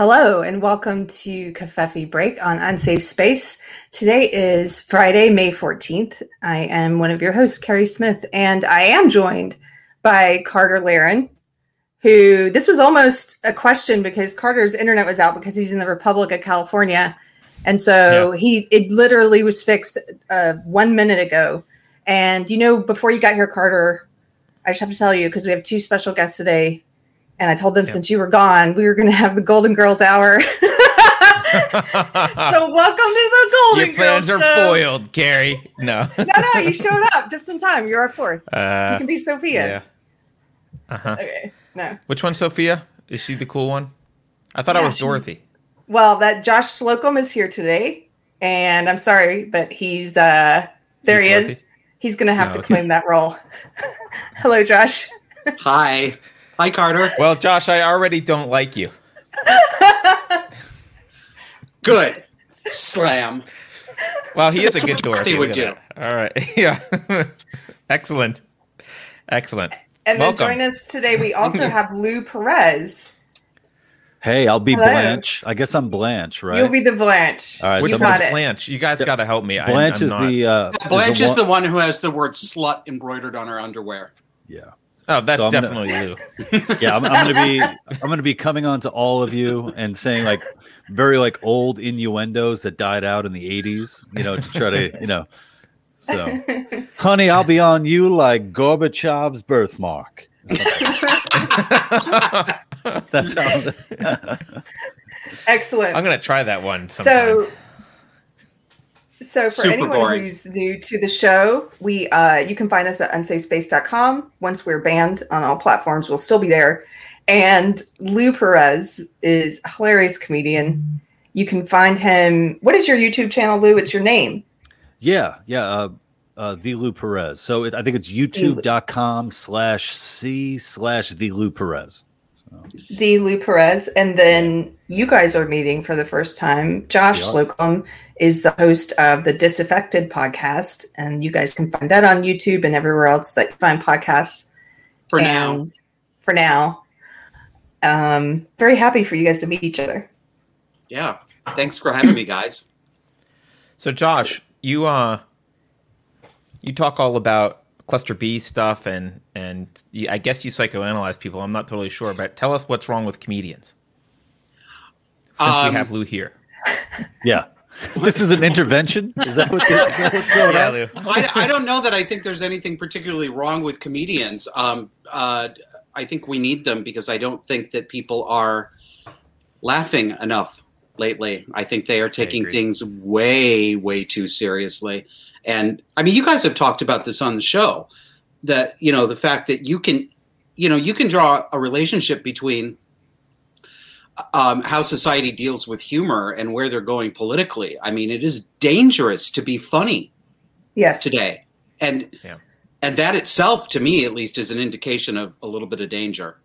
Hello and welcome to Covfefe Break on Unsafe Space. Today is Friday, May 14th. I am one of your hosts, Keri Smith, and I am joined by Carter Laren, who this was almost a question because Carter's internet was out because he's in the Republic of California. And so yeah. he it literally was fixed uh, one minute ago. And you know, before you got here, Carter, I just have to tell you because we have two special guests today and I told them since you were gone, we were going to have the Golden Girls hour. so welcome to the Golden Girls. Your plans Girls are show. foiled, Keri. No, no, no. You showed up just in time. You're our fourth. Uh, you can be Sophia. Yeah. Uh huh. Okay. No. Which one, Sophia? Is she the cool one? I thought yeah, I was Dorothy. Well, that Josh Slocum is here today, and I'm sorry, but he's uh there. He's he Dorothy? is. He's gonna have no, to okay. claim that role. Hello, Josh. Hi. Hi, Carter. Well, Josh, I already don't like you. Good. Slam. Well, he is a good Dorothy. They would do. All right. Yeah. Excellent. Excellent. And Welcome. then join us today. We also have Lou Perez. Hey, I'll be Hello. Blanche. I guess I'm Blanche, right? You'll be the Blanche. All right, Which so one's Blanche? You guys got to help me. Blanche I, is not... the uh, Blanche is the, is the one who has the word "slut" embroidered on her underwear. Yeah. Oh, that's so definitely gonna, you. Yeah, I'm, I'm, gonna be I'm gonna be coming on to all of you and saying like very like old innuendos that died out in the '80s. You know, to try to you know. So, honey, I'll be on you like Gorbachev's birthmark. that's how. Excellent. I'm gonna try that one. Sometime. So so for Super anyone boring. who's new to the show, we uh, you can find us at unsafespace.com. Once we're banned on all platforms, we'll still be there. And Lou Perez is a hilarious comedian. You can find him. What is your YouTube channel, Lou? It's your name. Yeah, yeah. Uh, uh, the Lou Perez. So it, I think it's youtube.com slash C slash the Lou Perez. The Lou Perez. And then you guys are meeting for the first time. Josh Slocum is the host of the Disaffected podcast. And you guys can find that on YouTube and everywhere else that you find podcasts. For and now. For now. Um, very happy for you guys to meet each other. Yeah. Thanks for having me, guys. So Josh, you uh you talk all about cluster B stuff, and and I guess you psychoanalyze people. I'm not totally sure, but tell us what's wrong with comedians. Since um, we have Lou here. Yeah. This is an intervention. Is that what? yeah, Lou. I, I don't know that I think there's anything particularly wrong with comedians. Um, uh, I think we need them because I don't think that people are laughing enough lately. I think they are taking things way, way too seriously. And I mean, you guys have talked about this on the show that, you know, the fact that you can, you know, you can draw a relationship between um, how society deals with humor and where they're going politically. I mean, it is dangerous to be funny. Yes. Today. And, yeah. and that itself, to me at least, is an indication of a little bit of danger.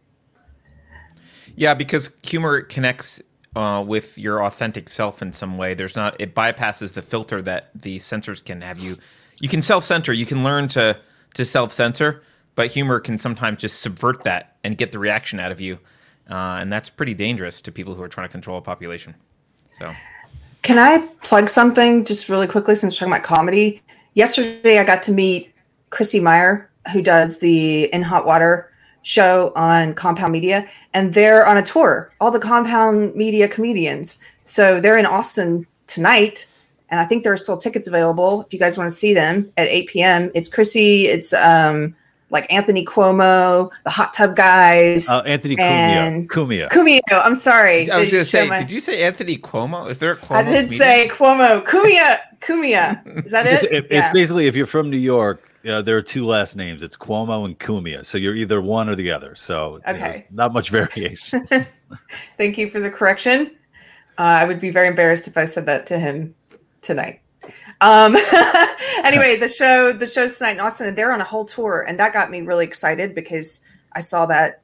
Yeah, because humor connects uh, with your authentic self in some way. There's not it bypasses the filter that the censors can have you. You can self censor. You can learn to to self censor, but humor can sometimes just subvert that and get the reaction out of you, uh, and that's pretty dangerous to people who are trying to control a population. So, can I plug something just really quickly since we're talking about comedy? Yesterday, I got to meet Chrissie Mayr, who does the In Hot Water show on Compound Media, and they're on a tour. All the Compound Media comedians. So they're in Austin tonight, and I think there are still tickets available if you guys want to see them at 8 p.m. It's Chrissie. It's um like Anthony Cuomo, the Hot Tub Guys. Oh, Anthony Cumia. Cumia. Cumia. I'm sorry. I was going to say, my... did you say Anthony Cuomo? Is there a Cuomo? I did comedian? say Cuomo. Cumia. Cumia. Is that it? It's, it, yeah. it's basically if you're from New York, yeah, there are two last names. It's Cuomo and Cumia. So you're either one or the other. So okay. not much variation. Thank you for the correction. Uh, I would be very embarrassed if I said that to him tonight. Um, anyway, the show the show's tonight in Austin, and they're on a whole tour, and that got me really excited because I saw that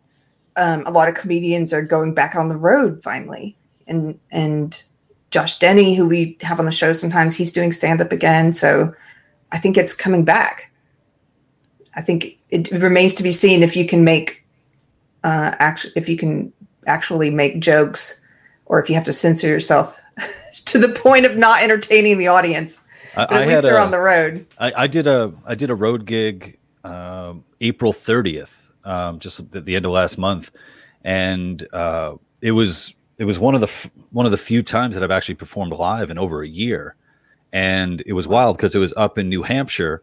um, a lot of comedians are going back on the road finally, and and Josh Denny, who we have on the show sometimes, he's doing stand up again. So I think it's coming back. I think it remains to be seen if you can make uh, act- if you can actually make jokes or if you have to censor yourself to the point of not entertaining the audience. But at I least they're a- on the road. I, I did a I did a road gig um, April 30th, um, just at the end of last month, and uh, it was it was one of the f- one of the few times that I've actually performed live in over a year, and it was wild because it was up in New Hampshire,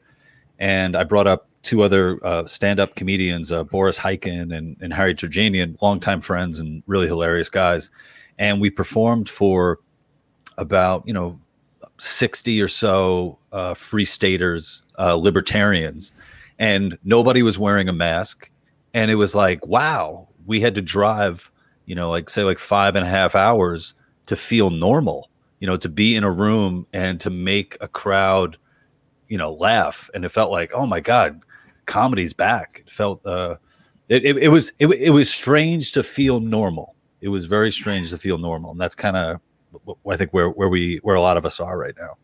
and I brought up two other uh, stand up comedians, uh, Boris Hyken and, and Harry Turjanian, longtime friends and really hilarious guys, and we performed for about you know 60 or so uh, free staters, uh, libertarians, and nobody was wearing a mask. And it was like, wow, we had to drive, you know, like say like five and a half hours to feel normal, you know, to be in a room and to make a crowd, you know, laugh. And it felt like, oh my God, comedy's back. It felt, uh, it, it, it was, it, it was strange to feel normal. It was very strange to feel normal. And that's kind of, I think where where we where a lot of us are right now.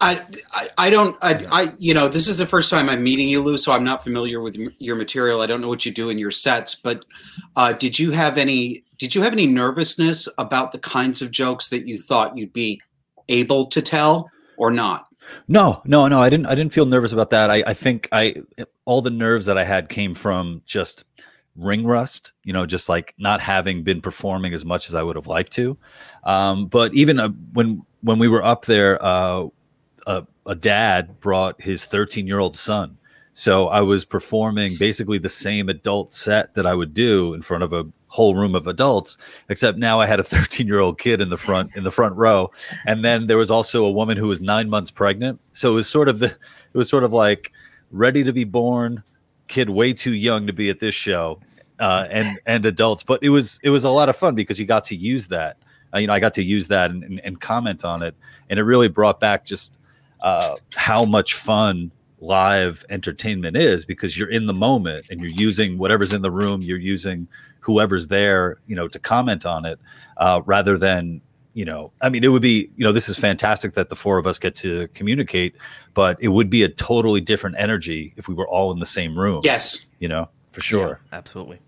I, I, I don't I, I you know this is the first time I'm meeting you, Lou, so I'm not familiar with your material. I don't know what you do in your sets, but uh, did you have any did you have any nervousness about the kinds of jokes that you thought you'd be able to tell or not? No, no, no. I didn't. I didn't feel nervous about that. I, I think I all the nerves that I had came from just ring rust. You know, just like not having been performing as much as I would have liked to. Um, but even uh, when when we were up there, uh, a, a dad brought his 13 year old son. So I was performing basically the same adult set that I would do in front of a whole room of adults, except now I had a 13 year old kid in the front in the front row, and then there was also a woman who was nine months pregnant. So it was sort of the it was sort of like ready to be born, kid way too young to be at this show, uh, and and adults. But it was it was a lot of fun because you got to use that. Uh, you know, I got to use that and, and, and comment on it, and it really brought back just uh, how much fun live entertainment is because you're in the moment and you're using whatever's in the room you're using whoever's there you know to comment on it uh, rather than you know i mean it would be you know this is fantastic that the four of us get to communicate but it would be a totally different energy if we were all in the same room Yes. you know for sure Yeah, absolutely.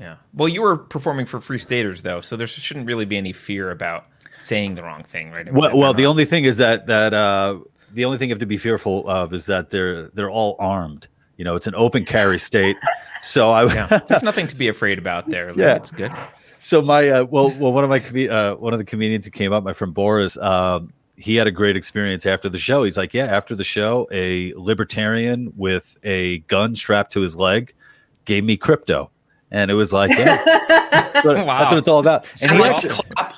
Yeah. Well, you were performing for Free Staters though, so there shouldn't really be any fear about saying the wrong thing, right? Well, well, the only thing is that that uh, the only thing you have to be fearful of is that they're they're all armed. You know, it's an open carry state. So I yeah, there's nothing to be afraid about there. Yeah. it's good. so my uh, well well one of my uh, one of the comedians who came up, my friend Boris, um, he had a great experience after the show. He's like, yeah, after the show, a libertarian with a gun strapped to his leg gave me crypto, and it was like, yeah, that's, what, Wow. that's what it's all about. And he like actually, clap?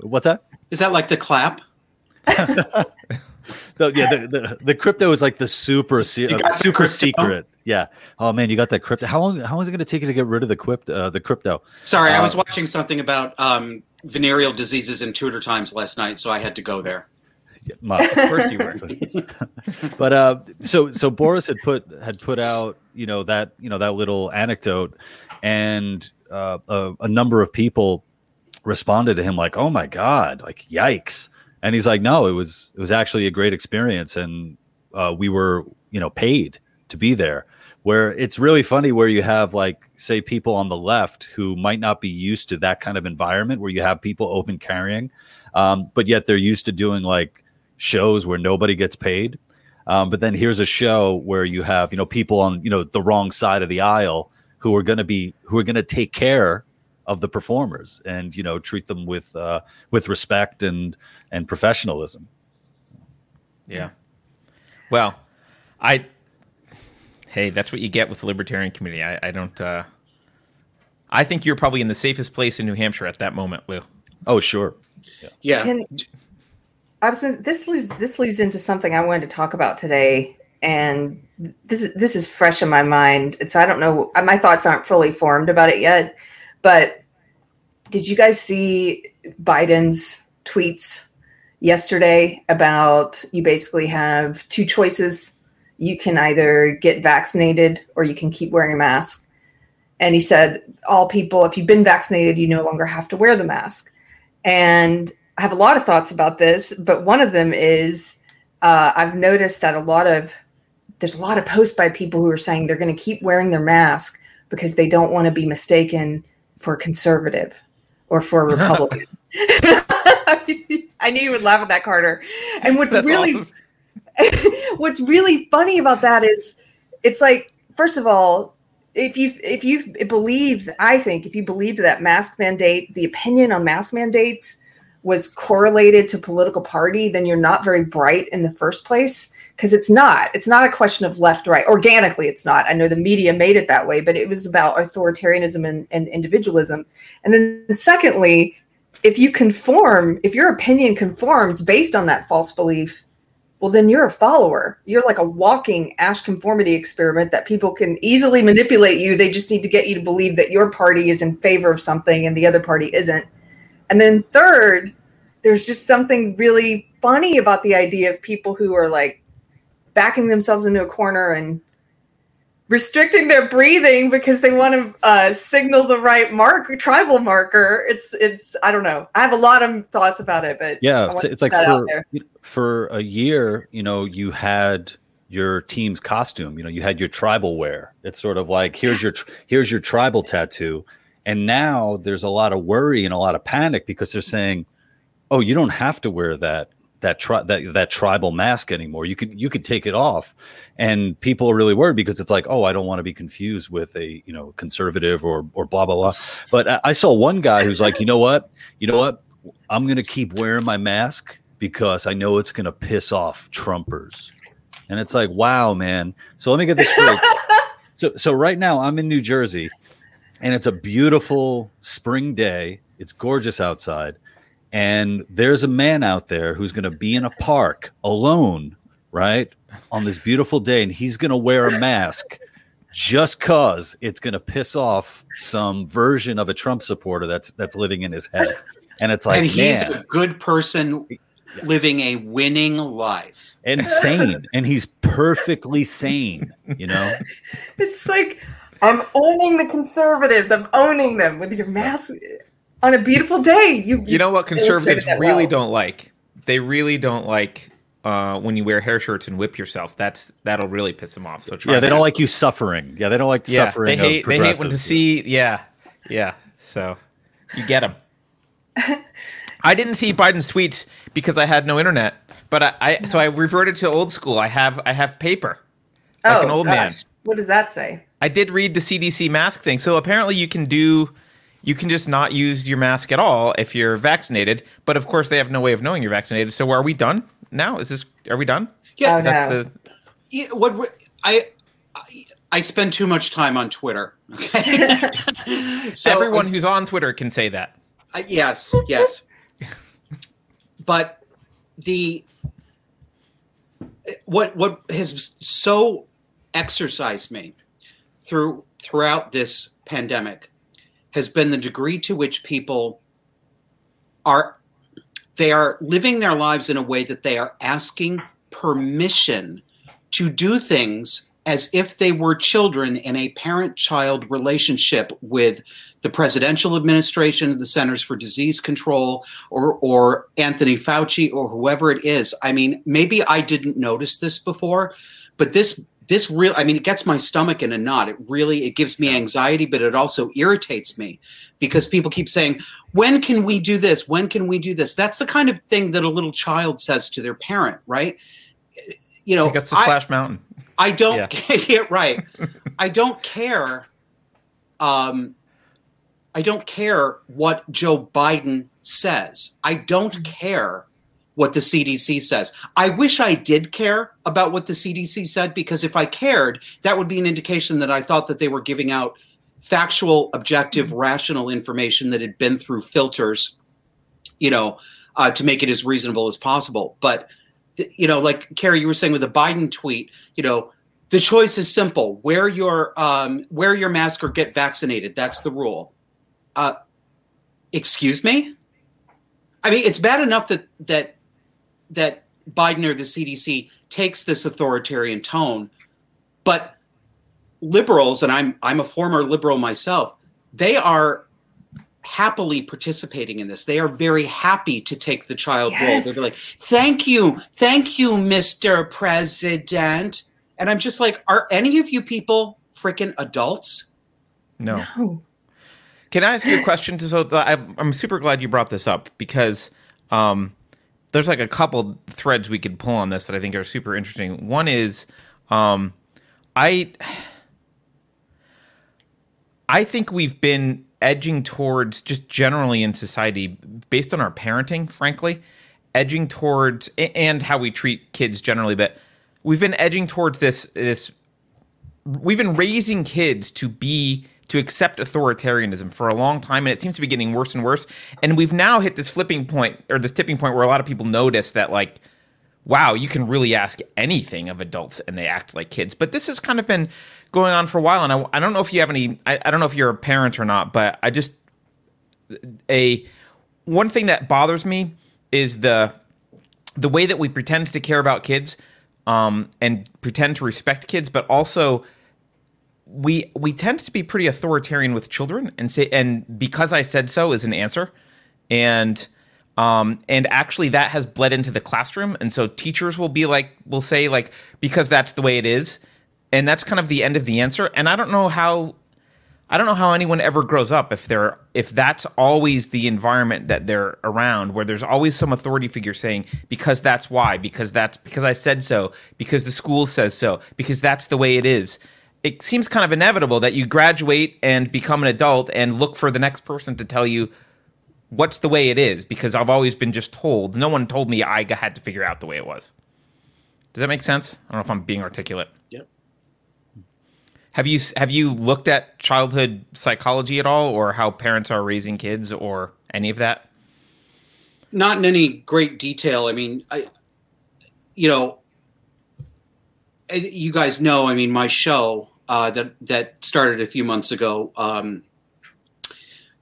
what's that? Is that like the clap? The, yeah, the, the, the crypto is like the super se- uh, super secret. Yeah. Oh man, you got that crypto. How long? How long is it going to take you to get rid of the crypto? Uh, the crypto. Sorry, I was Uh, watching something about um, venereal diseases in Tudor times last night, so I had to go there. Yeah, Of course you were. but uh, so so Boris had put had put out you know that you know that little anecdote, and uh, a, a number of people responded to him like, "Oh my god, like yikes!" And he's like, "No, it was it was actually a great experience, and uh, we were you know paid to be there." Where it's really funny, where you have like say people on the left who might not be used to that kind of environment, where you have people open carrying, um, but yet they're used to doing like shows where nobody gets paid. Um, but then here's a show where you have you know people on you know the wrong side of the aisle who are going to be who are going to take care of the performers and you know treat them with uh, with respect and and professionalism. Yeah. Well, I. Hey, that's what you get with the libertarian community. I, I don't. uh I think you're probably in the safest place in New Hampshire at that moment, Lou. Oh sure, Yeah. Can, I was gonna, this leads this leads into something I wanted to talk about today, and this is this is fresh in my mind, and so I don't know. My thoughts aren't fully formed about it yet. But did you guys see Biden's tweets yesterday about you basically have two choices? You can either get vaccinated or you can keep wearing a mask. And he said, all people, if you've been vaccinated, you no longer have to wear the mask. And I have a lot of thoughts about this, but one of them is uh, I've noticed that a lot of there's a lot of posts by people who are saying they're going to keep wearing their mask because they don't want to be mistaken for conservative or for Republican. I knew you would laugh at that, Carter. And what's That's really awesome. what's really funny about that is it's like, first of all, if you if you believed, I think if you believed that mask mandate, the opinion on mask mandates was correlated to political party, then you're not very bright in the first place because it's not. It's not a question of left right. Organically, it's not. I know the media made it that way, but it was about authoritarianism and, and individualism. And then secondly, if you conform, if your opinion conforms based on that false belief, well, then you're a follower. You're like a walking Asch conformity experiment that people can easily manipulate you. They just need to get you to believe that your party is in favor of something and the other party isn't. And then, third, there's just something really funny about the idea of people who are like backing themselves into a corner and restricting their breathing because they want to uh, signal the right mark tribal marker. It's it's i don't know. I have a lot of thoughts about it but yeah it's, it's like for for a year you know you had your team's costume you know you had your tribal wear. It's sort of like here's your here's your tribal tattoo. And now there's a lot of worry and a lot of panic because they're saying oh you don't have to wear that that tri- that that tribal mask anymore. You could you could take it off, and people are really worried because it's like, oh, I don't want to be confused with a you know conservative or or blah blah blah. But I, I saw one guy who's like, you know what, you know what, I'm gonna keep wearing my mask because I know it's gonna piss off Trumpers, and it's like, wow, man. So let me get this straight. so so right now I'm in New Jersey, and it's a beautiful spring day. It's gorgeous outside and there's a man out there who's going to be in a park alone, right, on this beautiful day, and he's going to wear a mask just cause it's going to piss off some version of a Trump supporter that's that's living in his head. And it's like, and he's man, a good person living a winning life. Insane. and he's perfectly sane, you know? It's like I'm owning the conservatives. I'm owning them with your mask on a beautiful day. You you know what conservatives really well. don't like? They really don't like uh, when you wear hair shirts and whip yourself. That's that'll really piss them off. So try. Yeah, they that. don't like you suffering. Yeah, they don't like yeah, suffering. They hate. They hate when to see. Yeah, yeah. So you get them. I didn't see Biden's tweets because I had no internet. But I, I so I reverted to old school. I have I have paper, like oh, an old gosh. man. What does that say? I did read the CDC mask thing. So apparently you can do you can just not use your mask at all if you're vaccinated. But of course, they have no way of knowing you're vaccinated. So are we done now? Is this are we done? Yeah. Oh, no. the... yeah what I, I I spend too much time on Twitter. Okay. so everyone who's on Twitter can say that. Uh, yes. Yes. but the what what has so exercised me through throughout this pandemic has been the degree to which people are they are living their lives in a way that they are asking permission to do things as if they were children in a parent child relationship with the presidential administration, the Centers for Disease Control, or, or Anthony Fauci, or whoever it is. I mean, maybe I didn't notice this before, but this this real i mean it gets my stomach in a knot. It really it gives me anxiety but it also irritates me because people keep saying when can we do this? When can we do this? That's the kind of thing that a little child says to their parent right? You know take us to splash I, mountain. I don't yeah. get right. I don't care um i don't care what joe biden says. I don't mm-hmm. care what the CDC says. I wish I did care about what the CDC said because if I cared, that would be an indication that I thought that they were giving out factual, objective, rational information that had been through filters, you know, uh, to make it as reasonable as possible. But, you know, like Keri, you were saying with the Biden tweet, you know, the choice is simple: wear your um, wear your mask or get vaccinated. That's the rule. Uh, excuse me. I mean, it's bad enough that that that Biden or the CDC takes this authoritarian tone, but liberals, and I'm I'm a former liberal myself, they are happily participating in this. They are very happy to take the child yes. role. They're like, "Thank you, thank you, Mr. President," and I'm just like, "Are any of you people freaking adults?" No. no. Can I ask you a question? To, so I'm super glad you brought this up because um, there's like a couple threads we could pull on this that I think are super interesting. One is um, I I think we've been edging towards just generally in society based on our parenting, frankly, edging towards and how we treat kids generally, but we've been edging towards this this we've been raising kids to be to accept authoritarianism for a long time and it seems to be getting worse and worse. And we've now hit this flipping point or this tipping point where a lot of people notice that like wow you can really ask anything of adults and they act like kids. But this has kind of been going on for a while and i, I don't know if you have any I, I don't know if you're a parent or not but i just a one thing that bothers me is the the way that we pretend to care about kids um, and pretend to respect kids, but also we we tend to be pretty authoritarian with children and say and because I said so is an answer, and um, and actually that has bled into the classroom, and so teachers will be like will say like because that's the way it is, and that's kind of the end of the answer. And I don't know how I don't know how anyone ever grows up if they're if that's always the environment that they're around where there's always some authority figure saying because that's why because that's because I said so because the school says so because that's the way it is it seems kind of inevitable that you graduate and become an adult and look for the next person to tell you what's the way it is because I've always been just told. No one told me I had to figure out the way it was. Does that make sense? I don't know if I'm being articulate. Yep. Have you have you looked at childhood psychology at all or how parents are raising kids or any of that? Not in any great detail. I mean, I you know, you guys know, I mean, my show uh, that that started a few months ago um,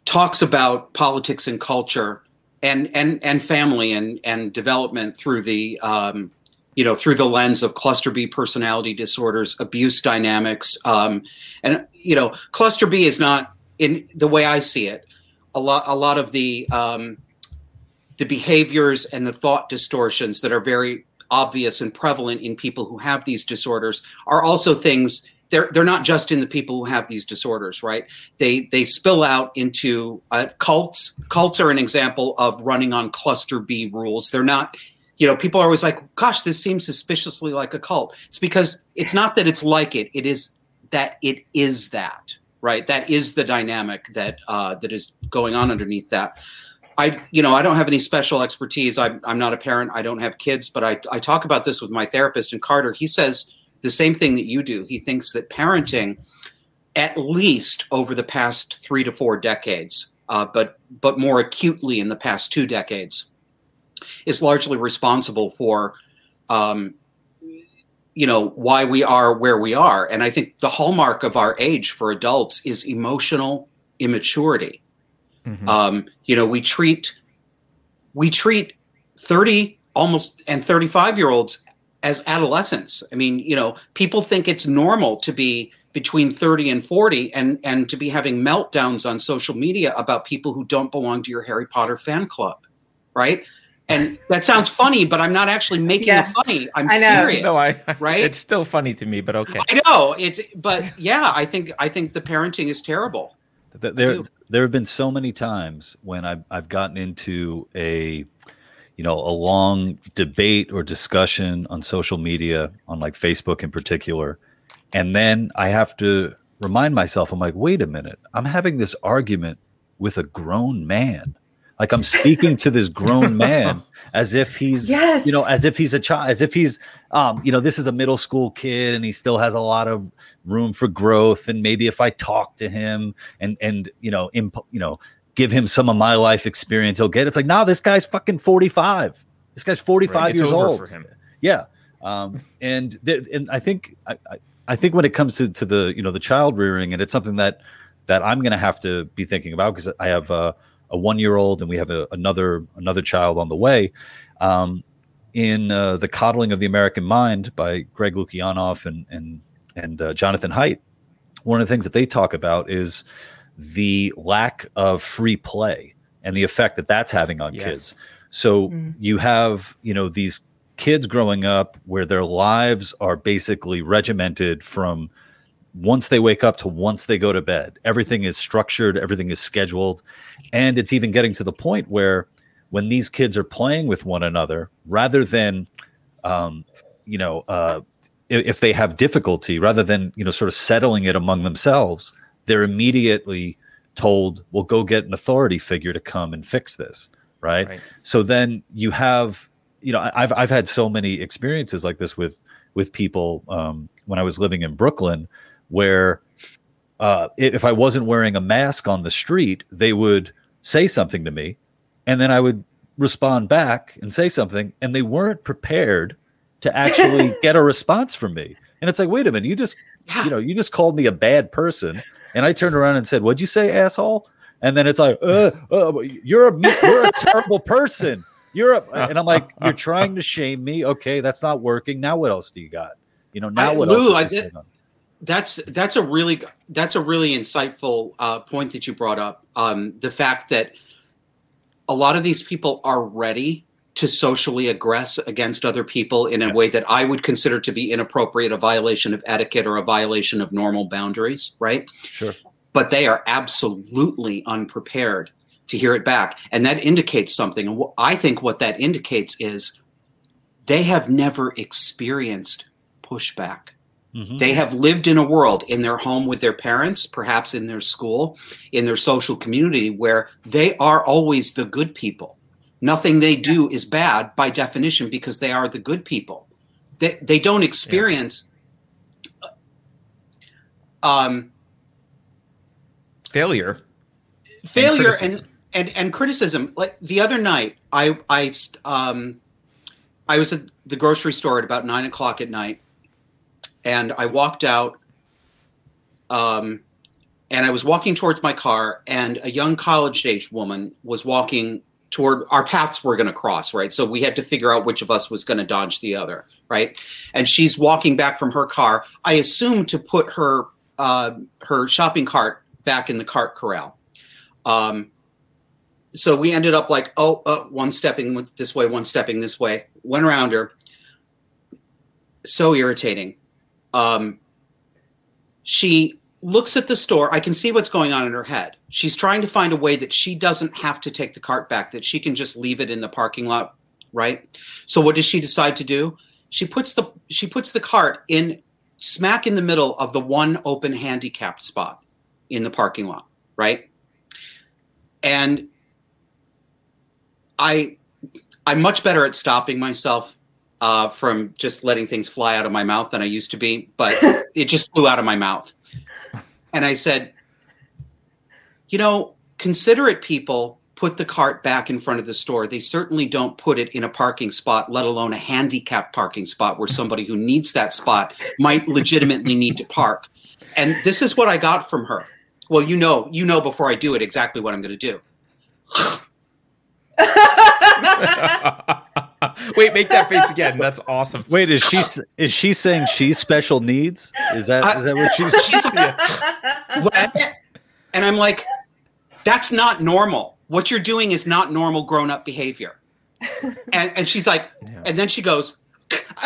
talks about politics and culture and and and family and and development through the um, you know through the lens of cluster B personality disorders, abuse dynamics, um, and you know cluster B is not in the way I see it. A lot a lot of the um, the behaviors and the thought distortions that are very obvious and prevalent in people who have these disorders are also things they're they're not just in the people who have these disorders, right? They they spill out into uh, cults. Cults are an example of running on cluster B rules. They're not, you know, people are always like, "Gosh, this seems suspiciously like a cult." It's because it's not that it's like it; it is that it is that, right? That is the dynamic that uh, that is going on underneath that. I, you know, I don't have any special expertise. I'm, I'm not a parent. I don't have kids, but I, I talk about this with my therapist and Carter. He says the same thing that you do. He thinks that parenting, at least over the past three to four decades, uh, but but more acutely in the past two decades, is largely responsible for, um, you know, why we are where we are. And I think the hallmark of our age for adults is emotional immaturity Mm-hmm. Um, you know, we treat we treat 30 almost and 35 year olds as adolescents. I mean, you know, people think it's normal to be between 30 and 40 and and to be having meltdowns on social media about people who don't belong to your Harry Potter fan club, right? And that sounds funny, but I'm not actually making yeah. it funny. I'm I know. serious. No, I, right? It's still funny to me, but okay. I know it's, but yeah, I think I think the parenting is terrible. There, there have been so many times when I've, I've gotten into a, you know, a long debate or discussion on social media, on like Facebook in particular, and then I have to remind myself, I'm like, wait a minute, I'm having this argument with a grown man. Like I'm speaking to this grown man as if he's, yes. you know, as if he's a child, as if he's, um, you know, this is a middle school kid and he still has a lot of room for growth. And maybe if I talk to him and and you know, imp- you know, give him some of my life experience, he'll get. It. It's like, nah, this guy's fucking forty five. This guy's forty five right. years old. Yeah, um, and th- and I think I, I, I think when it comes to to the you know the child rearing, and it's something that that I'm going to have to be thinking about because I have a, a one year old and we have a, another another child on the way. Um, in uh, the coddling of the American mind by Greg Lukianoff and and and uh, Jonathan Haidt, one of the things that they talk about is the lack of free play and the effect that that's having on yes. kids. So mm. you have, you know, these kids growing up where their lives are basically regimented from once they wake up to once they go to bed. Everything is structured, everything is scheduled, and it's even getting to the point where when these kids are playing with one another, rather than, um, you know, uh, if they have difficulty, rather than you know sort of settling it among themselves, they're immediately told, "Well, go get an authority figure to come and fix this." Right? right. So then you have, you know, I've I've had so many experiences like this with with people um, when I was living in Brooklyn, where uh, if I wasn't wearing a mask on the street, they would say something to me, and then I would respond back and say something, and they weren't prepared to actually get a response from me. And it's like, wait a minute, you just you know, you just called me a bad person, and I turned around and said, "What'd you say, asshole?" And then it's like, uh, uh, "You're a you're a terrible person." You're a, and I'm like, "You're trying to shame me." Okay, that's not working. Now what else do you got? You know, now I, what Lou, else? I did, that's that's a really that's a really insightful uh, point that you brought up. Um, the fact that a lot of these people are ready to socially aggress against other people in a way that I would consider to be inappropriate, a violation of etiquette or a violation of normal boundaries, right? Sure. But they are absolutely unprepared to hear it back. And that indicates something. And I think what that indicates is they have never experienced pushback. Mm-hmm. They have lived in a world in their home with their parents, perhaps in their school, in their social community, where they are always the good people Nothing they do is bad by definition because they are the good people. They, they don't experience yeah. um, failure. Failure and, and, and and criticism. Like the other night, I I um, I was at the grocery store at about nine o'clock at night, and I walked out. Um, and I was walking towards my car, and a young college age woman was walking toward our paths were going to cross, right? So we had to figure out which of us was going to dodge the other, right? And she's walking back from her car. I assume to put her uh, her shopping cart back in the cart corral. Um, so we ended up like, oh, uh, one stepping this way, one stepping this way. Went around her. So irritating. Um, she looks at the store. I can see what's going on in her head. She's trying to find a way that she doesn't have to take the cart back, that she can just leave it in the parking lot, right? So what does she decide to do? She puts the she puts the cart in smack in the middle of the one open handicapped spot in the parking lot, right? And I I'm much better at stopping myself uh, from just letting things fly out of my mouth than I used to be, but it just flew out of my mouth. And I said, you know, considerate people put the cart back in front of the store. They certainly don't put it in a parking spot, let alone a handicapped parking spot where somebody who needs that spot might legitimately need to park. And this is what I got from her. Well, you know, you know before I do it exactly what I'm going to do. Wait, make that face again. That's awesome. Wait, is she is she saying she's special needs? Is that is that what she's? she's yeah. and I'm like, that's not normal. What you're doing is not normal grown up behavior. And and she's like, yeah. and then she goes,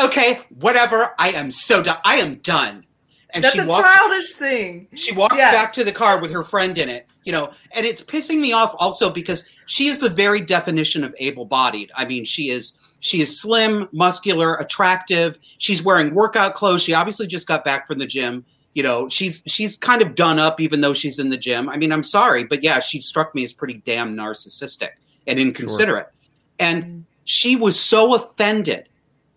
okay, whatever. I am so done. I am done. And That's she a walks, childish thing. She walks yeah. back to the car with her friend in it, you know, and it's pissing me off also because she is the very definition of able-bodied. I mean, she is she is slim, muscular, attractive. She's wearing workout clothes. She obviously just got back from the gym. You know, she's she's kind of done up even though she's in the gym. I mean, I'm sorry, but yeah, she struck me as pretty damn narcissistic and inconsiderate. Sure. And mm-hmm. she was so offended.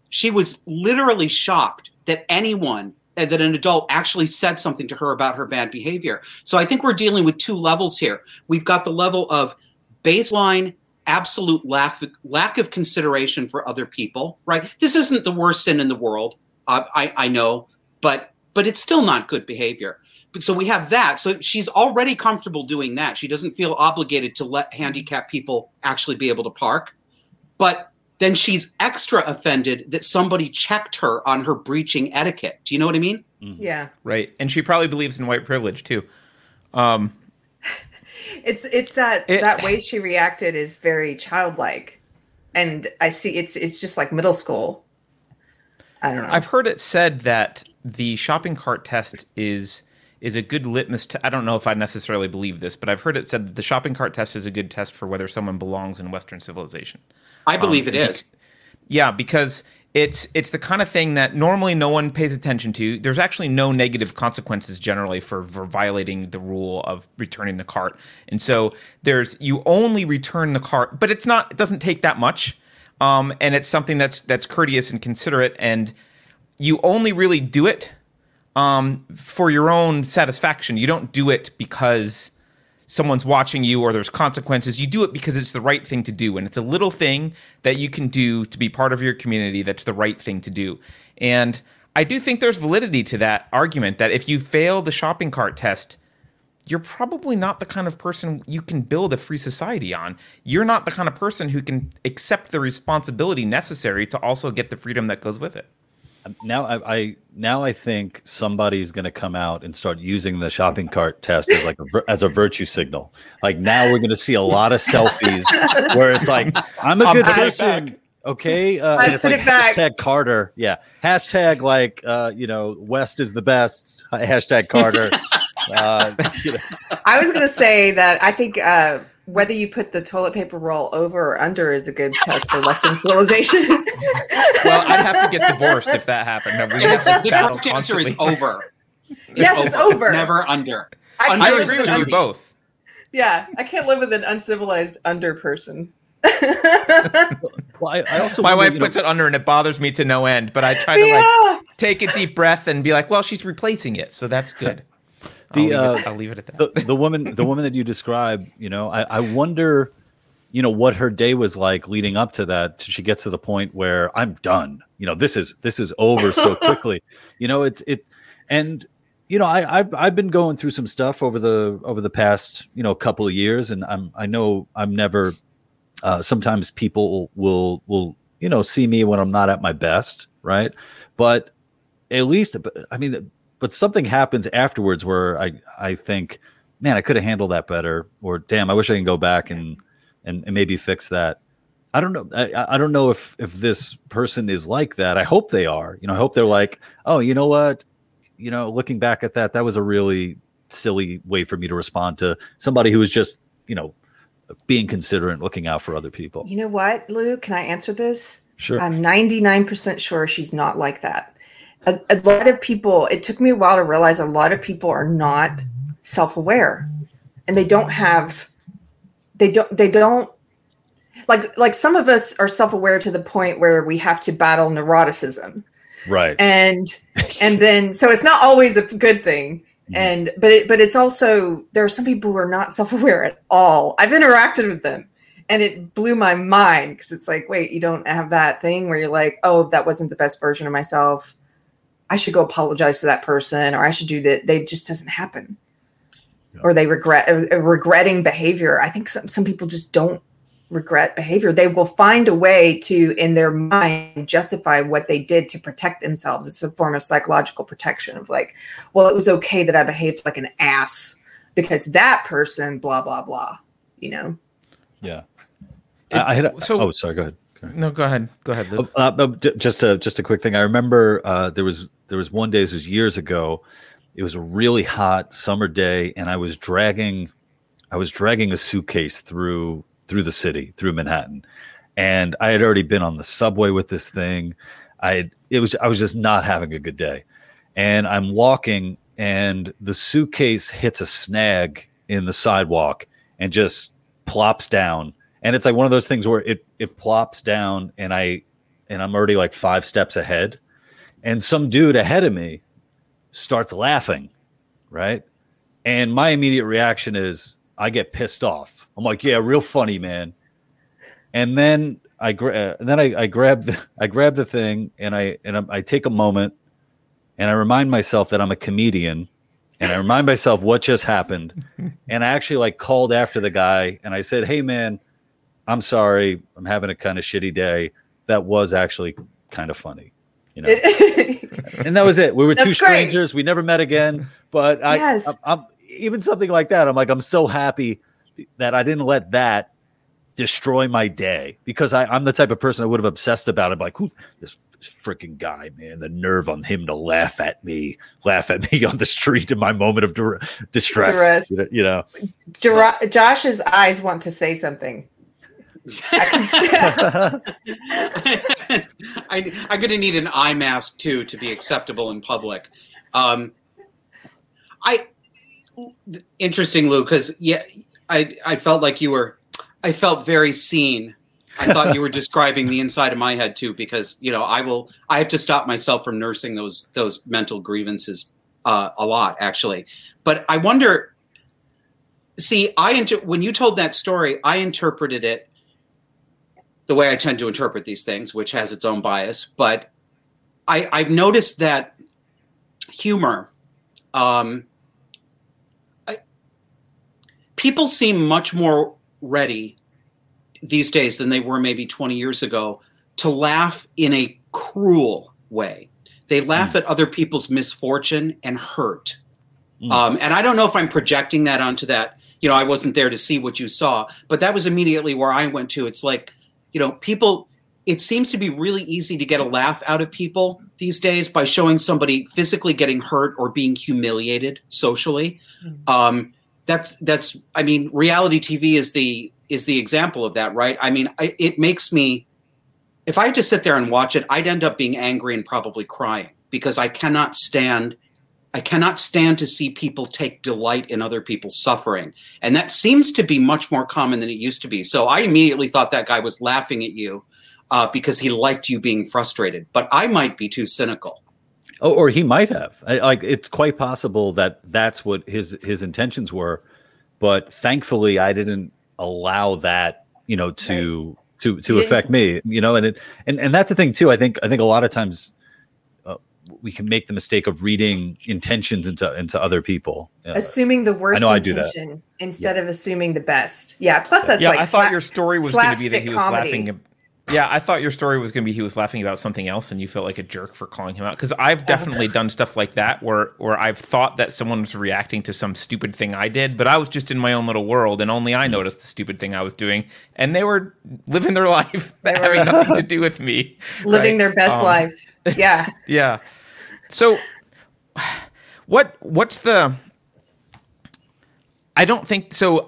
She was literally shocked that anyone that an adult actually said something to her about her bad behavior. So I think we're dealing with two levels here. We've got the level of baseline absolute lack of, lack of consideration for other people, right? This isn't the worst sin in the world. Uh, I, I know, but but it's still not good behavior. But so we have that. So she's already comfortable doing that. She doesn't feel obligated to let handicapped people actually be able to park. But then she's extra offended that somebody checked her on her breaching etiquette. Do you know what I mean? Mm-hmm. Yeah. Right. And she probably believes in white privilege too. Um, it's it's that it, that way she reacted is very childlike, and I see it's it's just like middle school. I don't know. I've heard it said that the shopping cart test is is a good litmus. I don't know if I necessarily believe this, but I've heard it said that the shopping cart test is a good test for whether someone belongs in Western civilization. I believe Um, it is. Yeah, because it's it's the kind of thing that normally no one pays attention to. There's actually no negative consequences generally for, for violating the rule of returning the cart. And so there's you only return the cart, but it's not it doesn't take that much. Um, and it's something that's that's courteous and considerate and you only really do it um, for your own satisfaction. You don't do it because someone's watching you or there's consequences. You do it because it's the right thing to do. And it's a little thing that you can do to be part of your community that's the right thing to do. And I do think there's validity to that argument that if you fail the shopping cart test, you're probably not the kind of person you can build a free society on. You're not the kind of person who can accept the responsibility necessary to also get the freedom that goes with it. Now I, I now I think somebody's going to come out and start using the shopping cart test as like a, as a virtue signal. Like now we're going to see a lot of selfies where it's like I'm a I'll good person. back. Okay, uh, and it's like it back. hashtag Carter. Yeah, hashtag like uh, you know West is the best. Hashtag Carter. uh, you know, I was going to say that I think uh, whether you put the toilet paper roll over or under is a good test for Western civilization. Well, I'd have to get divorced if that happened. No, we And have it's- this the correct answer is constantly. over. yes, it's over. Never under. I, under I agree with with you an- both. Yeah, I can't live with an uncivilized under person. well, I, I also My wonder, wife you know, puts it under and it bothers me to no end, but I try to like take a deep breath and be like, well, she's replacing it, so that's good. The, I'll, leave it, uh, I'll leave it at that. the, the woman the woman that you describe you know I, I wonder you know what her day was like leading up to that she gets to the point where i'm done. You know this is this is over so quickly. You know it's it and you know I, I've, I've been going through some stuff over the over the past you know couple of years and i'm i know i'm never uh, sometimes people will will you know see me when i'm not at my best right? But at least i mean but something happens afterwards where I I think, man, I could have handled that better, or damn, I wish I can go back and and, and maybe fix that. I don't know. I, I don't know if if this person is like that. I hope they are. You know, I hope they're like, oh, you know what? You know, looking back at that, that was a really silly way for me to respond to somebody who was just, you know, being considerate, looking out for other people. You know what, Lou? Can I answer this? Sure. I'm 99% sure she's not like that. A, a lot of people, it took me a while to realize a lot of people are not self aware and they don't have, they don't, they don't. Like, like some of us are self-aware to the point where we have to battle neuroticism, right. and and then so it's not always a good thing Mhm. and but it, but it's also there are some people who are not self-aware at all i've interacted with them and it blew my mind because it's like wait you don't have that thing where you're like oh that wasn't the best version of myself i should go apologize to that person or i should do that they just doesn't happen Yeah. or they regret uh, uh, regretting behavior i think some, some people just don't regret behavior they will find a way to in their mind justify what they did to protect themselves it's a form of psychological protection of like well it was okay that i behaved like an ass because that person blah blah blah you know Yeah. I, I had a, so- oh, sorry. Go ahead. Go ahead. No, go ahead. Go ahead, Lou. Uh, just a just a quick thing. I remember uh, there was there was one day. This was years ago. It was a really hot summer day, and I was dragging I was dragging a suitcase through through the city through Manhattan, and I had already been on the subway with this thing. I had, it was I was just not having a good day, and I'm walking, and the suitcase hits a snag in the sidewalk and just plops down and it's like one of those things where it it plops down and i and i'm already like five steps ahead and some dude ahead of me starts laughing right? And my immediate reaction is i get pissed off. I'm like yeah real funny man. And then i gra- and then I, I grab the i grab the thing and i and I, I take a moment and i remind myself that i'm a comedian and i remind myself what just happened. And i actually like called after the guy and i said hey man I'm sorry, I'm having a kind of shitty day. That was actually kind of funny, you know. and that was it. We were two That's great. strangers. We never met again. But I, Yes. I'm, I'm even something like that. I'm like, I'm so happy that I didn't let that destroy my day because I, I'm the type of person I would have obsessed about it. Like, who this, this freaking guy, man, the nerve on him to laugh at me, laugh at me on the street in my moment of dur- distress. Duress. You know, Josh's eyes want to say something. I can see I, I'm going to need an eye mask too to be acceptable in public. Um, I interesting, Lou, because yeah, I I felt like you were. I felt very seen. I thought you were describing the inside of my head too, because you know I will. I have to stop myself from nursing those those mental grievances uh, a lot, actually. But I wonder. See, I inter- when you told that story, I interpreted it the way I tend to interpret these things, which has its own bias. But I, I've noticed that humor, um, I, people seem much more ready these days than they were maybe 20 years ago to laugh in a cruel way. They laugh at other people's misfortune and hurt. Mm. Um, and I don't know if I'm projecting that onto that. You know, I wasn't there to see what you saw, but that was immediately where I went to. It's like, you know, people, it seems to be really easy to get a laugh out of people these days by showing somebody physically getting hurt or being humiliated socially. Um, that's, that's, I mean, reality TV is the, is the example of that, right? I mean, I, it makes me, if I just sit there and watch it, I'd end up being angry and probably crying because I cannot stand I cannot stand to see people take delight in other people's suffering. And that seems to be much more common than it used to be. So I immediately thought that guy was laughing at you uh, because he liked you being frustrated. But I might be too cynical. Oh, or he might have. I, like it's quite possible that that's what his his intentions were, but thankfully I didn't allow that, you know, to to to affect me. You know, and it and and that's the thing too. I think I think a lot of times we can make the mistake of reading intentions into into other people. Uh, assuming the worst I know I do that. intention instead of assuming the best. Yeah. Plus, that's yeah, like I thought your story was going to be that he was comedy. laughing. ab- Yeah, I thought your story was going to be he was laughing about something else, and you felt like a jerk for calling him out. Because I've definitely done stuff like that where where I've thought that someone was reacting to some stupid thing I did, but I was just in my own little world, and only I noticed the stupid thing I was doing, and they were living their life, They were- having nothing to do with me, living right? their best Um, life. Yeah. Yeah. So what what's the I don't think so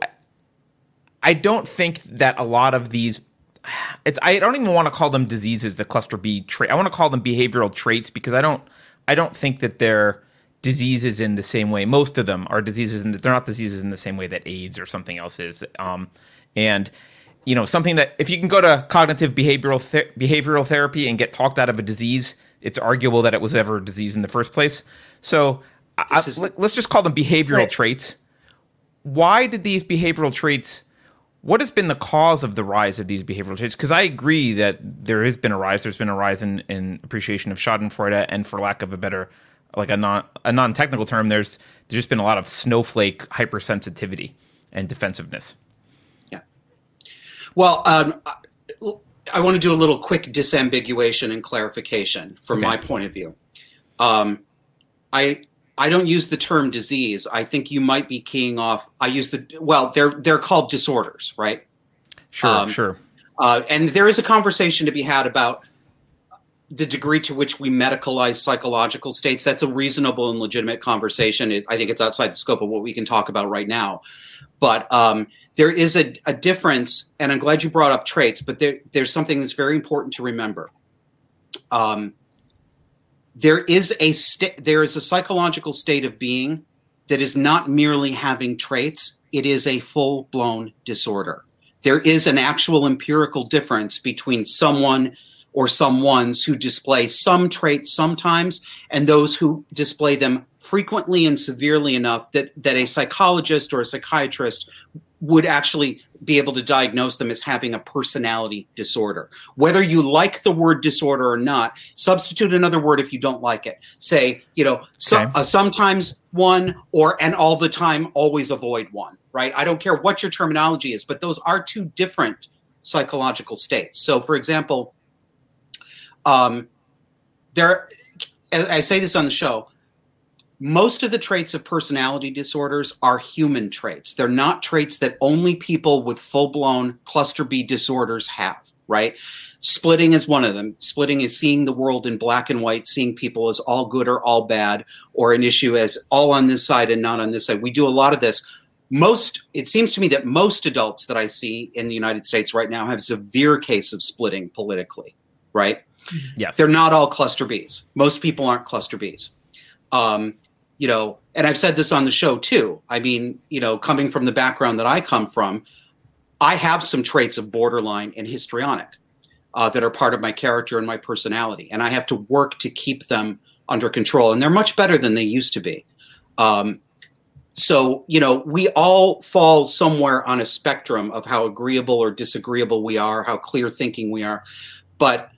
I don't think that a lot of these it's I don't even want to call them diseases, the cluster B trait. I want to call them behavioral traits because I don't I don't think that they're diseases in the same way. Most of them are diseases and they're not diseases in the same way that AIDS or something else is. Um, and you know something that if you can go to cognitive behavioral behavioral therapy and get talked out of a disease, it's arguable that it was ever a disease in the first place. So I, is- let, us just call them behavioral Right. traits. Why did these behavioral traits? What has been the cause of the rise of these behavioral traits? Because I agree that there has been a rise. There's been a rise in, in appreciation of Schadenfreude, and for lack of a better, like a non a non technical term, there's there's just been a lot of snowflake hypersensitivity and defensiveness. Yeah. Well, um, I- want to do a little quick disambiguation and clarification from Okay. my point of view. Um, I I don't use the term disease. I think you might be keying off. I use the well. They're they're called disorders, right? Sure, Um, sure. Uh, and there is a conversation to be had about the degree to which we medicalize psychological states. That's a reasonable and legitimate conversation. It, I think it's outside the scope of what we can talk about right now. But um, there is a, a difference, and I'm glad you brought up traits, but there, there's something that's very important to remember. Um, there is a sta- there is a psychological state of being that is not merely having traits; it is a full blown disorder there is an actual empirical difference between someone or someones who display some traits sometimes and those who display them frequently and severely enough that, that a psychologist or a psychiatrist would actually be able to diagnose them as having a personality disorder. Whether you like the word disorder or not, substitute another word if you don't like it. Say, you know, so, Okay. uh, sometimes one or and all the time always avoid one, right? I don't care what your terminology is, but those are two different psychological states. So, for example, um, there, I say this on the show. Most of the traits of personality disorders are human traits. They're not traits that only people with full blown cluster B disorders have, right? Splitting is one of them. Splitting is seeing the world in black and white, seeing people as all good or all bad, or an issue as all on this side and not on this side. We do a lot of this. Most, it seems to me that most adults that I see in the United States right now have severe case of splitting politically, right? Yes. They're not all cluster Bs. Most people aren't cluster Bs. Um, you know, and I've said this on the show too. I mean, you know, coming from the background that I come from, I have some traits of borderline and histrionic uh, that are part of my character and my personality, and I have to work to keep them under control. And they're much better than they used to be. Um, so, you know, we all fall somewhere on a spectrum of how agreeable or disagreeable we are, how clear thinking we are. But,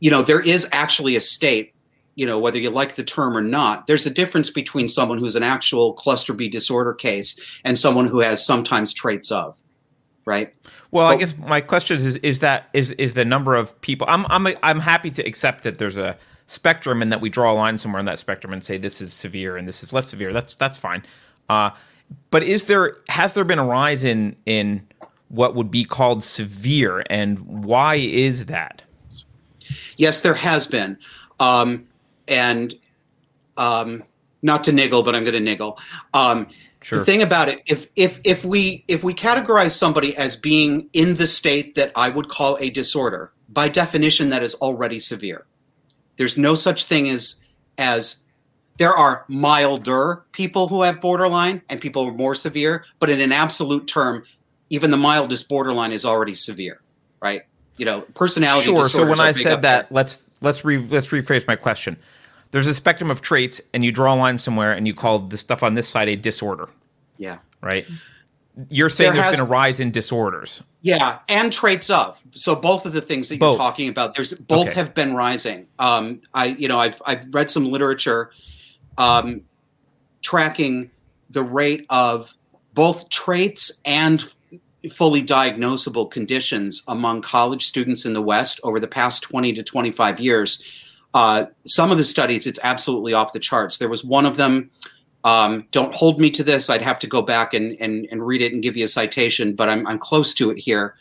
you know, there is actually a state you know whether you like the term or not there's a difference between someone who's an actual cluster b disorder case and someone who has sometimes traits of right? Well but, i guess my question is is that is is the number of people i'm i'm i'm happy to accept that there's a spectrum and that we draw a line somewhere in that spectrum and say this is severe and this is less severe. That's that's fine. Uh, but is there has there been a rise in in what would be called severe and why is that? Yes there has been. Um, and um, not to niggle, but I'm going to niggle. Um, sure. The thing about it, if if if we if we categorize somebody as being in the state that I would call a disorder, by definition, that is already severe. There's no such thing as as there are milder people who have borderline and people who are more severe, but in an absolute term, even the mildest borderline is already severe, right? You know, personality. Sure. So when I said that, there. let's let's re, let's rephrase my question there's a spectrum of traits, and you draw a line somewhere, and you call the stuff on this side a disorder. Yeah. Right. You're saying there has been a rise in disorders. Yeah, and traits of. So both of the things that both. you're talking about, there's both okay. have been rising. Um, I, you know, I've I've read some literature um, tracking the rate of both traits and fully diagnosable conditions among college students in the West over the past 20 to 25 years uh, some of the studies, it's absolutely off the charts. There was one of them. Um, don't hold me to this. I'd have to go back and, and, and read it and give you a citation, but I'm, I'm close to it here.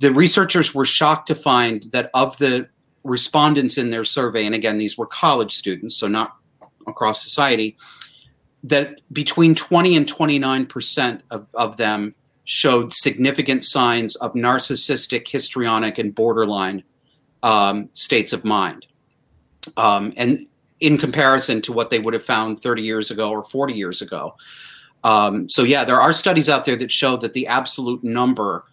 The researchers were shocked to find that of the respondents in their survey, and again, these were college students, so not across society, that between 20 and 29% of, of them showed significant signs of narcissistic, histrionic, and borderline um, states of mind um, and in comparison to what they would have found 30 years ago or 40 years ago. Um, so yeah, there are studies out there that show that the absolute number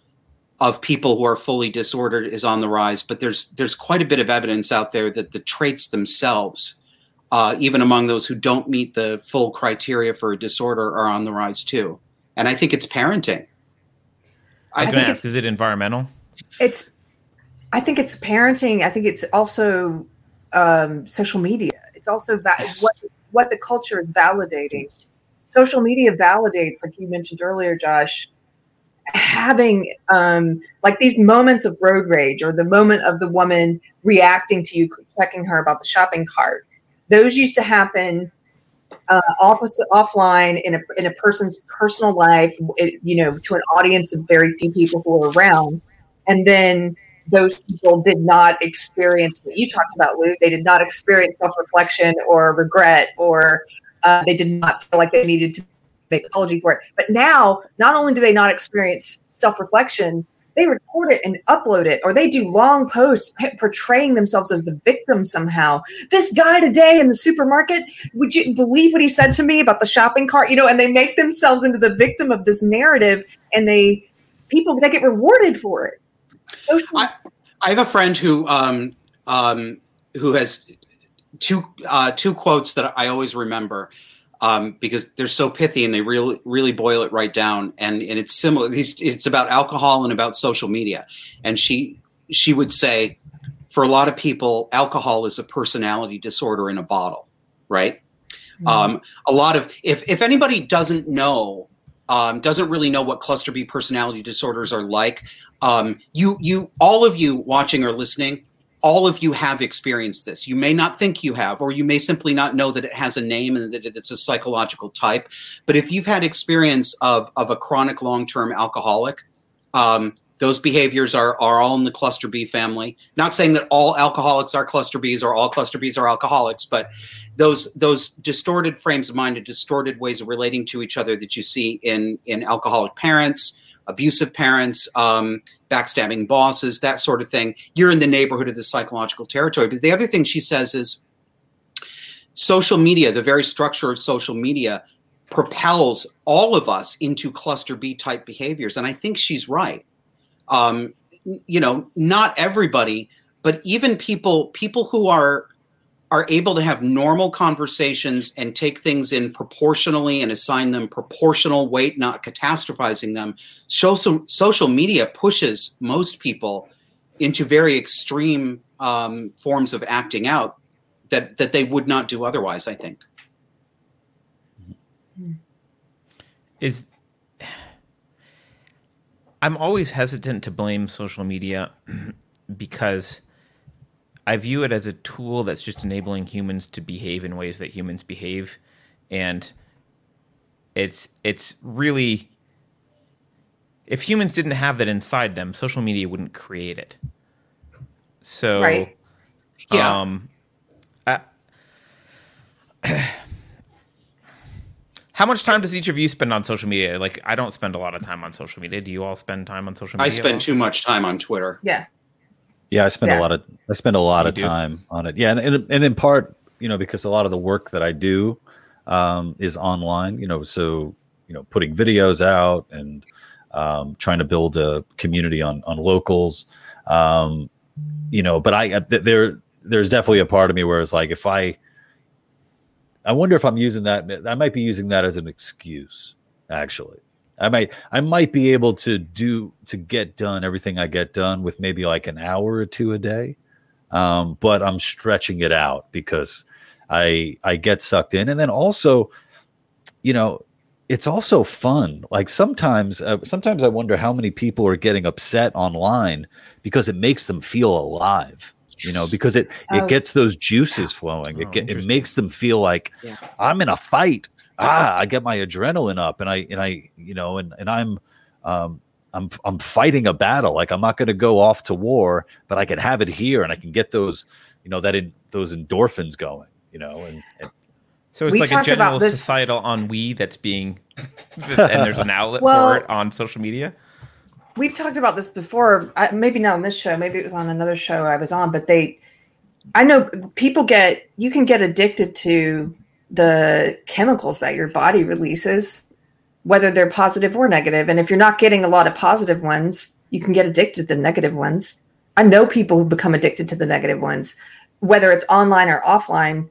of people who are fully disordered is on the rise, but there's there's quite a bit of evidence out there that the traits themselves, uh, even among those who don't meet the full criteria for a disorder, are on the rise too. And I think it's parenting. I, I think ask, is it environmental? It's I think it's parenting. I think it's also um, social media. It's also va- yes. what what the culture is validating. Social media validates, like you mentioned earlier, Josh, having um, like these moments of road rage or the moment of the woman reacting to you, checking her about the shopping cart. Those used to happen uh, off, offline in a, in a person's personal life, it, you know, to an audience of very few people who are around. And then those people did not experience what you talked about, Lou. They did not experience self reflection or regret, or uh, they did not feel like they needed to make apology for it. But now, not only do they not experience self reflection, they record it and upload it, or they do long posts portraying themselves as the victim somehow. This guy today in the supermarket, would you believe what he said to me about the shopping cart? You know, and they make themselves into the victim of this narrative, and they people they get rewarded for it. I, I have a friend who um, um, who has two uh, two quotes that I always remember um, because they're so pithy and they really really boil it right down. And and it's similar. It's about alcohol and about social media. And she she would say, for a lot of people, alcohol is a personality disorder in a bottle, right? Mm-hmm. Um, a lot of if if anybody doesn't know um, doesn't really know what cluster B personality disorders are like. Um, you, you, all of you watching or listening, all of you have experienced this. You may not think you have, or you may simply not know that it has a name and that it's a psychological type. But if you've had experience of, of a chronic long term alcoholic, um, those behaviors are, are all in the cluster B family. Not saying that all alcoholics are cluster Bs or all cluster Bs are alcoholics, but those those distorted frames of mind and distorted ways of relating to each other that you see in in alcoholic parents, abusive parents, um, backstabbing bosses, that sort of thing. You're in the neighborhood of the psychological territory. But the other thing she says is social media, the very structure of social media, propels all of us into cluster B type behaviors. And I think she's right. Um, you know, not everybody, but even people people who are are able to have normal conversations and take things in proportionally and assign them proportional weight, not catastrophizing them. Social social media pushes most people into very extreme um, forms of acting out that that they would not do otherwise. I think. Is I'm always hesitant to blame social media because I view it as a tool that's just enabling humans to behave in ways that humans behave, and it's it's really if humans didn't have that inside them, social media wouldn't create it. So, right. yeah. Um, I, how much time does each of you spend on social media? Like, I don't spend a lot of time on social media. Do you all spend time on social media? I spend too much time on Twitter. Yeah. Yeah, I spend yeah. a lot of I spend a lot you of do? time on it. Yeah, and, and, and in part, you know, because a lot of the work that I do um, is online. You know, so you know, putting videos out and um, trying to build a community on on locals. Um, you know, but I there there's definitely a part of me where it's like if I I wonder if I'm using that I might be using that as an excuse actually I might I might be able to do to get done everything I get done with maybe like an hour or two a day. Um, but I'm stretching it out because I I get sucked in, and then also, you know, it's also fun. Like sometimes, uh, sometimes I wonder how many people are getting upset online because it makes them feel alive. You know, because it it oh. gets those juices flowing. It oh, get, it makes them feel like yeah. I'm in a fight ah, I get my adrenaline up, and I and I you know, and and I'm um, I'm I'm fighting a battle. Like I'm not going to go off to war, but I can have it here, and I can get those you know that in those endorphins going. You know, and, and so it's we like a general societal ennui that's being, and there's an outlet well, for it on social media. We've talked about this before. Maybe not on this show. Maybe it was on another show I was on. But they, I know people get you can get addicted to the chemicals that your body releases, whether they're positive or negative. And if you're not getting a lot of positive ones, you can get addicted to the negative ones. I know people who become addicted to the negative ones, whether it's online or offline,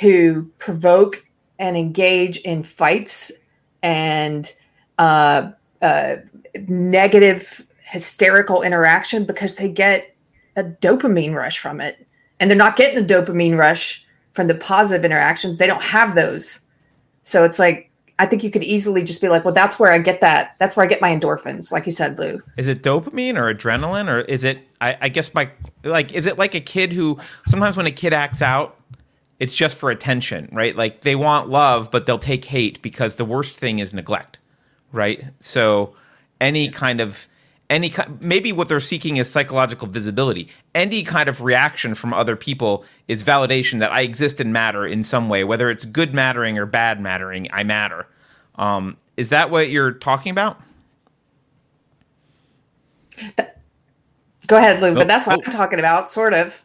who provoke and engage in fights and uh, uh, negative hysterical interaction because they get a dopamine rush from it. And they're not getting a dopamine rush from the positive interactions, they don't have those. So it's like I think you could easily just be like, well, that's where I get that. That's where I get my endorphins, like you said, Lou. Is it dopamine or adrenaline, or is it? I, I guess my like, is it like a kid who sometimes when a kid acts out, it's just for attention, right? Like they want love, but they'll take hate because the worst thing is neglect, right? So any kind of any kind, maybe what they're seeking is psychological visibility. Any kind of reaction from other people is validation that I exist and matter in some way, whether it's good mattering or bad mattering. I matter. Um, is that what you're talking about? Go ahead, Lou. But that's what oh. I'm talking about, sort of.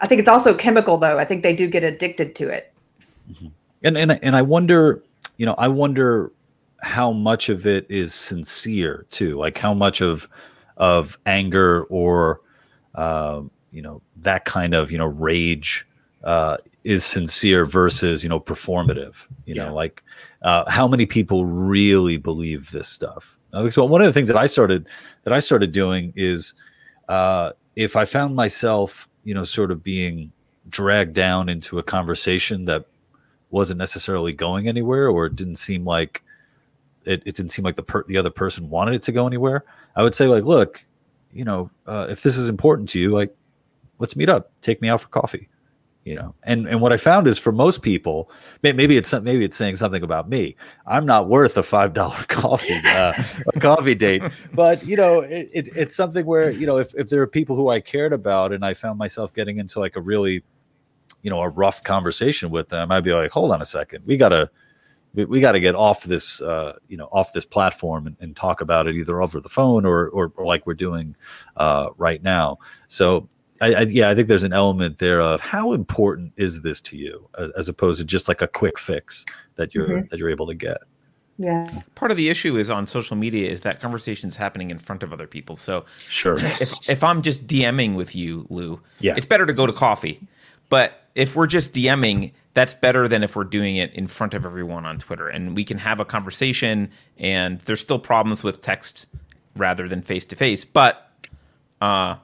I think it's also chemical, though. I think they do get addicted to it. Mm-hmm. And and and I wonder, you know, I wonder how much of it is sincere too like how much of of anger or uh, you know that kind of you know rage uh, is sincere versus you know performative you yeah. know like uh, how many people really believe this stuff so one of the things that i started that i started doing is uh, if i found myself you know sort of being dragged down into a conversation that wasn't necessarily going anywhere or it didn't seem like it, it didn't seem like the per- the other person wanted it to go anywhere, I would say like, look, you know, uh, if this is important to you, like, let's meet up. Take me out for coffee you know? And and what i found is for most people maybe it's maybe it's saying something about me. I'm not worth a five dollar coffee uh, a coffee date. But you know it, it, it's something where you know if, if there are people who i cared about and i found myself getting into like a really you know a rough conversation with them i'd be like hold on a second. We gotta we, we got to get off this uh, you know off this platform and, and, talk about it either over the phone or or, or like we're doing uh, right now so I, I, yeah, I think there's an element there of how important is this to you, as, as opposed to just like a quick fix that you're mm-hmm. that you're able to get. Yeah. Part of the issue is on social media is that conversation's happening in front of other people. So sure, if, if I'm just DMing with you, Lou, yeah, it's better to go to coffee. But if we're just DMing, that's better than if we're doing it in front of everyone on Twitter, and we can have a conversation. And there's still problems with text rather than face to face, but uh,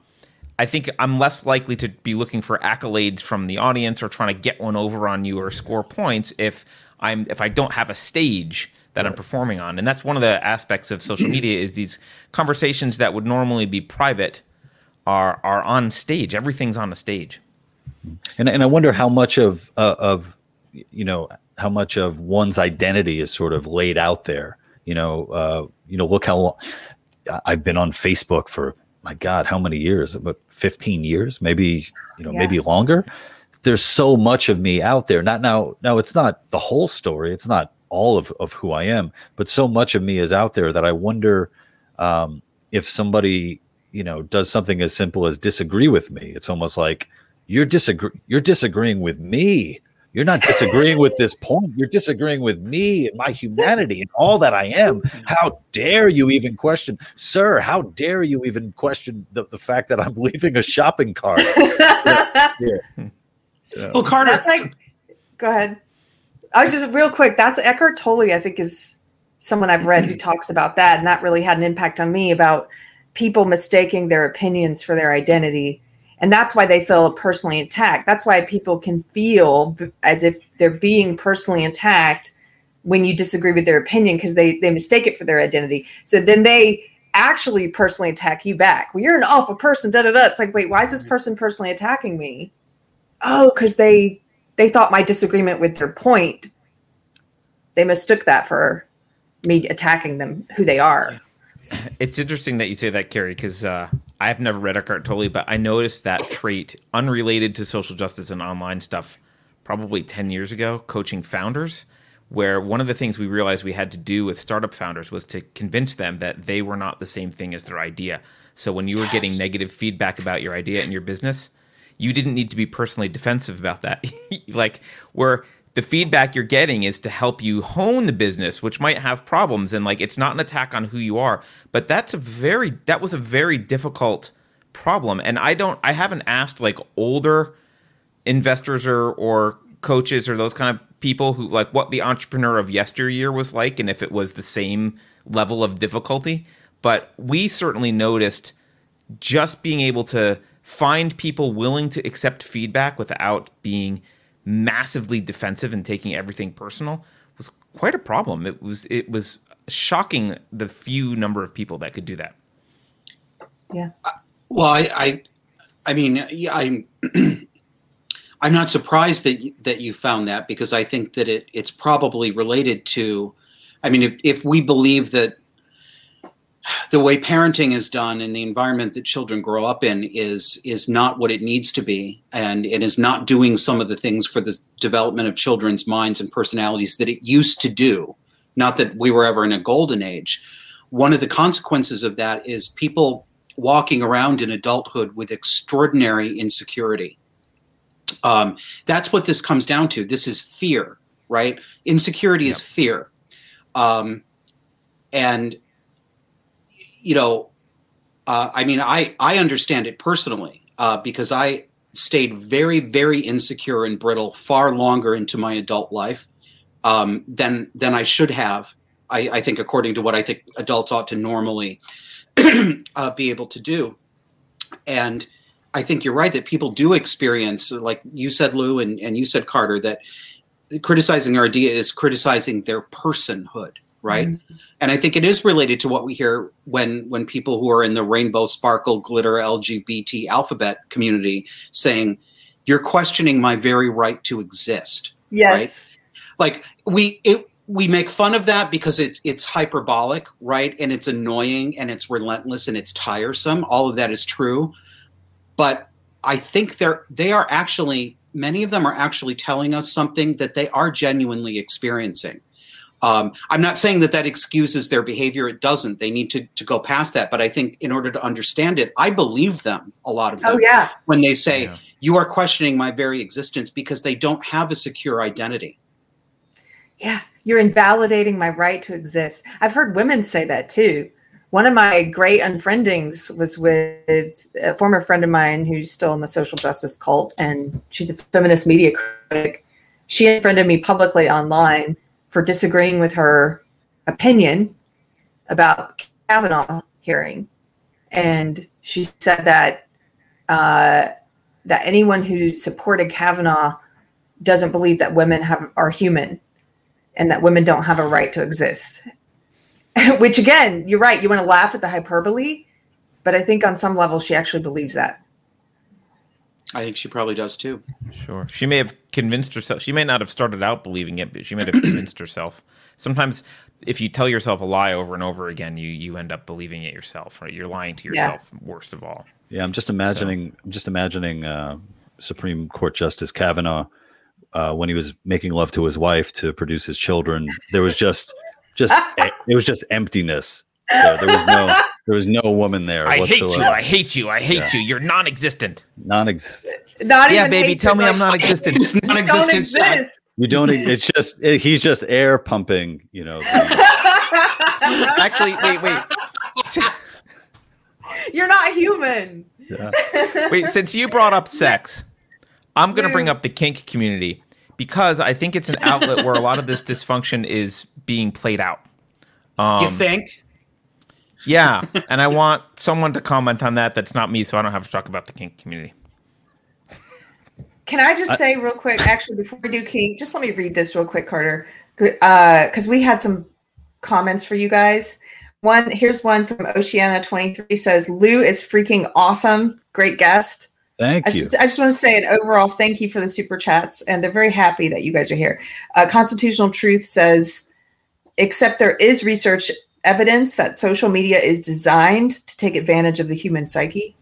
I think I'm less likely to be looking for accolades from the audience or trying to get one over on you or score points if I'm if I don't have a stage that. I'm performing on. And that's one of the aspects of social media is these conversations that would normally be private are are on stage. Everything's on a stage. And and I wonder how much of uh, of you know how much of one's identity is sort of laid out there. You know, uh, you know, look how long I've been on Facebook for my God, how many years? About 15 years, maybe, you know, yeah. maybe longer. There's so much of me out there. Not now, now it's not the whole story. It's not all of, of who I am, but so much of me is out there that I wonder um, if somebody, you know, does something as simple as disagree with me. It's almost like you're disagree you're disagreeing with me you're not disagreeing with this point. You're disagreeing with me and my humanity and all that I am. How dare you even question, sir? How dare you even question the, the fact that I'm leaving a shopping cart? yeah. Yeah. Well, Carter. That's like, go ahead. I was just real quick. That's Eckhart Tolle, I think, is someone I've read who talks about that. And that really had an impact on me about people mistaking their opinions for their identity and that's why they feel personally attacked. That's why people can feel as if they're being personally attacked when you disagree with their opinion because they they mistake it for their identity. So then they actually personally attack you back. Well you're an awful person da da da. It's like wait why is this person personally attacking me? Oh because they they thought my disagreement with their point. They mistook that for me attacking them who they are. It's interesting that you say that Keri because uh I've never read Eckhart Tolle, but I noticed that trait unrelated to social justice and online stuff probably 10 years ago, coaching founders, where one of the things we realized we had to do with startup founders was to convince them that they were not the same thing as their idea. So when you were yes. getting negative feedback about your idea and your business, you didn't need to be personally defensive about that. like where the feedback you're getting is to help you hone the business which might have problems and like it's not an attack on who you are but that's a very that was a very difficult problem and i don't i haven't asked like older investors or or coaches or those kind of people who like what the entrepreneur of yesteryear was like and if it was the same level of difficulty but we certainly noticed just being able to find people willing to accept feedback without being massively defensive and taking everything personal was quite a problem. It was it was shocking the few number of people that could do that. Yeah. Uh, well, I, I, I mean, I'm, I'm not surprised that that you found that because I think that it it's probably related to, I mean, if if we believe that the way parenting is done and the environment that children grow up in is is not what it needs to be. And it is not doing some of the things for the development of children's minds and personalities that it used to do. Not that we were ever in a golden age. One of the consequences of that is people walking around in adulthood with extraordinary insecurity. Um, that's what this comes down to. This is fear right? Insecurity is fear. Um, and you know, uh, I mean, I I understand it personally uh, because I stayed very very insecure and brittle far longer into my adult life um, than than I should have. I, I, think according to what I think adults ought to normally uh, be able to do, and I think you're right that people do experience, like you said, Lou, and, and you said Carter, that criticizing our idea is criticizing their personhood right? Mm-hmm. And I think it is related to what we hear when when people who are in the rainbow sparkle glitter LGBT alphabet community saying, "You're questioning my very right to exist." Yes. Right? Like we it we make fun of that because it's it's hyperbolic, right? And it's annoying and it's relentless and it's tiresome. All of that is true. But I think they're they are actually many of them are actually telling us something that they are genuinely experiencing. Um, I'm not saying that that excuses their behavior. It doesn't. They need to, to go past that. But I think in order to understand it, I believe them, a lot of them. Oh, yeah. When they say, yeah. you are questioning my very existence because they don't have a secure identity. Yeah. You're invalidating my right to exist. I've heard women say that too. One of my great unfriendings was with a former friend of mine who's still in the social justice cult, and she's a feminist media critic. She unfriended me publicly online for disagreeing with her opinion about Kavanaugh hearing, and she said that uh, that anyone who supported Kavanaugh doesn't believe that women have are human, and that women don't have a right to exist. Which again, you're right. You want to laugh at the hyperbole, but I think on some level she actually believes that. I think she probably does too. Sure. She may have convinced herself. She may not have started out believing it, but she may have convinced herself. Sometimes if you tell yourself a lie over and over again, you you end up believing it yourself, right? You're lying to yourself yeah. worst of all. Yeah, I'm just imagining so. I'm just imagining uh, Supreme Court Justice Kavanaugh uh, when he was making love to his wife to produce his children. There was just just it was just emptiness. There, there was no there was no woman there. I whatsoever. hate you. I hate you. I hate yeah. you. You're non-existent. Non-existent. Not yeah, baby. Tell me I'm non-existent. It's non-existent. You don't. It's just. It, he's just air pumping. You know. Actually, wait, wait. You're not human. Yeah. Wait, since you brought up sex, I'm going to bring up the kink community because I think it's an outlet where a lot of this dysfunction is being played out. Um, you think? Yeah, and I want someone to comment on that. That's not me, so I don't have to talk about the kink community. Can I just say real quick, actually, before we do kink, just let me read this real quick, Carter, because uh, we had some comments for you guys. One here's one from Oceana twenty three says Lou is freaking awesome, great guest. Thank I you. Just, I just want to say an overall thank you for the super chats, and they're very happy that you guys are here. Uh, Constitutional Truth says, except there is research evidence that social media is designed to take advantage of the human psyche.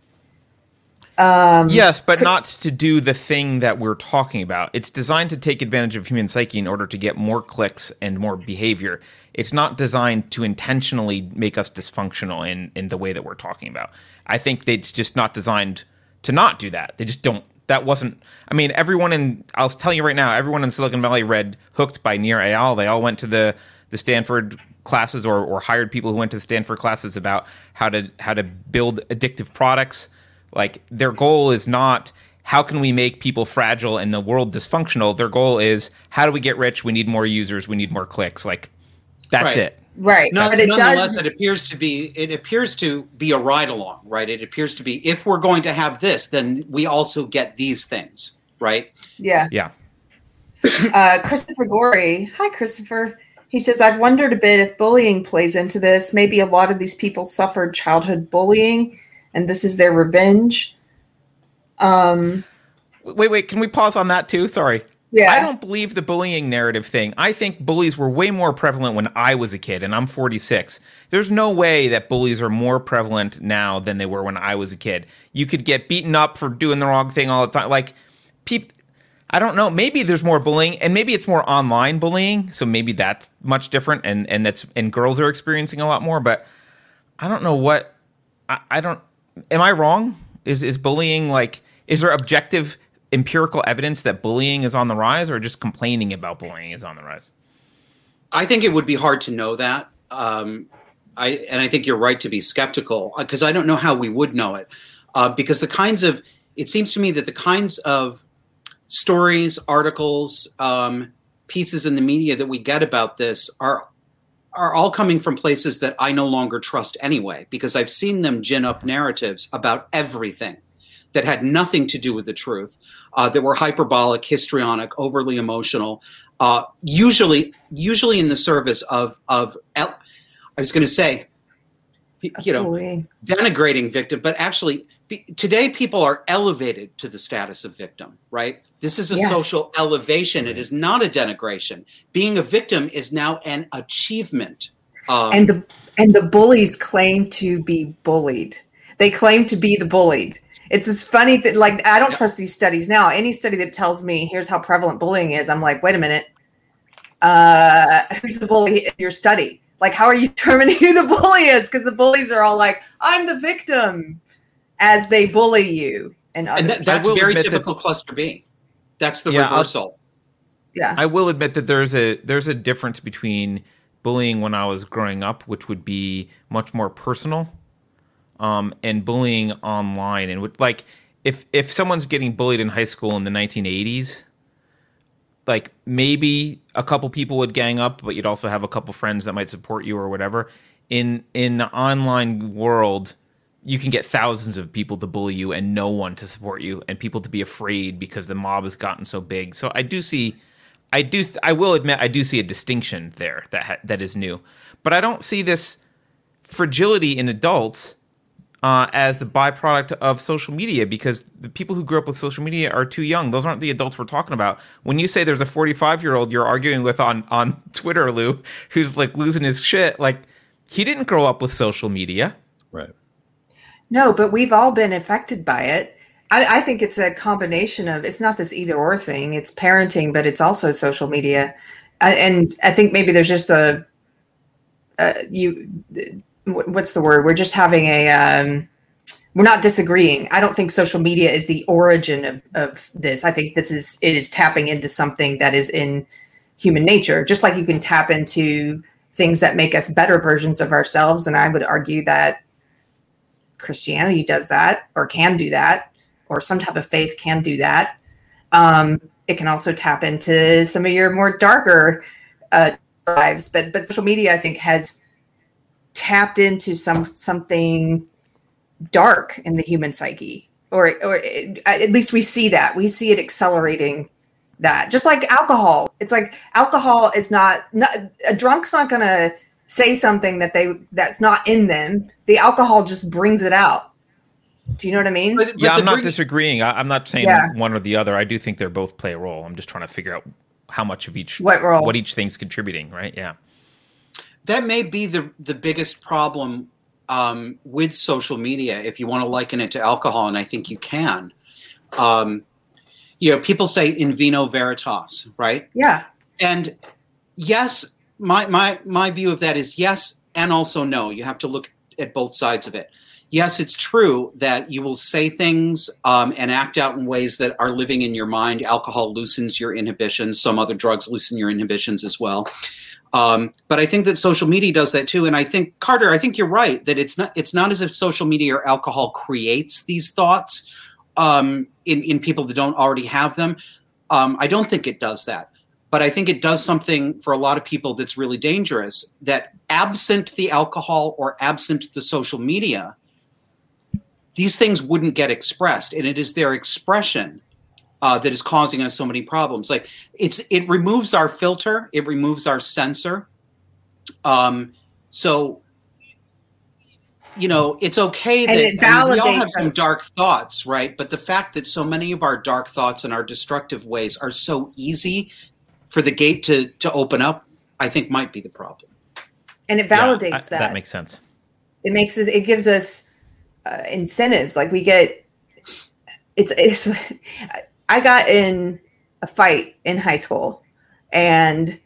Um, yes, but could, not to do the thing that we're talking about. It's designed to take advantage of human psyche in order to get more clicks and more behavior. It's not designed to intentionally make us dysfunctional in in the way that we're talking about. I think it's just not designed to not do that. They just don't. That wasn't. I mean, everyone in. I'll tell you right now. Everyone in Silicon Valley read "Hooked" by Nir Eyal. They all went to the the Stanford classes or, or hired people who went to Stanford classes about how to how to build addictive products. Like their goal is not how can we make people fragile and the world dysfunctional. Their goal is how do we get rich? We need more users. We need more clicks. Like that's right. it. Right. No, but it nonetheless, does... it appears to be it appears to be a ride along, right? It appears to be if we're going to have this, then we also get these things, right? Yeah. Yeah. Uh, Christopher Gorey. Hi, Christopher. He says, I've wondered a bit if bullying plays into this. Maybe a lot of these people suffered childhood bullying and this is their revenge. Um, wait, wait, can we pause on that too? Sorry. Yeah. I don't believe the bullying narrative thing. I think bullies were way more prevalent when I was a kid, and I'm 46. There's no way that bullies are more prevalent now than they were when I was a kid. You could get beaten up for doing the wrong thing all the time. Like, people I don't know. Maybe there's more bullying, and maybe it's more online bullying. So maybe that's much different, and and that's and girls are experiencing a lot more. But I don't know what I, I don't. Am I wrong? Is is bullying like? Is there objective empirical evidence that bullying is on the rise, or just complaining about bullying is on the rise? I think it would be hard to know that. Um, I and I think you're right to be skeptical because I don't know how we would know it. Uh, because the kinds of it seems to me that the kinds of stories, articles, um, pieces in the media that we get about this are are all coming from places that I no longer trust anyway, because I've seen them gin up narratives about everything that had nothing to do with the truth, uh, that were hyperbolic, histrionic, overly emotional, uh, usually usually in the service of of I was going to say you know denigrating victim but actually be, today people are elevated to the status of victim right this is a Yes. social elevation it is not a denigration being a victim is now an achievement um, and the and the bullies claim to be bullied. They claim to be the bullied. It's it's funny that like I don't Yeah. trust these studies now. Any study that tells me here's how prevalent bullying is, I'm like, wait a minute. Uh, who's the bully in your study? Like, how are you determining who the bully is? Because the bullies are all like, I'm the victim, as they bully you and and that, that's very admit that- typical cluster b that's the Yeah, I'll- reversal yeah, I will admit that there's a there's a difference between bullying when I was growing up, which would be much more personal, um, and bullying online. And would like if if someone's getting bullied in high school in the 1980s, like maybe a couple people would gang up, but you'd also have a couple friends that might support you or whatever. In in the online world, you can get thousands of people to bully you and no one to support you and people to be afraid because the mob has gotten so big. So I do see I do I will admit I do see a distinction there that ha- that is new. But I don't see this fragility in adults uh, as the byproduct of social media because the people who grew up with social media are too young. Those aren't the adults we're talking about. When you say there's a 45 year old you're arguing with on on Twitter, Lou, who's like losing his shit, like he didn't grow up with social media. No, but we've all been affected by it. I, I think it's a combination of it's not this either or thing. It's parenting, but it's also social media, I, and I think maybe there's just a, uh you, what's the word? We're just having a. Um, we're not disagreeing. I don't think social media is the origin of, of this. I think this is it is tapping into something that is in human nature, just like you can tap into things that make us better versions of ourselves. And I would argue that Christianity does that or can do that, or some type of faith can do that. Um, it can also tap into some of your more darker uh, lives, but but social media, I think, has tapped into some something dark in the human psyche, or or it, at least we see that we see it accelerating that. Just like alcohol, it's like alcohol is not, not a drunk's not to say something that they that's not in them. The alcohol just brings it out. Do you know what I mean? But- but yeah, I'm not bring- disagreeing. I, I'm not saying Yeah. one or the other. I do think they're both play a role. I'm just trying to figure out how much of each What role? what each thing's contributing, right? Yeah. that may be the the biggest problem um, with social media if you want to liken it to alcohol and i think you can um, you know people say in vino veritas right Yeah. and yes my my my view of that is yes and also no you have to look at both sides of it yes it's true that you will say things um, and act out in ways that are living in your mind alcohol loosens your inhibitions some other drugs loosen your inhibitions as well um, but I think that social media does that too. And I think Carter, I think you're right that it's not it's not as if social media or alcohol creates these thoughts um, in in people that don't already have them. Um, I don't think it does that. But I think it does something for a lot of people that's really dangerous. That absent the alcohol or absent the social media, these things wouldn't get expressed, and it is their expression uh, that is causing us so many problems. Like it's it removes our filter, it removes our censor. Um, so you know it's okay that it we all have some us. dark thoughts, right? But the fact that so many of our dark thoughts and our destructive ways are so easy for the gate to to open up, I think might be the problem. And it Yeah, validates I- that. That makes sense. it makes us it gives us uh, incentives like we get it's it's i got in a fight in high school and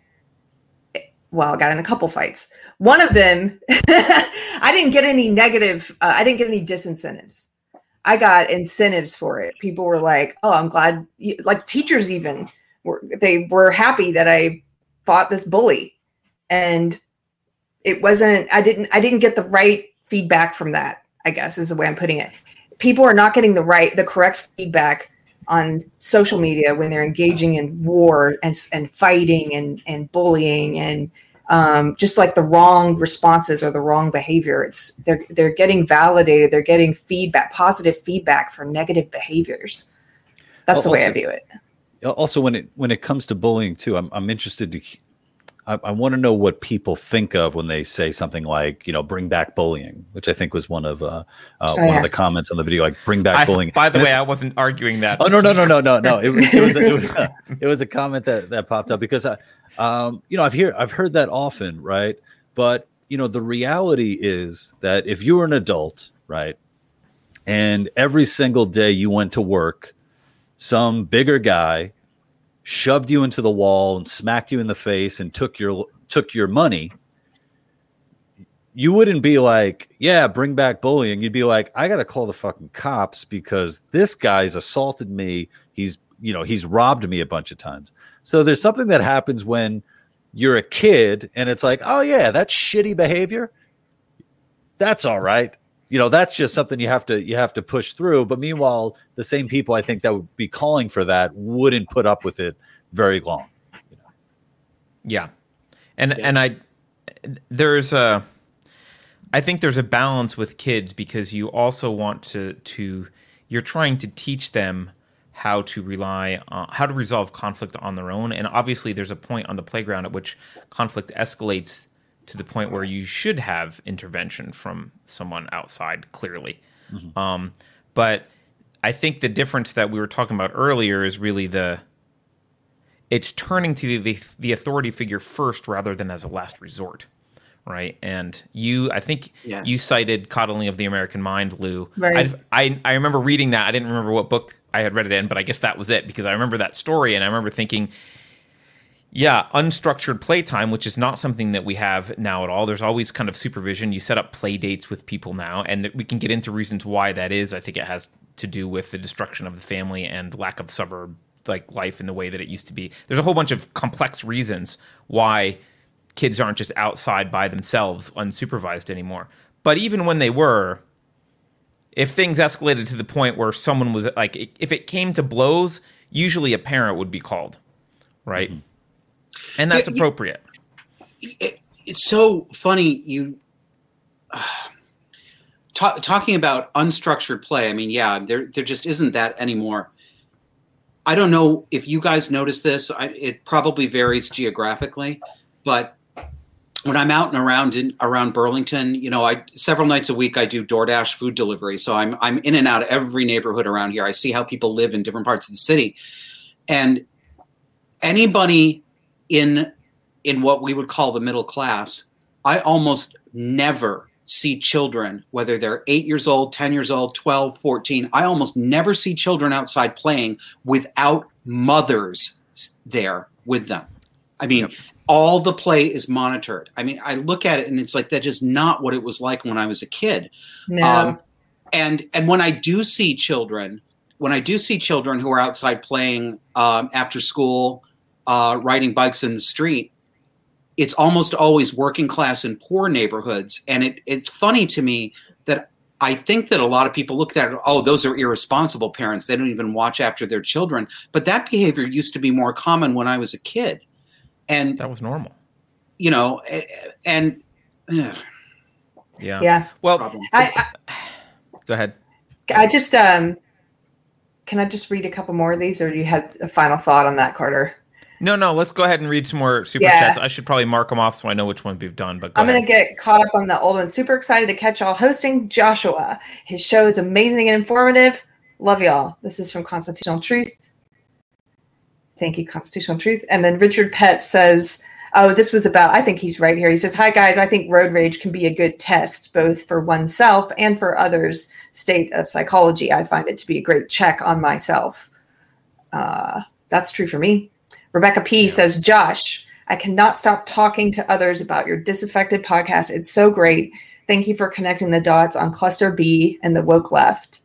well i got in a couple fights one of them i didn't get any negative uh, i didn't get any disincentives i got incentives for it people were like oh i'm glad you, like teachers even were they were happy that i fought this bully. And it wasn't i didn't i didn't get the right feedback from that i guess is the way i'm putting it. People are not getting the right the correct feedback on social media when they're engaging in war and and fighting and and bullying and um, just like the wrong responses or the wrong behavior. It's they're they're getting validated they're getting feedback positive feedback for negative behaviors. That's the way i Also- view it also when it when it comes to bullying too, I'm I'm interested to I, I want to know what people think of when they say something like, you know, bring back bullying, which I think was one of uh, uh oh, one yeah. of the comments on the video, like bring back I, bullying. By the and way, I wasn't arguing that. Oh no no no no no no! It, it was it was, a, it was a comment that that popped up because I, um, you know, I've hear I've heard that often, right? But you know, the reality is that if you were an adult, right, and every single day you went to work, some bigger guy shoved you into the wall and smacked you in the face and took your took your money you wouldn't be like yeah bring back bullying. You'd be like i gotta call the fucking cops because this guy's assaulted me. He's you know he's robbed me a bunch of times. So there's something that happens when you're a kid and it's like oh yeah that's shitty behavior. That's all right you know that's just something you have to you have to push through but meanwhile the same people i think that would be calling for that wouldn't put up with it very long you know? yeah and yeah. and i there's a i think there's a balance with kids because you also want to to you're trying to teach them how to rely on how to resolve conflict on their own and obviously there's a point on the playground at which conflict escalates to the point where you should have intervention from someone outside clearly mm-hmm. um, but i think the difference that we were talking about earlier is really the it's turning to the, the authority figure first rather than as a last resort right and you i think yes. you cited coddling of the american mind lou right. I, I remember reading that i didn't remember what book i had read it in but i guess that was it because i remember that story and i remember thinking yeah, unstructured playtime, which is not something that we have now at all. There's always kind of supervision. You set up play dates with people now, and we can get into reasons why that is. I think it has to do with the destruction of the family and lack of suburb like life in the way that it used to be. There's a whole bunch of complex reasons why kids aren't just outside by themselves unsupervised anymore. But even when they were, if things escalated to the point where someone was like, if it came to blows, usually a parent would be called, right? Mm-hmm and that's it, appropriate. It, it's so funny you uh, talk, talking about unstructured play. I mean, yeah, there there just isn't that anymore. I don't know if you guys notice this. I, it probably varies geographically, but when I'm out and around in around Burlington, you know, I several nights a week I do DoorDash food delivery. So I'm I'm in and out of every neighborhood around here. I see how people live in different parts of the city. And anybody in in what we would call the middle class, I almost never see children, whether they're eight years old, 10 years old, 12, 14. I almost never see children outside playing without mothers there with them. I mean, yep. all the play is monitored. I mean, I look at it and it's like that is not what it was like when I was a kid. No. Um, and and when I do see children, when I do see children who are outside playing um, after school uh, riding bikes in the street, it's almost always working class and poor neighborhoods. And it, it's funny to me that I think that a lot of people look at it, oh, those are irresponsible parents. They don't even watch after their children. But that behavior used to be more common when I was a kid. And that was normal. You know, and. yeah. Yeah. Well, I, I, go ahead. I just um can I just read a couple more of these or do you have a final thought on that, Carter? No, no. Let's go ahead and read some more super yeah. chats. I should probably mark them off so I know which ones we've done. But go I'm going to get caught up on the old one. Super excited to catch y'all hosting Joshua. His show is amazing and informative. Love y'all. This is from Constitutional Truth. Thank you, Constitutional Truth. And then Richard Pett says, "Oh, this was about. I think he's right here. He says, "Hi guys. I think road rage can be a good test, both for oneself and for others' state of psychology. I find it to be a great check on myself. Uh, that's true for me." Rebecca P yeah. says, Josh, I cannot stop talking to others about your disaffected podcast. It's so great. Thank you for connecting the dots on Cluster B and the woke left.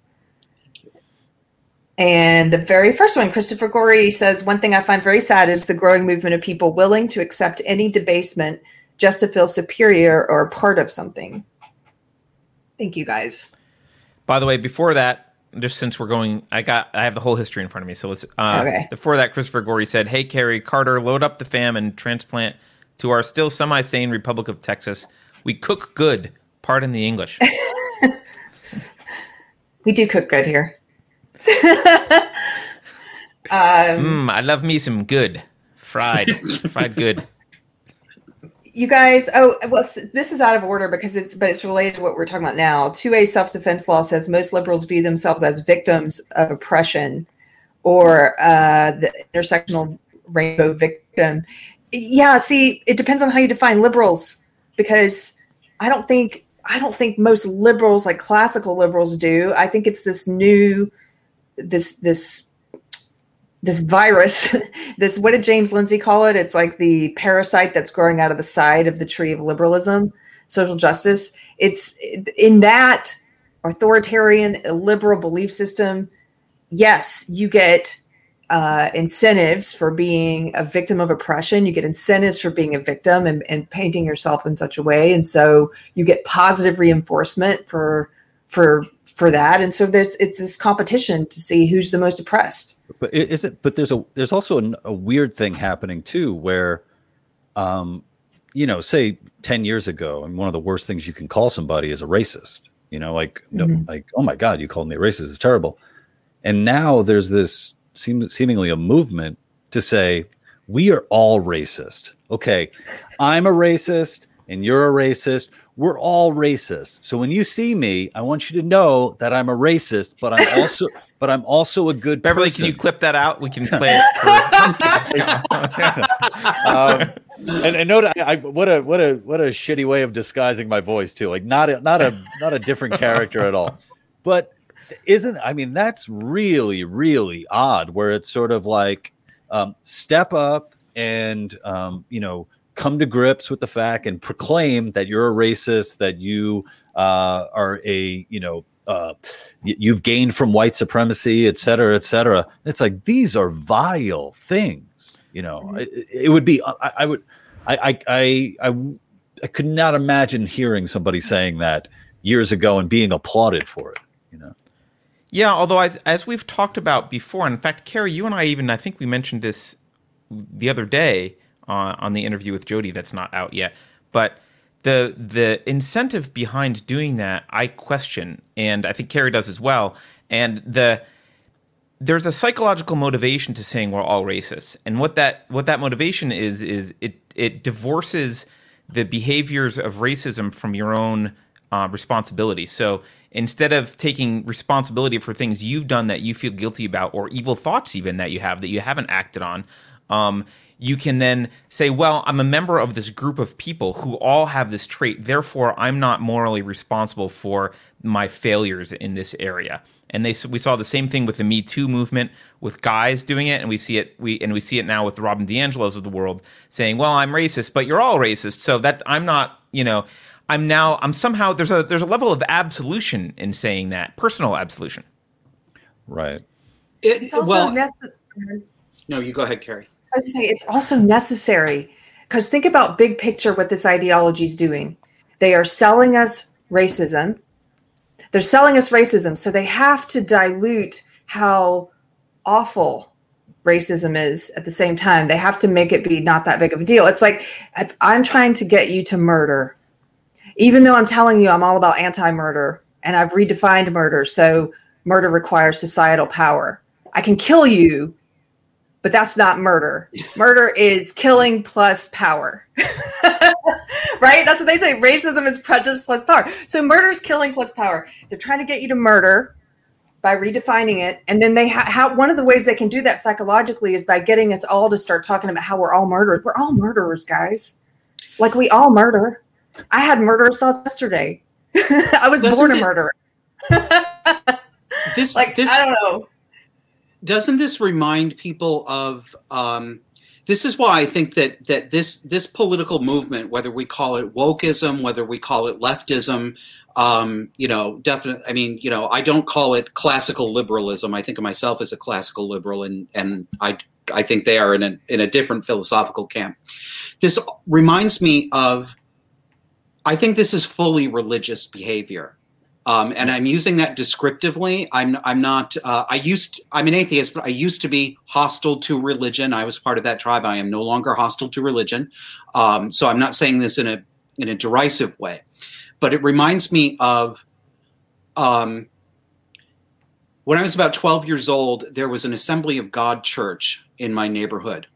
And the very first one, Christopher Gorey says, One thing I find very sad is the growing movement of people willing to accept any debasement just to feel superior or part of something. Thank you guys. By the way, before that, just since we're going, I got I have the whole history in front of me. So let's. Uh, okay. Before that, Christopher Gorey said, "Hey, Keri Carter, load up the fam and transplant to our still semi-sane Republic of Texas. We cook good. Pardon the English. we do cook good here." Um, mm, I love me some good fried, fried good. You guys, oh well, this is out of order because it's but it's related to what we're talking about now. Two A self defense law says most liberals view themselves as victims of oppression, or uh, the intersectional rainbow victim. Yeah, see, it depends on how you define liberals because I don't think I don't think most liberals, like classical liberals, do. I think it's this new, this this this virus, this what did James Lindsay call it? It's like the parasite that's growing out of the side of the tree of liberalism, social justice. It's in that authoritarian liberal belief system. Yes, you get uh, incentives for being a victim of oppression. You get incentives for being a victim and, and painting yourself in such a way, and so you get positive reinforcement for for for that. And so there's it's this competition to see who's the most oppressed. But is it? But there's a there's also a, a weird thing happening too, where, um, you know, say ten years ago, and one of the worst things you can call somebody is a racist. You know, like mm-hmm. no, like oh my god, you called me a racist. It's terrible. And now there's this seem, seemingly a movement to say we are all racist. Okay, I'm a racist and you're a racist. We're all racist. So when you see me, I want you to know that I'm a racist, but I'm also but I'm also a good Beverly, person. can you clip that out? We can play it. um, and, and note, I, I, what a what a what a shitty way of disguising my voice too. Like not a not a not a different character at all. But isn't I mean that's really really odd where it's sort of like um, step up and um, you know come to grips with the fact and proclaim that you're a racist that you uh, are a you know uh, you've gained from white supremacy et cetera et cetera. It's like these are vile things you know? Mm-hmm. it, it, would be I, I would I, I I I I could not imagine hearing somebody saying that years ago and being applauded for it you know? Yeah, although I, as we've talked about before, in fact, Keri, you and I even I think we mentioned this the other day uh, on the interview with Jody. That's not out yet, but the the incentive behind doing that, I question, and I think Keri does as well. And the there's a psychological motivation to saying we're all racist, and what that what that motivation is is it it divorces the behaviors of racism from your own uh, responsibility. So instead of taking responsibility for things you've done that you feel guilty about or evil thoughts even that you have that you haven't acted on um, you can then say well i'm a member of this group of people who all have this trait therefore i'm not morally responsible for my failures in this area and they we saw the same thing with the me too movement with guys doing it and we see it we and we see it now with the robin DiAngelo's of the world saying well i'm racist but you're all racist so that i'm not you know I'm now I'm somehow there's a there's a level of absolution in saying that personal absolution. Right. It, it's also well, necessary. No, you go ahead, Keri. I was say it's also necessary because think about big picture what this ideology is doing. They are selling us racism. They're selling us racism, so they have to dilute how awful racism is at the same time. They have to make it be not that big of a deal. It's like I'm trying to get you to murder even though I'm telling you I'm all about anti murder and I've redefined murder. So murder requires societal power. I can kill you, but that's not murder. Murder is killing plus power. right? That's what they say. Racism is prejudice plus power. So murder is killing plus power. They're trying to get you to murder by redefining it. And then they ha- how one of the ways they can do that psychologically is by getting us all to start talking about how we're all murdered. We're all murderers, guys. Like we all murder. I had murderous thoughts yesterday. I was doesn't born a murderer. this, like this, I don't know. Doesn't this remind people of? Um, this is why I think that that this this political movement, whether we call it wokeism, whether we call it leftism, um, you know, definitely. I mean, you know, I don't call it classical liberalism. I think of myself as a classical liberal, and and I I think they are in a in a different philosophical camp. This reminds me of I think this is fully religious behavior. Um, and I'm using that descriptively. I'm I'm not. Uh, I used. I'm an atheist, but I used to be hostile to religion. I was part of that tribe. I am no longer hostile to religion. Um, so I'm not saying this in a in a derisive way, but it reminds me of um, when I was about 12 years old, there was an Assembly of God church in my neighborhood,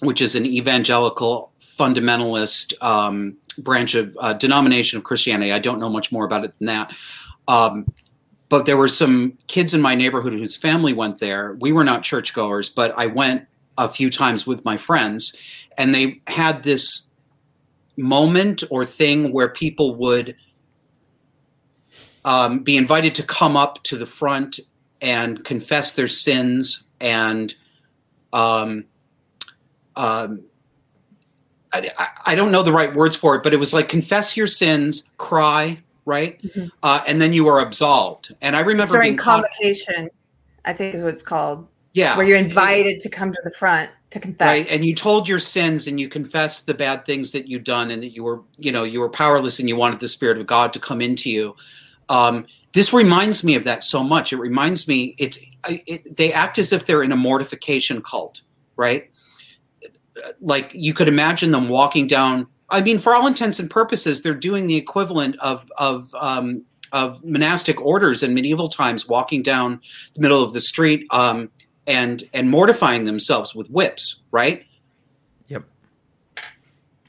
which is an evangelical fundamentalist um, branch of uh, denomination of Christianity. I don't know much more about it than that. Um, but there were some kids in my neighborhood whose family went there. We were not churchgoers, but I went a few times with my friends, and they had this moment or thing where people would um, be invited to come up to the front and confess their sins and um, um, I, I, don't know the right words for it, but it was like confess your sins, cry, right, mm-hmm. uh, and then you are absolved. And I remember during convocation, I think is what it's called. Yeah, where you're invited to come to the front to confess, right? And you told your sins and you confessed the bad things that you'd done, and that you were, you know, you were powerless, and you wanted the Spirit of God to come into you. Um, this reminds me of that so much. It reminds me it's it, they act as if they're in a mortification cult, right? Like you could imagine them walking down. I mean, for all intents and purposes, they're doing the equivalent of of um, of monastic orders in medieval times, walking down the middle of the street um, and and mortifying themselves with whips, right? Yep.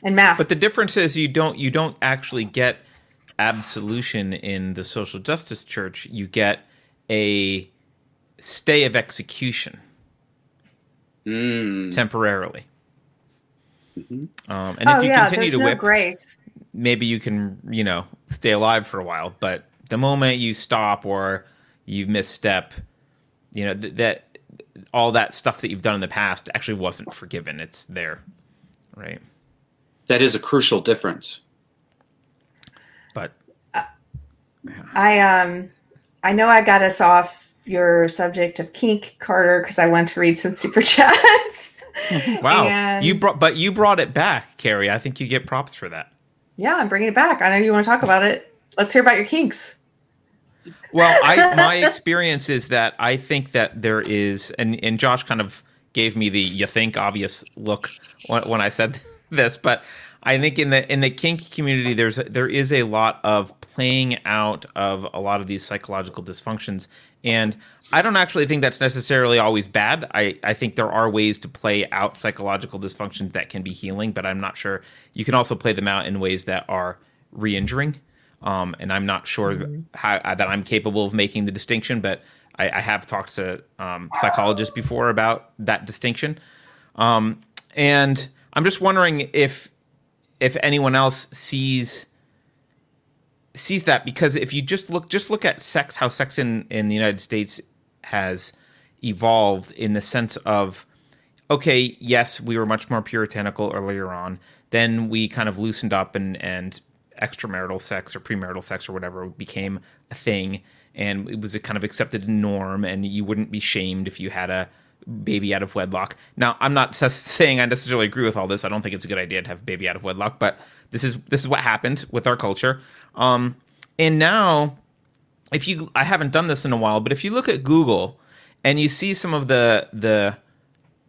And masks. But the difference is you don't you don't actually get absolution in the social justice church, you get a stay of execution mm. temporarily. Mm-hmm. Um, and oh, if you yeah, continue to no whip, grace. maybe you can, you know, stay alive for a while. But the moment you stop or you misstep, you know, th- that all that stuff that you've done in the past actually wasn't forgiven. It's there, right? That is a crucial difference. But I um I know I got us off your subject of kink, Carter, because I went to read some super chats. wow, and you brought, but you brought it back, Keri. I think you get props for that. Yeah, I'm bringing it back. I know you want to talk about it. Let's hear about your kinks. Well, I my experience is that I think that there is, and and Josh kind of gave me the you think obvious look when, when I said this, but I think in the in the kink community, there's there is a lot of playing out of a lot of these psychological dysfunctions, and I don't actually think that's necessarily always bad. I I think there are ways to play out psychological dysfunctions that can be healing, but I'm not sure you can also play them out in ways that are re-injuring. Um, and I'm not sure mm-hmm. how, uh, that I'm capable of making the distinction, but I, I have talked to um, psychologists before about that distinction. Um, and I'm just wondering if if anyone else sees sees that because if you just look just look at sex how sex in in the United States has evolved in the sense of okay yes we were much more puritanical earlier on then we kind of loosened up and and extramarital sex or premarital sex or whatever became a thing and it was a kind of accepted norm and you wouldn't be shamed if you had a baby out of wedlock. Now, I'm not saying I necessarily agree with all this. I don't think it's a good idea to have baby out of wedlock, but this is this is what happened with our culture. Um, and now, if you, I haven't done this in a while, but if you look at Google and you see some of the the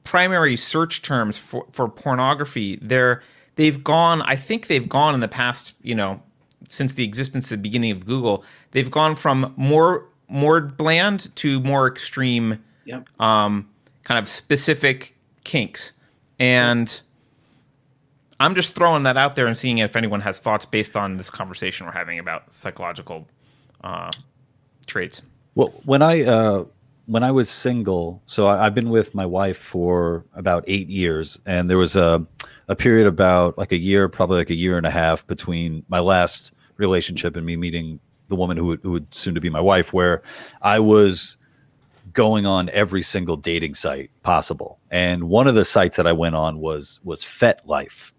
primary search terms for for pornography, they're they've gone. I think they've gone in the past, you know, since the existence of the beginning of Google, they've gone from more more bland to more extreme. Yep. Um, kind of specific kinks. And I'm just throwing that out there and seeing if anyone has thoughts based on this conversation we're having about psychological uh, traits. Well, when I uh, when I was single, so I, have been with my wife for about eight years, and there was a a period about like a year, probably like a year and a half between my last relationship and me meeting the woman who would, who would soon to be my wife, where I was going on every single dating site possible. And one of the sites that I went on was was FetLife,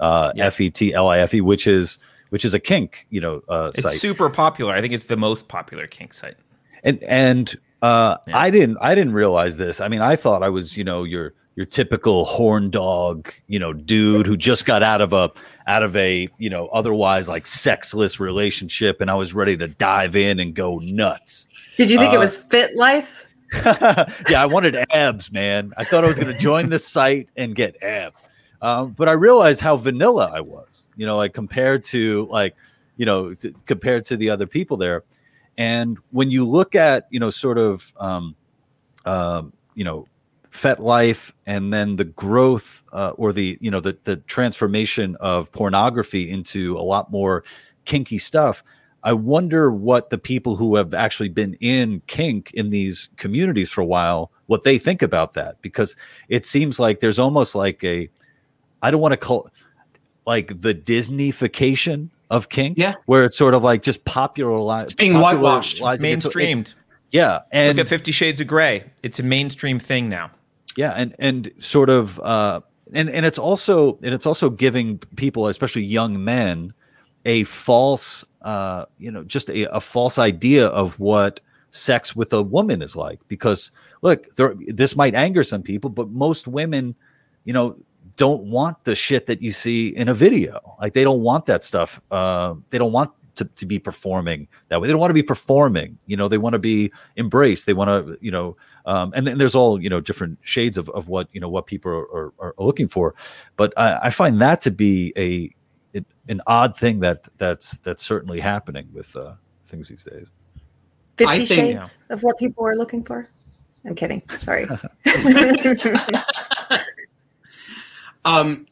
uh, yeah. F E T L I F E, which is which is a kink, you know, uh, it's site. super popular. I think it's the most popular kink site. And and uh, yeah. I didn't I didn't realize this. I mean, I thought I was you know your your typical horn dog, you know, dude who just got out of a out of a you know otherwise like sexless relationship, and I was ready to dive in and go nuts. Did you think it uh, was Fit Life? yeah, I wanted abs, man. I thought I was going to join the site and get abs. Um, but I realized how vanilla I was, you know, like compared to like, you know, t- compared to the other people there. And when you look at, you know, sort of, um, uh, you know, FetLife and then the growth uh, or the, you know, the, the transformation of pornography into a lot more kinky stuff. I wonder what the people who have actually been in kink in these communities for a while, what they think about that, because it seems like there's almost like a, I don't want to call like the Disneyfication of kink, yeah, where it's sort of like just popularized, it's being whitewashed, it's mainstreamed. It, yeah, and look at Fifty Shades of Grey; it's a mainstream thing now. Yeah, and and sort of, uh, and and it's also and it's also giving people, especially young men, a false, uh, you know, just a, a false idea of what sex with a woman is like. Because look, there, this might anger some people, but most women, you know, don't want the shit that you see in a video. Like they don't want that stuff. Uh, they don't want to, to be performing that way. They don't want to be performing. You know, they want to be embraced. They want to, you know, um, and then there's all you know different shades of, of what you know what people are, are, are looking for. But I, I, find that to be a an odd thing that that's that's certainly happening with uh, things these days. Fifty think, Shades yeah. of what people are looking for. I'm kidding. Sorry. Um,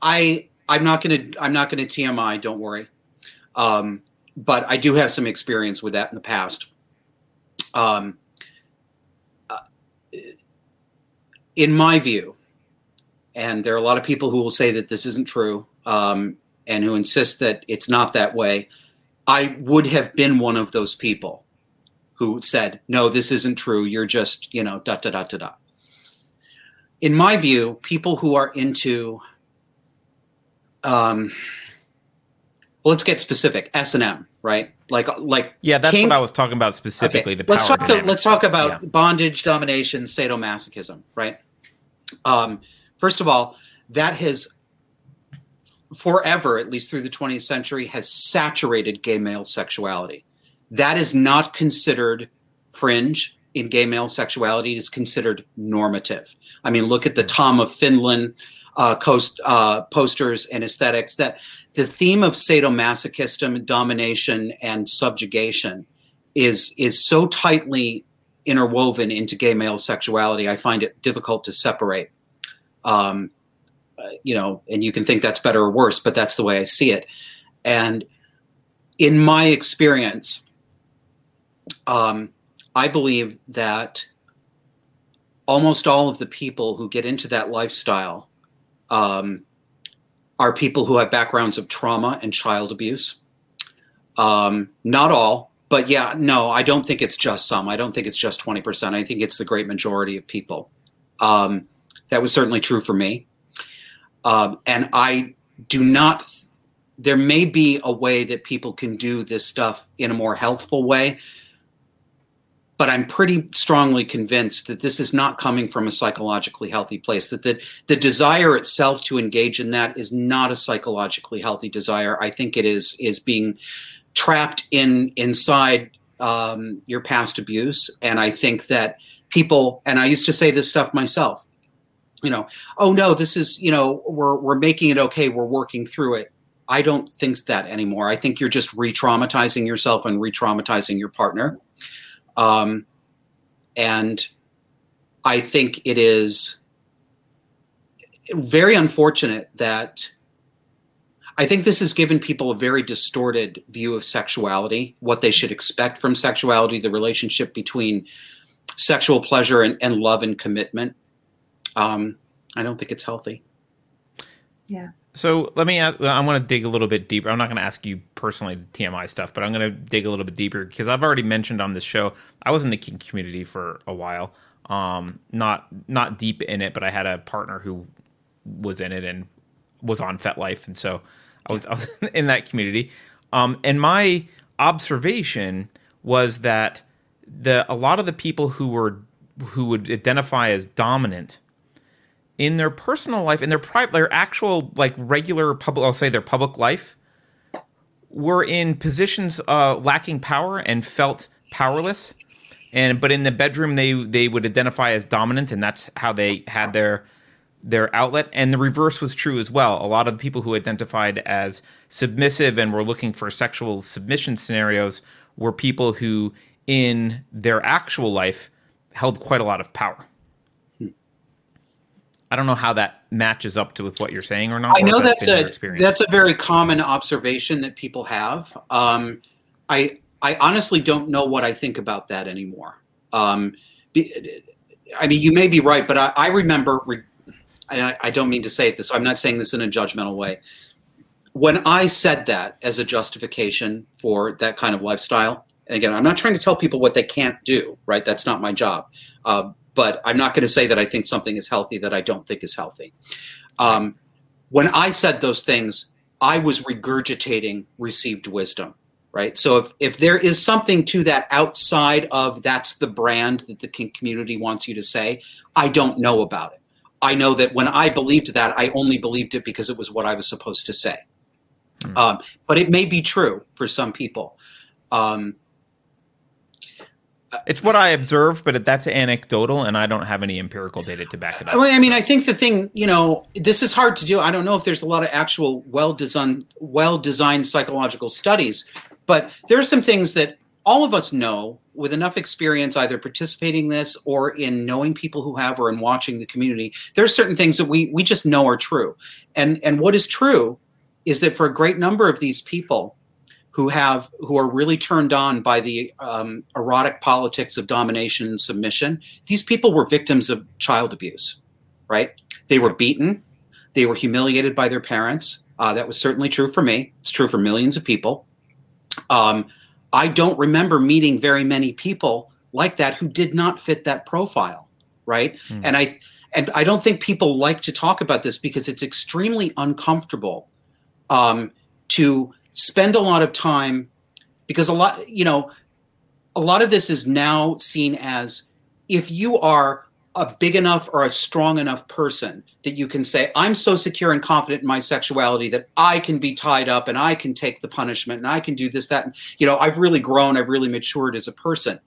I I'm not gonna I'm not gonna TMI. Don't worry. Um, but I do have some experience with that in the past. Um, uh, in my view, and there are a lot of people who will say that this isn't true um, and who insist that it's not that way. I would have been one of those people who said, "No, this isn't true. You're just you know da da da da da." In my view, people who are into, um, well, let's get specific. S and M, right? Like, like yeah, that's kink. what I was talking about specifically. Okay. The let's talk. Dynamics. Let's talk about yeah. bondage, domination, sadomasochism, right? Um, first of all, that has forever, at least through the 20th century, has saturated gay male sexuality. That is not considered fringe in gay male sexuality. is considered normative. I mean, look at the Tom of Finland uh, coast, uh, posters and aesthetics. That the theme of sadomasochism, domination, and subjugation is is so tightly interwoven into gay male sexuality. I find it difficult to separate. Um, you know, and you can think that's better or worse, but that's the way I see it. And in my experience, um, I believe that almost all of the people who get into that lifestyle um, are people who have backgrounds of trauma and child abuse. Um, not all, but yeah, no, I don't think it's just some. I don't think it's just 20%. I think it's the great majority of people. Um, that was certainly true for me. Um, and I do not, there may be a way that people can do this stuff in a more healthful way but I'm pretty strongly convinced that this is not coming from a psychologically healthy place. That the, the desire itself to engage in that is not a psychologically healthy desire. I think it is is being trapped in inside um, your past abuse, and I think that people. And I used to say this stuff myself. You know, oh no, this is you know we're we're making it okay. We're working through it. I don't think that anymore. I think you're just re-traumatizing yourself and re-traumatizing your partner um, and I think it is very unfortunate that I think this has given people a very distorted view of sexuality, what they should expect from sexuality, the relationship between sexual pleasure and, and love and commitment. Um, I don't think it's healthy. Yeah. So let me. I want to dig a little bit deeper. I'm not going to ask you personally TMI stuff, but I'm going to dig a little bit deeper because I've already mentioned on this show I was in the kink community for a while. Um, not not deep in it, but I had a partner who was in it and was on FetLife, and so I was I was in that community. Um, and my observation was that the a lot of the people who were who would identify as dominant in their personal life, in their private, their actual like regular public, I'll say their public life, were in positions uh, lacking power and felt powerless. And but in the bedroom, they they would identify as dominant, and that's how they had their their outlet. And the reverse was true as well. A lot of people who identified as submissive and were looking for sexual submission scenarios were people who in their actual life held quite a lot of power I don't know how that matches up to with what you're saying or not. I know that's, that's a that's a very common observation that people have. Um, I I honestly don't know what I think about that anymore. Um, be, I mean, you may be right, but I, I remember. Re- I, I don't mean to say this. I'm not saying this in a judgmental way. When I said that as a justification for that kind of lifestyle, and again, I'm not trying to tell people what they can't do. Right? That's not my job. Uh, but I'm not going to say that I think something is healthy that I don't think is healthy. Um, when I said those things, I was regurgitating received wisdom right? So if, if there is something to that outside of that's the brand that the community wants you to say, I don't know about it. I know that when I believed that, I only believed it because it was what I was supposed to say. Mm. Um, but it may be true for some people. Um, it's what I observe, but that's anecdotal, and I don't have any empirical data to back it up. I mean, I think the thing, you know, this is hard to do. I don't know if there's a lot of actual well designed, well designed psychological studies, but there are some things that all of us know with enough experience, either participating in this or in knowing people who have or in watching the community. There are certain things that we we just know are true, and and what is true is that for a great number of these people who have who are really turned on by the um, erotic politics of domination and submission, these people were victims of child abuse, right? They were beaten, they were humiliated by their parents. Uh, that was certainly true for me. It's true for millions of people. Um, I don't remember meeting very many people like that who did not fit that profile, right? Mm. And I and I don't think people like to talk about this because it's extremely uncomfortable um, to spend a lot of time because a lot, you know, a lot of this is now seen as if you are a big enough or a strong enough person that you can say, I'm so secure and confident in my sexuality that I can be tied up and I can take the punishment and I can do this, that. And, you know, I've really grown, I've really matured as a person.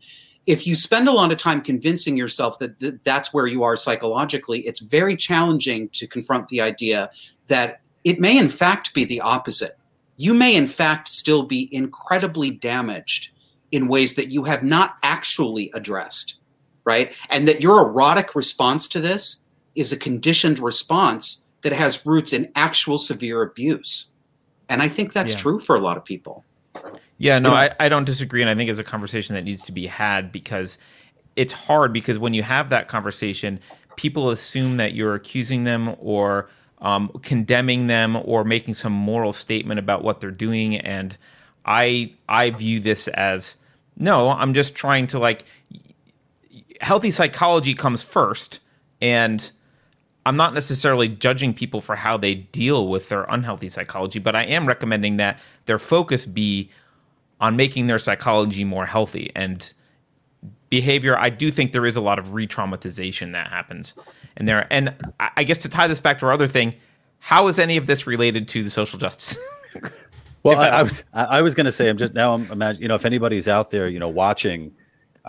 If you spend a lot of time convincing yourself that th- that's where you are psychologically, it's very challenging to confront the idea that it may, in fact, be the opposite. You may, in fact, still be incredibly damaged in ways that you have not actually addressed right? And that your erotic response to this is a conditioned response that has roots in actual severe abuse. And I think that's yeah. true for a lot of people. Yeah, no, I, I don't disagree. And I think it's a conversation that needs to be had because it's hard because when you have that conversation, people assume that you're accusing them or um, condemning them or making some moral statement about what they're doing. And I I view this as no, I'm just trying to like healthy psychology comes first and I'm not necessarily judging people for how they deal with their unhealthy psychology, but I am recommending that their focus be on making their psychology more healthy and behavior. I do think there is a lot of re-traumatization that happens in there. And I guess to tie this back to our other thing, how is any of this related to the social justice? well, I, I, was I was going to say I'm just now I'm imagine you know if anybody's out there you know watching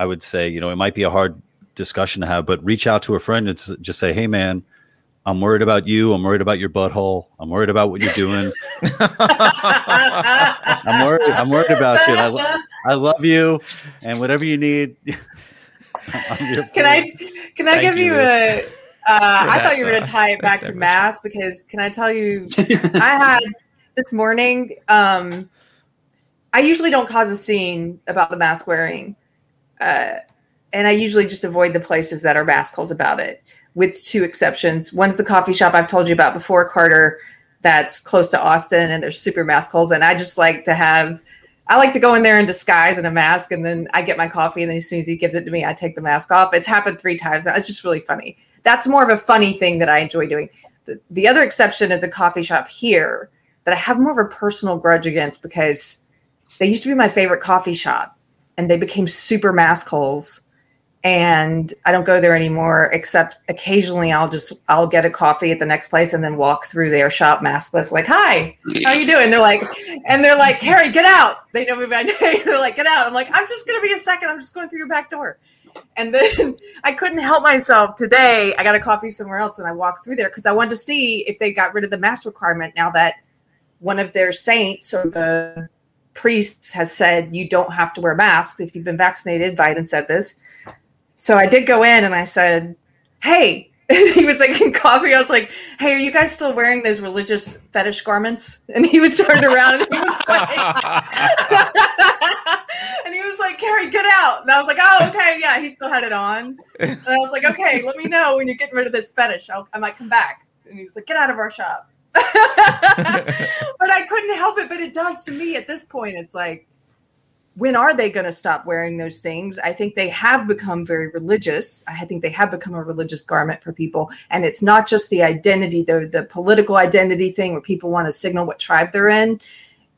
I would say, you know, it might be a hard discussion to have, but reach out to a friend and just say, hey, man, I'm worried about you. I'm worried about your butthole. I'm worried about what you're doing. I'm worried. I'm worried about you. I, love you, and whatever you need. can I can I give you, you a? Uh, I thought you were going to tie it back to mass because can I tell you, I had this morning. Um, I usually don't cause a scene about the mask wearing, uh, and I usually just avoid the places that are mask holes about it, with two exceptions. One's the coffee shop I've told you about before, Carter, that's close to Austin, and there's super mask holes. And I just like to have, I like to go in there in disguise and a mask, and then I get my coffee, and then as soon as he gives it to me, I take the mask off. It's happened three times. It's just really funny. That's more of a funny thing that I enjoy doing. The, the other exception is a coffee shop here that I have more of a personal grudge against because they used to be my favorite coffee shop and they became super mask holes and I don't go there anymore except occasionally I'll just I'll get a coffee at the next place and then walk through their shop maskless like hi how you doing they're like and they're like Keri get out they know me by name they're like get out I'm like I'm just gonna be a second I'm just going through your back door And then I couldn't help myself today. I got a coffee somewhere else and I walked through there because I wanted to see if they got rid of the mask requirement now that one of their saints or the priests has said you don't have to wear masks if you've been vaccinated. Biden said this. So I did go in and I said, Hey, he was like in coffee. I was like, "Hey, are you guys still wearing those religious fetish garments?" And he was turned around and he was like, and he was like, "Keri, get out!" And I was like, "Oh, okay, yeah." He still had it on, and I was like, "Okay, let me know when you're getting rid of this fetish. I'll, I might come back." And he was like, "Get out of our shop." but I couldn't help it. But it does to me at this point. It's like when are they going to stop wearing those things? I think they have become very religious. I think they have become a religious garment for people. And it's not just the identity, the, the political identity thing where people want to signal what tribe they're in.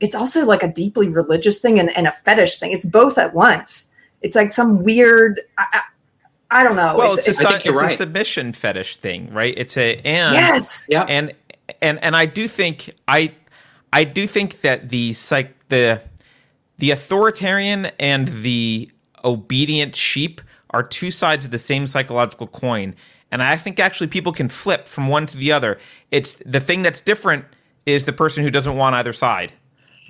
It's also like a deeply religious thing and, and a fetish thing. It's both at once. It's like some weird, I, I, I don't know. Well, it's, it's, a, it's right. a, submission fetish thing, right? It's a, and, yes. Yeah. And, and, and I do think, I, I do think that the psych, the, the authoritarian and the obedient sheep are two sides of the same psychological coin. And I think actually people can flip from one to the other. It's the thing that's different is the person who doesn't want either side,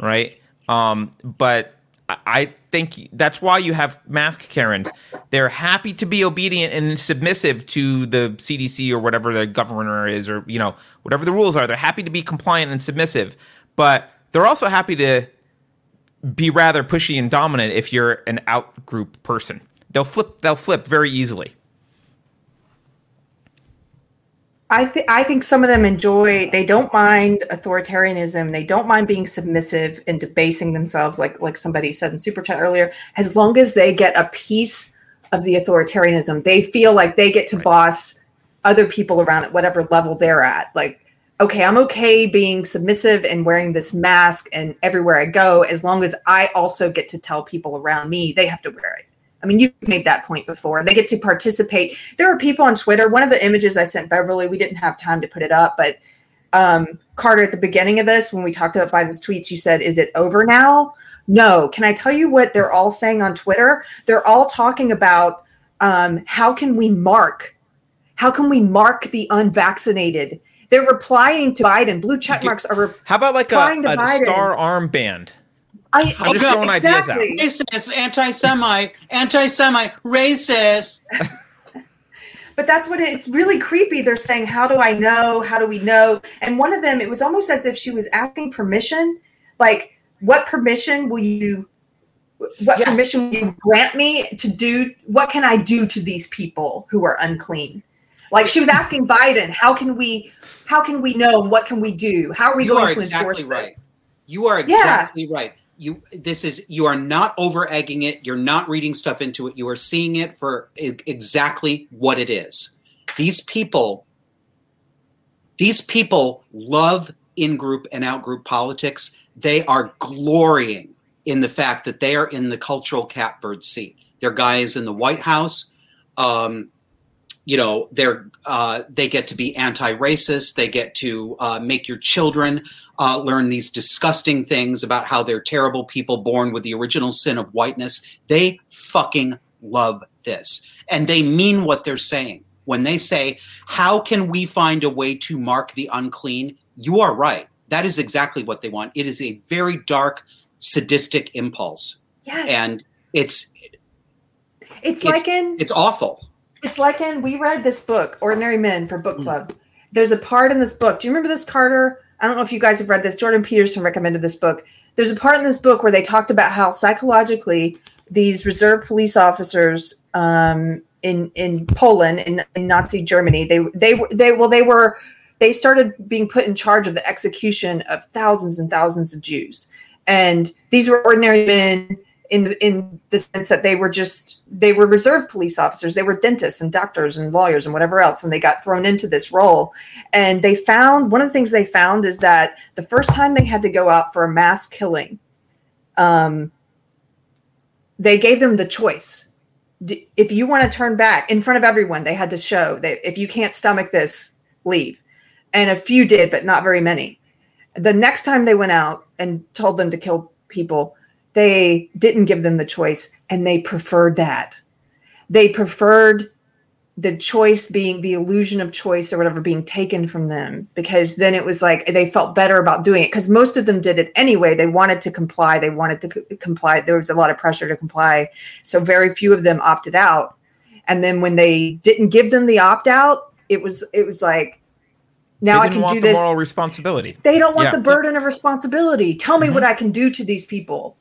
right? Um, but I think that's why you have mask Karens. They're happy to be obedient and submissive to the CDC or whatever the governor is, or you know whatever the rules are. They're happy to be compliant and submissive, but they're also happy to be rather pushy and dominant if you're an out group person. They'll flip they'll flip very easily. I think I think some of them enjoy they don't mind authoritarianism, they don't mind being submissive and debasing themselves like like somebody said in super chat earlier as long as they get a piece of the authoritarianism. They feel like they get to right. boss other people around at whatever level they're at. Like okay, I'm okay being submissive and wearing this mask and everywhere I go, as long as I also get to tell people around me they have to wear it. I mean, you've made that point before. They get to participate. There are people on Twitter. One of the images I sent Beverly, we didn't have time to put it up, but um, Carter, at the beginning of this, when we talked about Biden's tweets, you said, Is it over now? No. Can I tell you what they're all saying on Twitter? They're all talking about um, how can we mark? How can we mark the unvaccinated? They're replying to Biden. Blue check marks are. Re- How about like a, a star armband? I, I'm just throwing exactly. ideas out. Racist, anti-Semite, anti-Semite, racist. but that's what it, it's really creepy. They're saying, "How do I know? How do we know?" And one of them, it was almost as if she was asking permission, like, "What permission will you?" What yes. permission will you grant me to do? What can I do to these people who are unclean? Like she was asking Biden, how can we how can we know what can we do? How are we you going are to exactly enforce right. this? You are exactly yeah. right. You this is you are not over egging it. You're not reading stuff into it. You are seeing it for exactly what it is. These people these people love in group and out group politics. They are glorying in the fact that they are in the cultural catbird seat. Their guy is in the White House. Um, you know they're uh, they get to be anti-racist they get to uh, make your children uh, learn these disgusting things about how they're terrible people born with the original sin of whiteness. They fucking love this. And they mean what they're saying. When they say how can we find a way to mark the unclean? You are right. That is exactly what they want. It is a very dark sadistic impulse. Yes. and it's it's, it's like in it's awful it's like in we read this book, Ordinary Men, for book mm. club. There's a part in this book. Do you remember this, Carter? I don't know if you guys have read this. Jordan Peterson recommended this book. There's a part in this book where they talked about how psychologically these reserve police officers um, in in Poland in, in Nazi Germany they they they well they were they started being put in charge of the execution of thousands and thousands of Jews, and these were ordinary men in in the sense that they were just they were reserve police officers. They were dentists and doctors and lawyers and whatever else and they got thrown into this role. And they found one of the things they found is that the first time they had to go out for a mass killing um, they gave them the choice. If you want to turn back in front of everyone they had to show that if you can't stomach this leave. And a few did but not very many. The next time they went out and told them to kill people they didn't give them the choice and they preferred that. they preferred the choice being the illusion of choice or whatever being taken from them because then it was like they felt better about doing it because most of them did it anyway they wanted to comply they wanted to c- comply there was a lot of pressure to comply so very few of them opted out and then when they didn't give them the opt out it was it was like now i can do this moral responsibility. they don't want Yeah. the burden of responsibility tell me Mhm. what i can do to these people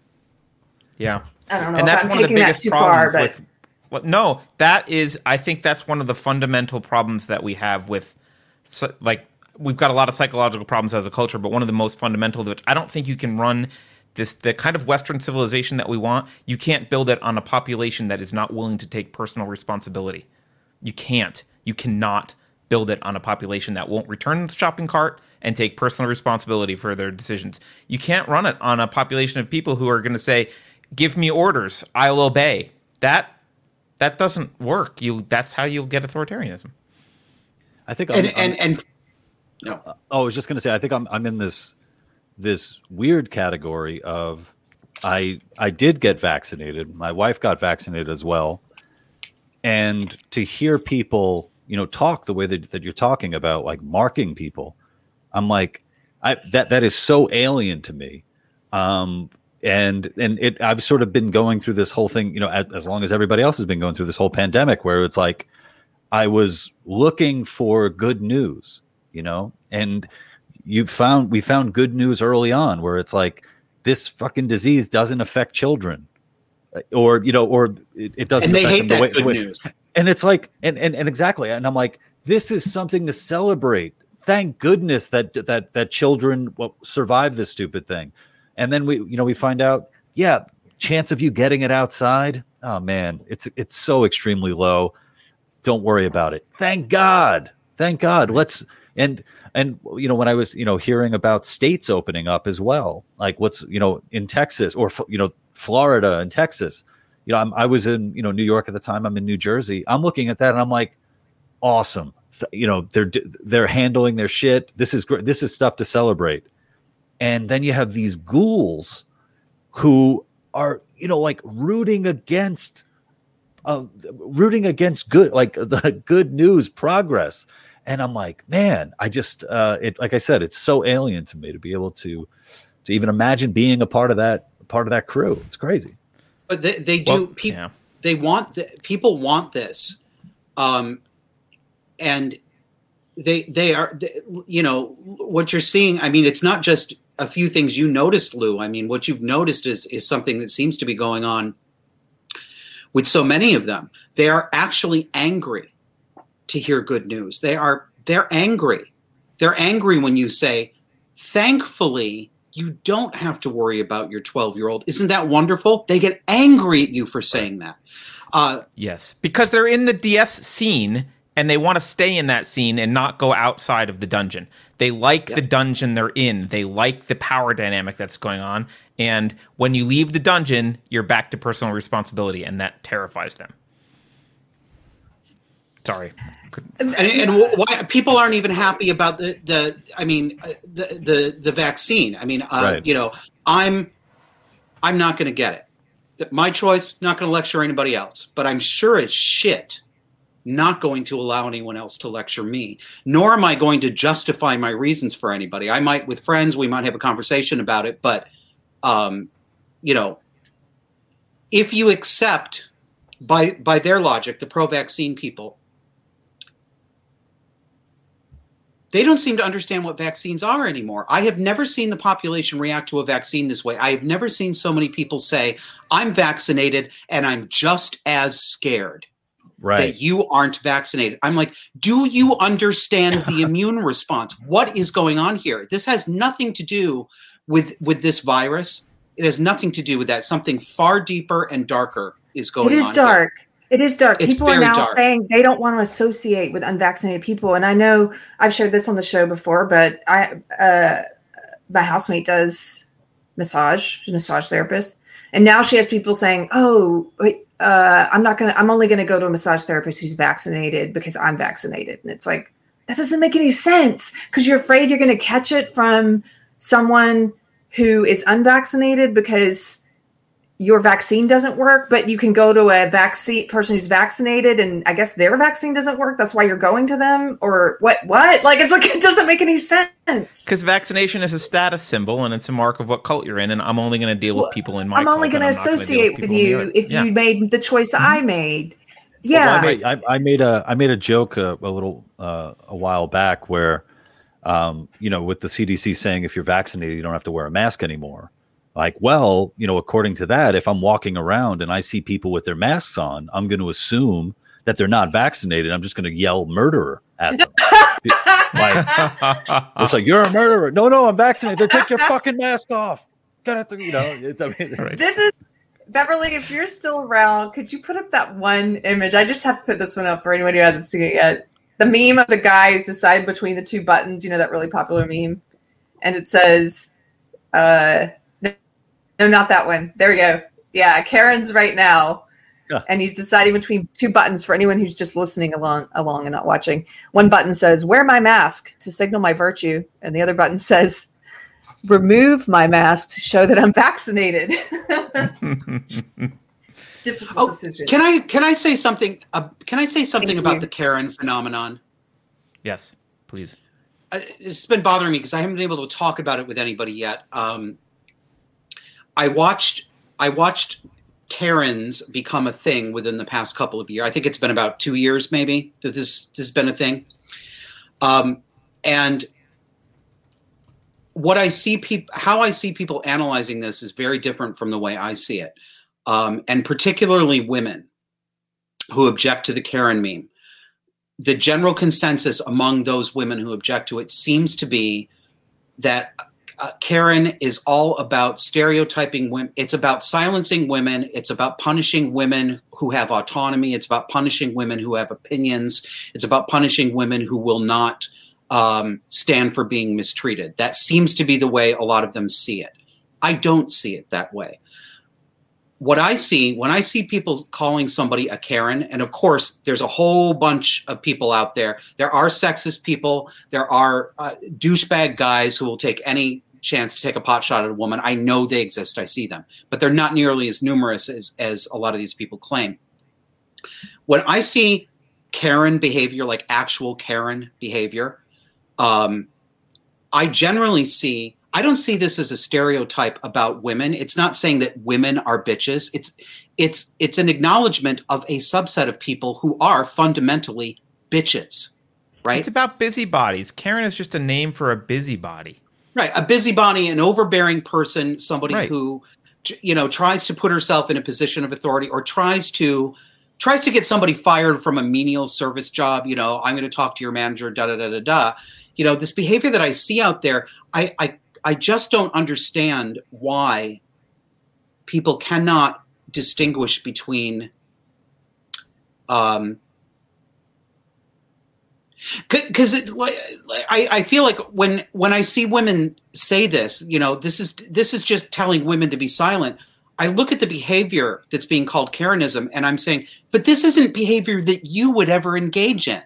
Yeah. i don't know and if that's i'm one of the biggest too far problems but with well, no that is i think that's one of the fundamental problems that we have with like we've got a lot of psychological problems as a culture but one of the most fundamental which i don't think you can run this the kind of western civilization that we want you can't build it on a population that is not willing to take personal responsibility. You can't. You cannot build it on a population that won't return the shopping cart and take personal responsibility for their decisions. You can't run it on a population of people who are going to say give me orders i'll obey that that doesn't work you that's how you'll get authoritarianism I think I'm, and I'm- and and no. Oh, I was just going to say, I think I'm I'm in this this weird category of I I did get vaccinated. My wife got vaccinated as well, and to hear people, you know, talk the way that, that you're talking about, like marking people, I'm like, I that that is so alien to me. Um, and and it I've sort of been going through this whole thing, you know, as, as long as everybody else has been going through this whole pandemic, where it's like I was looking for good news, you know, and you found we found good news early on where it's like this fucking disease doesn't affect children, or you know, or it, it doesn't. and they affect hate that way- good way- news. and it's like and, and and exactly and i'm like this is something to celebrate thank goodness that that that children survive this stupid thing and then we you know we find out yeah chance of you getting it outside oh man it's it's so extremely low. Don't worry about it. Thank god. Thank god. Let's and and you know when i was you know hearing about states opening up as well like what's you know in texas or you know florida and texas you know I'm, i was in you know new york at the time i'm in new jersey. I'm looking at that and i'm like awesome. You know they're they're handling their shit. This is great this is stuff to celebrate and then you have these ghouls who are you know like rooting against uh, rooting against good like the good news progress and i'm like man i just uh it like i said it's so alien to me to be able to to even imagine being a part of that part of that crew it's crazy But they, they do. Well, peop- yeah. They want the, people want this, um, and they they are. They, you know what you're seeing. I mean, it's not just a few things you noticed, Lou. I mean, what you've noticed is is something that seems to be going on with so many of them. They are actually angry to hear good news. They are they're angry. They're angry when you say, "Thankfully, you don't have to worry about your 12 year old. Isn't that wonderful? They get angry at you for saying that. Uh, Yes, because they're in the DS scene and they want to stay in that scene and not go outside of the dungeon. They like the dungeon they're in. They like the power dynamic that's going on. And when you leave the dungeon, you're back to personal responsibility, and that terrifies them. Sorry. And, and why people aren't even happy about the the I mean uh, the the the vaccine. I mean, uh, Right. you know, I'm I'm not going to get it. My choice. Not going to lecture anybody else. But I'm sure as shit not going to allow anyone else to lecture me. Nor am I going to justify my reasons for anybody. I might with friends. We might have a conversation about it. But um, you know, if you accept by by their logic, the pro-vaccine people they don't seem to understand what vaccines are anymore. I have never seen the population react to a vaccine this way. I have never seen so many people say, I'm vaccinated and I'm just as scared right that you aren't vaccinated. I'm like, do you understand the immune response? What is going on here? This has nothing to do with with this virus. It has nothing to do with that. Something far deeper and darker is going It on. is here. dark. It is dark. It's people are now dark. saying they don't want to associate with unvaccinated people, and I know I've shared this on the show before, but I, uh, my housemate does massage, she's a massage therapist, and now she has people saying, "Oh, wait, uh, I'm not gonna. I'm only gonna go to a massage therapist who's vaccinated because I'm vaccinated," and it's like that doesn't make any sense because you're afraid you're gonna catch it from someone who is unvaccinated because your vaccine doesn't work, but you can go to a vaccine person who's vaccinated and I guess their vaccine doesn't work. That's why you're going to them or what, what? Like, it's like, it doesn't make any sense. Because vaccination is a status symbol and it's a mark of what cult you're in. And I'm only going to deal with people in my I'm only going to associate with you if yeah. you made the choice mm-hmm. I made. Yeah. Well, I, made, I, I, made, a, I made a joke a, a little, uh, a while back where, um, you know, with the CDC saying if you're vaccinated, you don't have to wear a mask anymore like, well, you know, according to that, if I'm walking around and I see people with their masks on, I'm going to assume that they're not vaccinated. I'm just going to yell murderer at them. like, it's like you're a murderer. No, no, I'm vaccinated. Then take your fucking mask off. Gotta, you know, it's, I mean, right. this is Beverly. If you're still around, could you put up that one image? I just have to put this one up for anyone who hasn't seen it yet. The meme of the guy who's decided between the two buttons. You know that really popular meme, and it says, uh no, not that one. There we go. Yeah, Karen's right now. Yeah. And he's deciding between two buttons for anyone who's just listening along along and not watching. One button says, wear my mask to signal my virtue. And the other button says, remove my mask to show that I'm vaccinated. Difficult oh, decision. Can I can I say something? Uh, can I say something Thank about you. the Karen phenomenon? Yes, please. Uh, it's been bothering me because I haven't been able to talk about it with anybody yet. Um, I watched I watched Karens become a thing within the past couple of years. I think it's been about two years, maybe that this, this has been a thing. Um, and what I see people, how I see people analyzing this is very different from the way I see it, um, and particularly women who object to the Karen meme. The general consensus among those women who object to it seems to be that uh, Karen is all about stereotyping women. It's about silencing women. It's about punishing women who have autonomy. It's about punishing women who have opinions. It's about punishing women who will not um, stand for being mistreated. That seems to be the way a lot of them see it. I don't see it that way. What I see when I see people calling somebody a Karen, and of course, there's a whole bunch of people out there. There are sexist people. There are uh, douchebag guys who will take any chance to take a pot shot at a woman. I know they exist. I see them, but they're not nearly as numerous as as a lot of these people claim. When I see Karen behavior, like actual Karen behavior, um, I generally see. I don't see this as a stereotype about women. It's not saying that women are bitches. It's it's it's an acknowledgement of a subset of people who are fundamentally bitches. Right? It's about busybodies. Karen is just a name for a busybody. Right, a busybody, an overbearing person, somebody right. who you know tries to put herself in a position of authority or tries to tries to get somebody fired from a menial service job. You know, I'm going to talk to your manager. Da da da da da. You know, this behavior that I see out there, I I I just don't understand why people cannot distinguish between um, because I, I feel like when when I see women say this, you know, this is this is just telling women to be silent. I look at the behavior that's being called Karenism, and I'm saying, but this isn't behavior that you would ever engage in,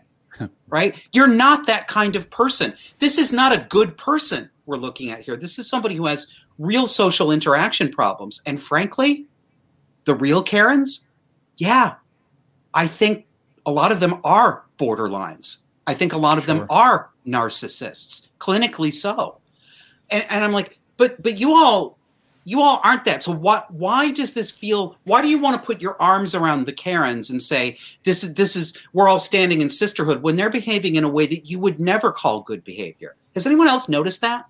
right? You're not that kind of person. This is not a good person we're looking at here. This is somebody who has real social interaction problems, and frankly, the real Karens, yeah, I think a lot of them are borderlines I think a lot of sure. them are narcissists, clinically so. And, and I'm like, but but you all you all aren't that. So what why does this feel why do you want to put your arms around the Karens and say this is this is we're all standing in sisterhood when they're behaving in a way that you would never call good behavior? Has anyone else noticed that?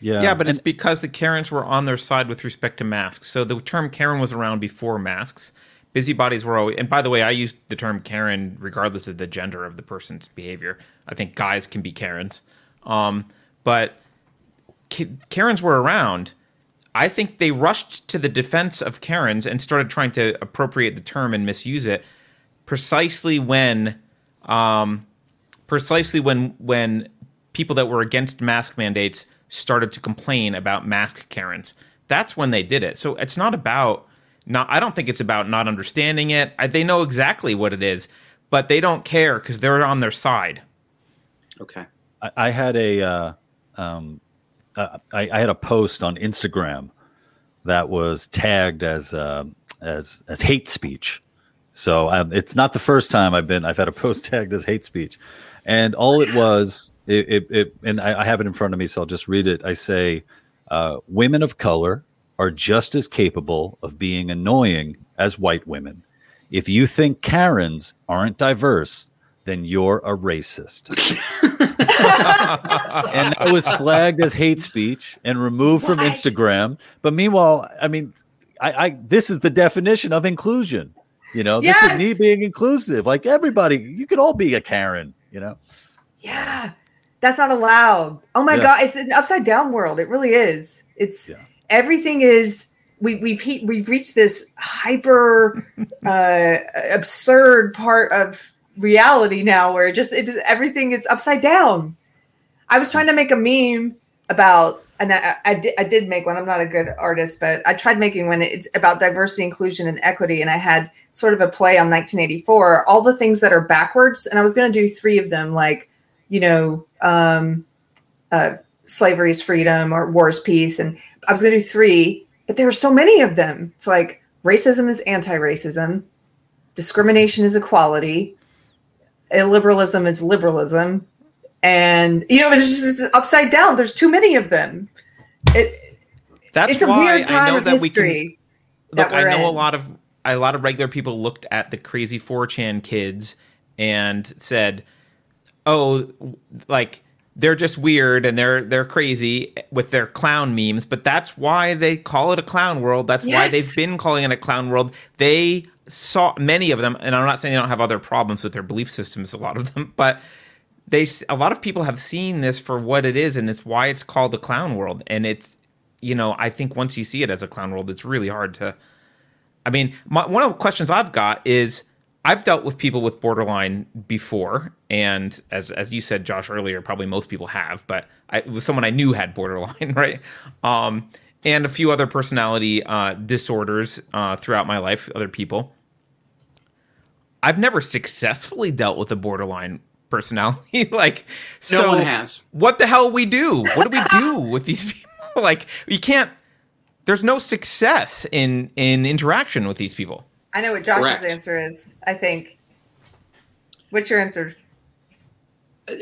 Yeah. Yeah, but and, it's because the Karens were on their side with respect to masks. So the term Karen was around before masks busybodies were always and by the way i use the term karen regardless of the gender of the person's behavior. I think guys can be karens. Um, but karens were around. I think they rushed to the defense of karens and started trying to appropriate the term and misuse it precisely when um, precisely when when people that were against mask mandates started to complain about mask karens. That's when they did it. So it's not about not I don't think it's about not understanding it. I, they know exactly what it is, but they don't care because they're on their side. Okay. I, I had a uh, um, uh, I, I, had a post on Instagram that was tagged as uh, as as hate speech. So um, it's not the first time I've been I've had a post tagged as hate speech, and all it was it, it, it and I, I, have it in front of me, so I'll just read it. I say, uh, women of color are just as capable of being annoying as white women. If you think Karens aren't diverse, then you're a racist. and that was flagged as hate speech and removed what? from Instagram. But meanwhile, I mean, I, I, this is the definition of inclusion. You know, yes! this is me being inclusive. Like everybody, you could all be a Karen. You know. Yeah, that's not allowed. Oh my yeah. god, it's an upside down world. It really is. It's yeah. Everything is. We, we've he, we've reached this hyper uh, absurd part of reality now where just it just everything is upside down. I was trying to make a meme about and I, I, did, I did make one. I'm not a good artist, but I tried making one. It's about diversity, inclusion, and equity. And I had sort of a play on 1984, all the things that are backwards. And I was going to do three of them, like, you know, um, uh, slavery is freedom or war is peace. And I was going to do three, but there are so many of them. It's like racism is anti racism, discrimination is equality, illiberalism is liberalism, and you know it's just upside down. There's too many of them. It that's it's a weird time I know of that history. We can, look, I know in. a lot of a lot of regular people looked at the crazy 4chan kids and said, "Oh, like." They're just weird and they're they're crazy with their clown memes but that's why they call it a clown world. That's yes. why they've been calling it a clown world. They saw many of them and i'm not saying they don't have other problems with their belief systems a lot of them but they a lot of people have seen this for what it is and it's why it's called the clown world. And it's you know i think once you see it as a clown world it's really hard to i mean my, one of the questions i've got is i've dealt with people with borderline before and as as you said josh earlier probably most people have but I, it was someone i knew had borderline right um, and a few other personality uh, disorders uh, throughout my life other people I've never successfully dealt with a borderline personality. like, no so one has. What the hell we do? What do we do with these people? like, you can't. There's no success in in interaction with these people. I know what Josh's Correct. answer is. I think. What's your answer? Uh,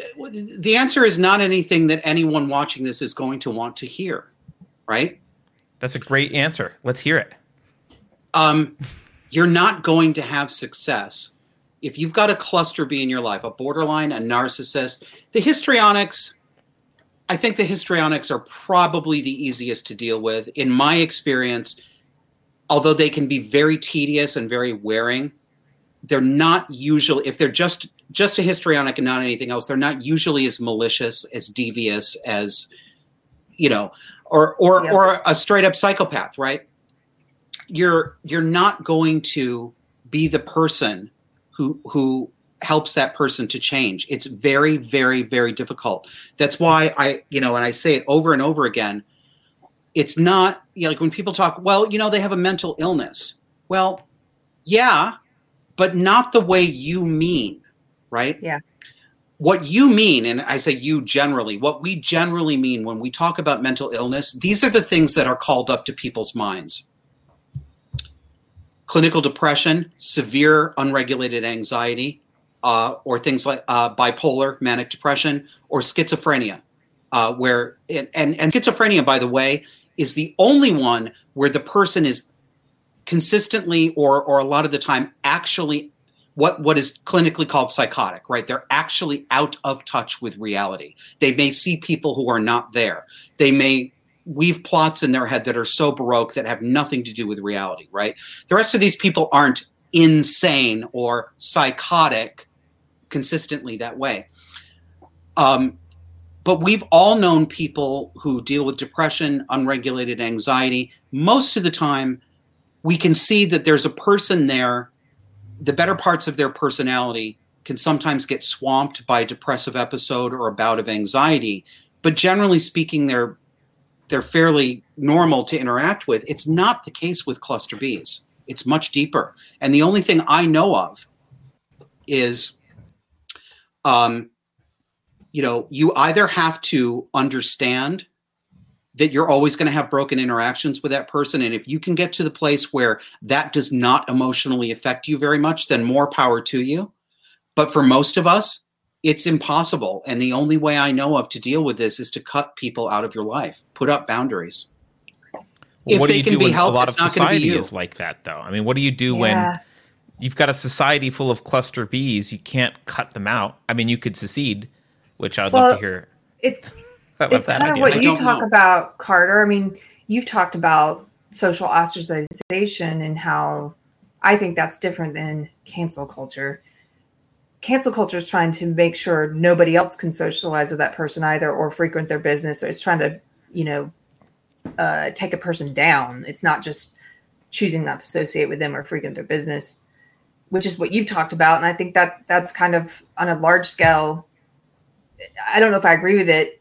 the answer is not anything that anyone watching this is going to want to hear, right? That's a great answer. Let's hear it. Um, you're not going to have success if you've got a cluster B in your life, a borderline, a narcissist, the histrionics, I think the histrionics are probably the easiest to deal with. In my experience, although they can be very tedious and very wearing, they're not usually if they're just just a histrionic and not anything else, they're not usually as malicious, as devious as you know, or or yeah, or a straight up psychopath, right? You're you're not going to be the person who who helps that person to change. It's very, very, very difficult. That's why I, you know, and I say it over and over again. It's not you know, like when people talk, well, you know, they have a mental illness. Well, yeah, but not the way you mean, right? Yeah. What you mean, and I say you generally, what we generally mean when we talk about mental illness, these are the things that are called up to people's minds clinical depression, severe unregulated anxiety, uh, or things like uh, bipolar, manic depression, or schizophrenia. Uh, where and, and and schizophrenia, by the way, is the only one where the person is consistently or or a lot of the time actually what what is clinically called psychotic right they're actually out of touch with reality they may see people who are not there they may weave plots in their head that are so baroque that have nothing to do with reality, right? The rest of these people aren't insane or psychotic consistently that way. Um, but we've all known people who deal with depression, unregulated anxiety. Most of the time, we can see that there's a person there, the better parts of their personality can sometimes get swamped by a depressive episode or a bout of anxiety. But generally speaking, they're they're fairly normal to interact with. It's not the case with cluster Bs. It's much deeper. And the only thing I know of is, um, you know, you either have to understand that you're always going to have broken interactions with that person. And if you can get to the place where that does not emotionally affect you very much, then more power to you. But for most of us, it's impossible. And the only way I know of to deal with this is to cut people out of your life, put up boundaries. Well, If what do they you can do be when helped, a lot it's of not be society you. is like that, though? I mean, what do you do Yeah. when you've got a society full of cluster bees? You can't cut them out. I mean, you could secede, which I'd love to hear. It, it's kind of what I you talk know. about, Carter. I mean, you've talked about social ostracization and how I think that's different than cancel culture. Cancel culture is trying to make sure nobody else can socialize with that person either or frequent their business. So it's trying to, you know, uh, take a person down. It's not just choosing not to associate with them or frequent their business, which is what you've talked about. And I think that that's kind of on a large scale. I don't know if I agree with it.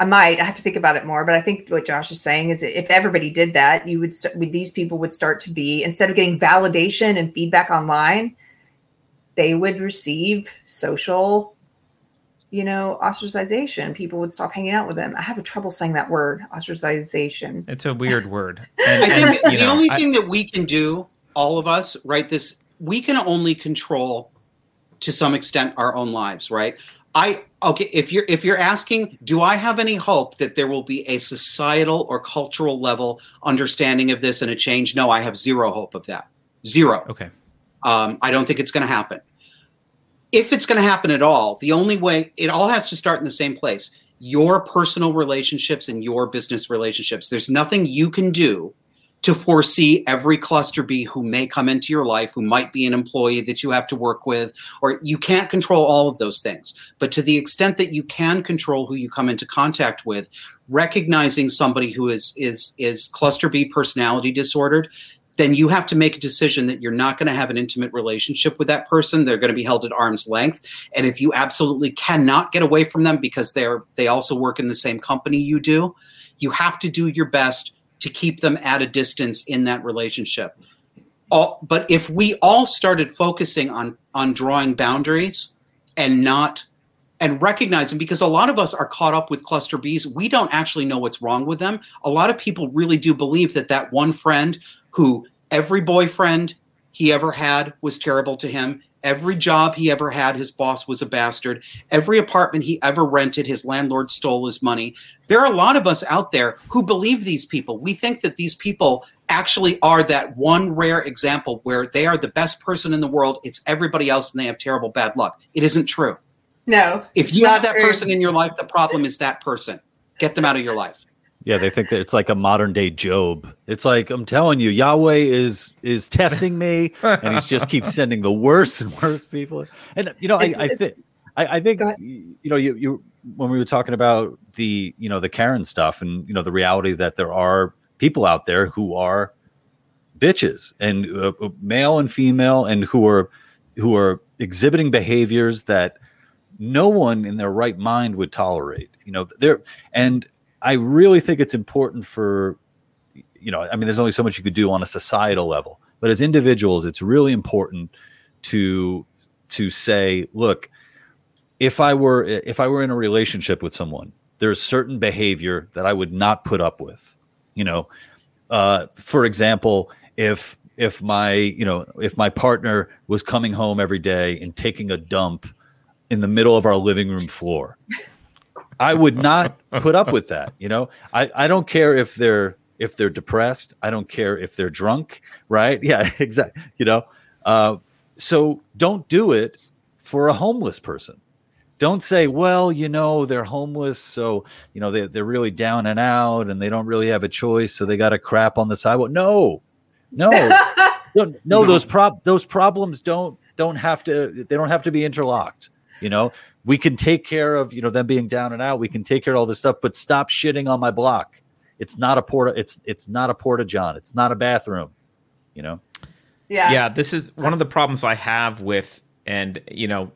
I might. I have to think about it more. But I think what Josh is saying is that if everybody did that, you would st- these people would start to be instead of getting validation and feedback online, they would receive social, you know, ostracization. People would stop hanging out with them. I have a trouble saying that word, ostracization. It's a weird word. And, I think and, the know, only I- thing that we can do, all of us, right? This we can only control to some extent our own lives, right? I okay, if you're if you're asking, do I have any hope that there will be a societal or cultural level understanding of this and a change? No, I have zero hope of that. Zero. okay. Um, I don't think it's going to happen. If it's going to happen at all, the only way it all has to start in the same place your personal relationships and your business relationships. There's nothing you can do to foresee every cluster B who may come into your life, who might be an employee that you have to work with, or you can't control all of those things. But to the extent that you can control who you come into contact with, recognizing somebody who is is is cluster B personality disordered, then you have to make a decision that you're not going to have an intimate relationship with that person. They're going to be held at arm's length. And if you absolutely cannot get away from them because they're they also work in the same company you do, you have to do your best to keep them at a distance in that relationship. All, but if we all started focusing on on drawing boundaries and not and recognizing because a lot of us are caught up with cluster Bs, we don't actually know what's wrong with them. A lot of people really do believe that that one friend who every boyfriend he ever had was terrible to him. Every job he ever had, his boss was a bastard. Every apartment he ever rented, his landlord stole his money. There are a lot of us out there who believe these people. We think that these people actually are that one rare example where they are the best person in the world. It's everybody else and they have terrible bad luck. It isn't true. No. If you have that true. person in your life, the problem is that person. Get them out of your life. Yeah, they think that it's like a modern day Job. It's like I'm telling you, Yahweh is is testing me, and he's just keeps sending the worst and worst people. And you know, I, I think I, I think you know you you when we were talking about the you know the Karen stuff and you know the reality that there are people out there who are bitches and uh, uh, male and female and who are who are exhibiting behaviors that no one in their right mind would tolerate you know there and i really think it's important for you know i mean there's only so much you could do on a societal level but as individuals it's really important to to say look if i were if i were in a relationship with someone there's certain behavior that i would not put up with you know? Uh, for example if if my you know if my partner was coming home every day and taking a dump in the middle of our living room floor i would not put up with that you know? I i don't care if they're if they're depressed. I don't care if they're drunk right? Yeah exactly you know? Uh, so don't do it for a homeless person. Don't say well you know they're homeless so you know they, they're really down and out and they don't really have a choice so they got to crap on the sidewalk. No no. No, no, No. those prob those problems don't don't have to they don't have to be interlocked you know we can take care of you know them being down and out. We can take care of all this stuff but stop shitting on my block. It's not a porta it's it's not a porta john. It's not a bathroom you know? Yeah. yeah this is one of the problems i have with and you know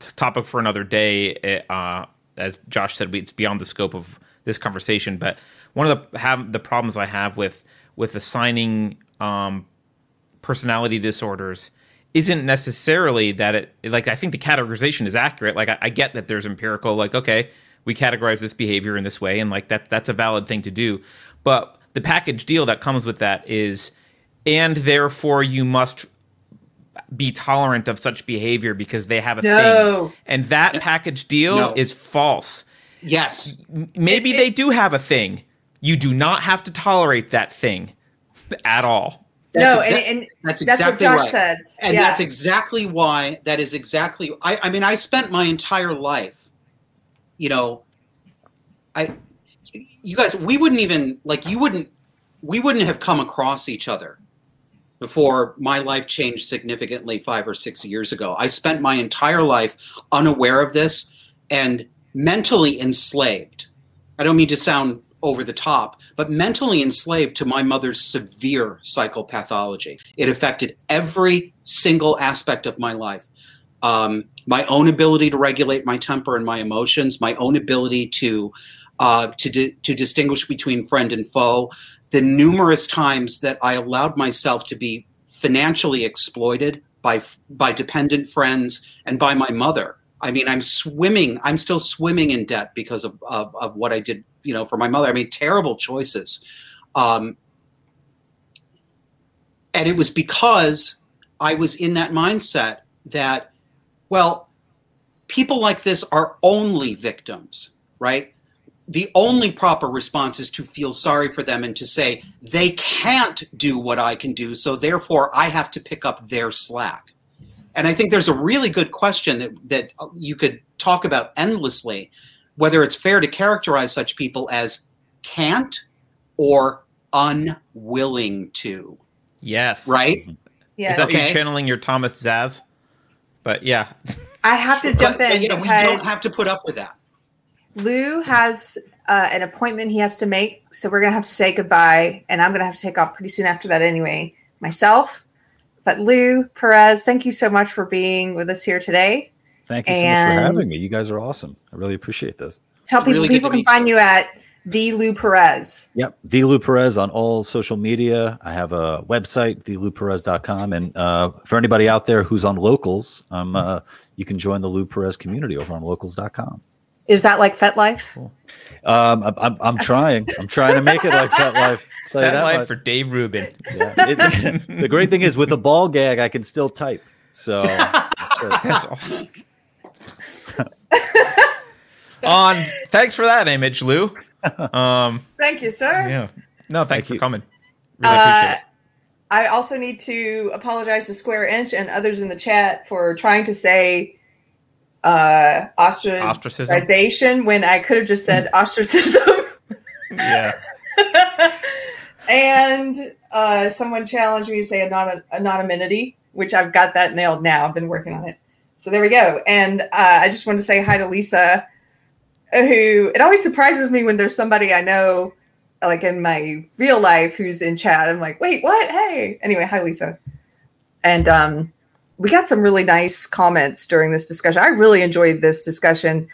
topic for another day eh, uh as josh said it's beyond the scope of this conversation but one of the have the problems i have with with assigning um personality disorders isn't necessarily that it like i think the categorization is accurate. Like i, I get that there's empirical like okay we categorize this behavior in this way and like that that's a valid thing to do. But the package deal that comes with that is and therefore you must be tolerant of such behavior because they have a No. thing and that package deal No. is false. Yes. maybe It- they do have a thing. You do not have to tolerate that thing at all no, That's and, and That's that's what exactly Josh right. says. And yeah. that's exactly why that is exactly I, I mean I spent my entire life, you know, I you guys we wouldn't even like you wouldn't we wouldn't have come across each other before my life changed significantly five or six years ago. I spent my entire life unaware of this and mentally enslaved. I don't mean to sound over the top, but mentally enslaved to my mother's severe psychopathology. It affected every single aspect of my life. Um, my own ability to regulate my temper and my emotions, my own ability to uh, to di- to distinguish between friend and foe, the numerous times that I allowed myself to be financially exploited by by dependent friends and by my mother. I mean, I'm swimming. I'm still swimming in debt because of of, of what I did, you know, for my mother. I made terrible choices, um, and it was because I was in that mindset that, well, people like this are only victims, right? the only proper response is to feel sorry for them and to say they can't do what I can do, so therefore I have to pick up their slack. And I think there's a really good question that, that you could talk about endlessly whether it's fair to characterize such people as can't or unwilling to, yes right? yeah. is that Okay. you channeling your thomas Szasz but yeah I have to jump But, in yeah, we don't have to put up with that. Lou has uh, an appointment he has to make, so we're gonna have to say goodbye, and I'm gonna have to take off pretty soon after that anyway. Myself, but Lou Perez, thank you so much for being with us here today. Thank you so much for having me. You guys are awesome. I really appreciate this. Tell people Really people can meet find you. you at the Lou Perez. Yep. The Lou Perez on all social media. I have a website, thelouperez.com. And uh, for anybody out there who's on locals, um, uh, you can join the Lou Perez community over on locals.com. Is that like FetLife? Um, I'm, I'm, I'm trying. I'm trying to make it like that life. Tell you that that life for dave rubin Yeah. It- the great thing is with a ball gag, I can still type. So That's all. on thanks for that image lou um Thank you, sir. yeah no thanks Thank for you. coming really Uh, I also need to apologize to Square Inch and others in the chat for trying to say uh, ostracism ostracization when I could have just said ostracism. yeah and uh, someone challenged me to say anon- anonymity, which I've got that nailed now. I've been working on it. So there we go. And uh, I just wanted to say hi to Lisa, who it always surprises me when there's somebody I know, like in my real life, who's in chat. I'm like, wait, what? Hey. Anyway, hi, Lisa. And um, we got some really nice comments during this discussion. I really enjoyed this discussion.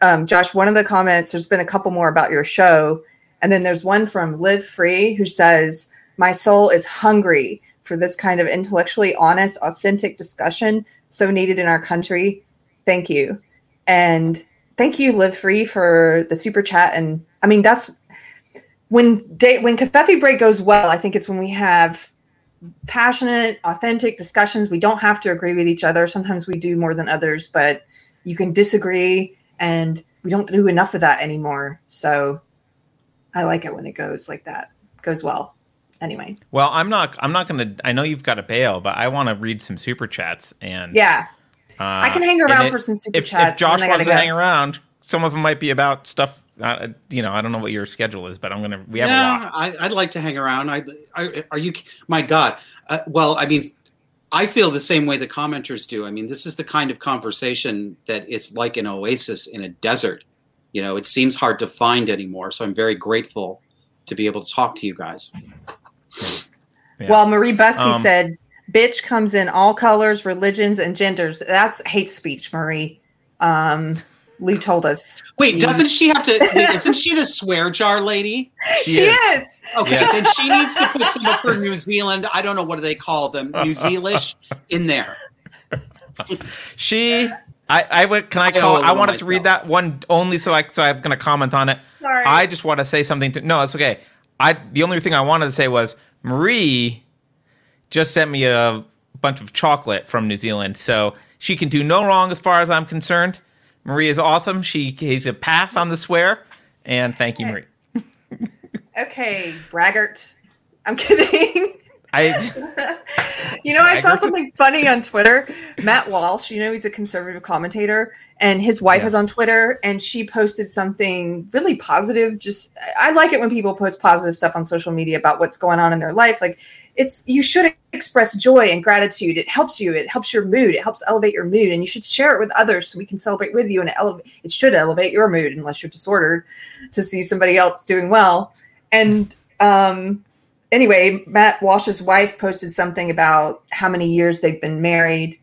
Um, Josh, one of the comments, there's been a couple more about your show. And then there's one from Live Free who says, My soul is hungry for this kind of intellectually honest, authentic discussion so needed in our country. Thank you. And thank you, Live Free, for the super chat. And I mean, that's when day, when Covfefe Break goes well, I think it's when we have passionate, authentic discussions. We don't have to agree with each other. Sometimes we do more than others, but you can disagree, and we don't do enough of that anymore. So I like it when it goes like that. Goes well. Anyway, well i'm not i'm not gonna i know you've got to bail but i want to read some super chats and yeah, uh, I can hang around it- for some super if, chats. if josh and then I wants to go. hang around some of them might be about stuff uh, you know i don't know what your schedule is but i'm gonna we have a yeah, lot I, I'd like to hang around. I, I are you? My God. Uh, well, I mean, I feel the same way the commenters do. I mean, this is the kind of conversation that it's like an oasis in a desert. You know, it seems hard to find anymore. So I'm very grateful to be able to talk to you guys. Yeah. Well, Marie Busby Um, said, "Bitch comes in all colors, religions, and genders." That's hate speech, Marie. Um, Lou told us Wait, mm. doesn't she have to? Isn't she the swear jar lady? she, is. Okay, Yeah. then she needs to put some of her New Zealand. I don't know what do they call them, New Zealish, in there. she I, I would. Can I I call? owe I wanted myself. to read that one only so I so I'm going to comment on it. Sorry. I just want to say something to. No, it's okay. I the only thing I wanted to say was Marie just sent me a bunch of chocolate from New Zealand, so she can do no wrong as far as I'm concerned. Marie is awesome. She gave a pass on the swear, and thank you, Marie. Okay, braggart. I'm kidding. I you know, I saw Braggart? something funny on Twitter. Matt Walsh, you know, he's a conservative commentator, and his wife Yeah. is on Twitter, and she posted something really positive. Just, I like it when people post positive stuff on social media about what's going on in their life. Like, it's you should express joy and gratitude. It helps you. It helps your mood. It helps elevate your mood, and you should share it with others so we can celebrate with you. And it, elevate, it should elevate your mood, unless you're disordered, to see somebody else doing well. And um, anyway, Matt Walsh's wife posted something about how many years they've been married.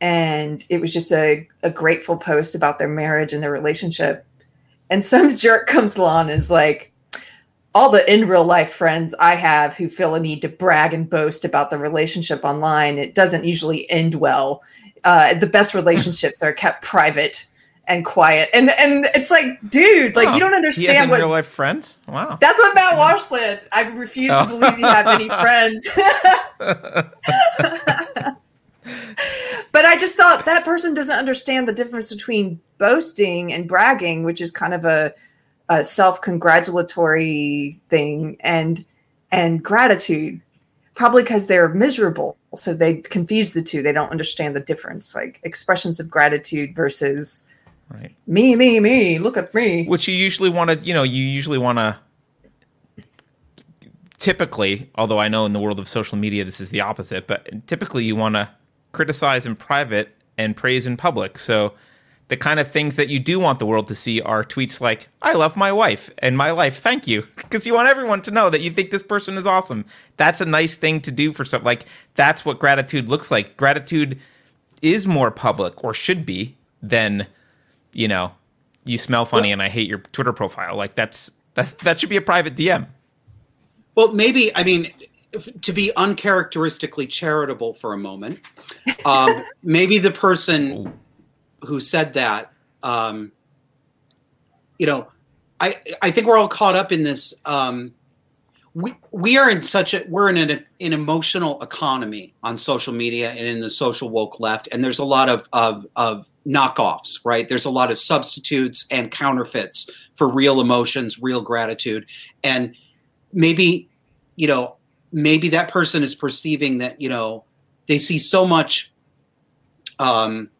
And it was just a, a grateful post about their marriage and their relationship. And some jerk comes along and is like, all the in real life friends I have who feel a need to brag and boast about the relationship online, it doesn't usually end well. Uh, the best relationships are kept private and quiet. And and it's like, dude, like Oh, you don't understand what real life friends. Wow. that's what Matt Walsh said. I refuse Oh. to believe you have any friends. but I just thought that person doesn't understand the difference between boasting and bragging, which is kind of a, a self-congratulatory thing, and and gratitude. Probably because they're miserable, so they confuse the two. They don't understand the difference, like expressions of gratitude versus right. me, me, me. Look at me. which you usually want to you know you usually want to typically although i know in the world of social media this is the opposite but typically you want to criticize in private and praise in public so the kind of things that you do want the world to see are tweets like i love my wife and my life thank you because you want everyone to know that you think this person is awesome that's a nice thing to do for something like that's what gratitude looks like gratitude is more public or should be than you know, you smell funny and I hate your Twitter profile. Like that's that that should be a private DM. Well, maybe I mean if, to be uncharacteristically charitable for a moment. Um, maybe the person who said that, um, you know, I I think we're all caught up in this. Um, we we are in such a we're in an, an emotional economy on social media and in the social woke left, and there's a lot of of of knockoffs, right? There's a lot of substitutes and counterfeits for real emotions, real gratitude, and maybe you know maybe that person is perceiving that you know they see so much um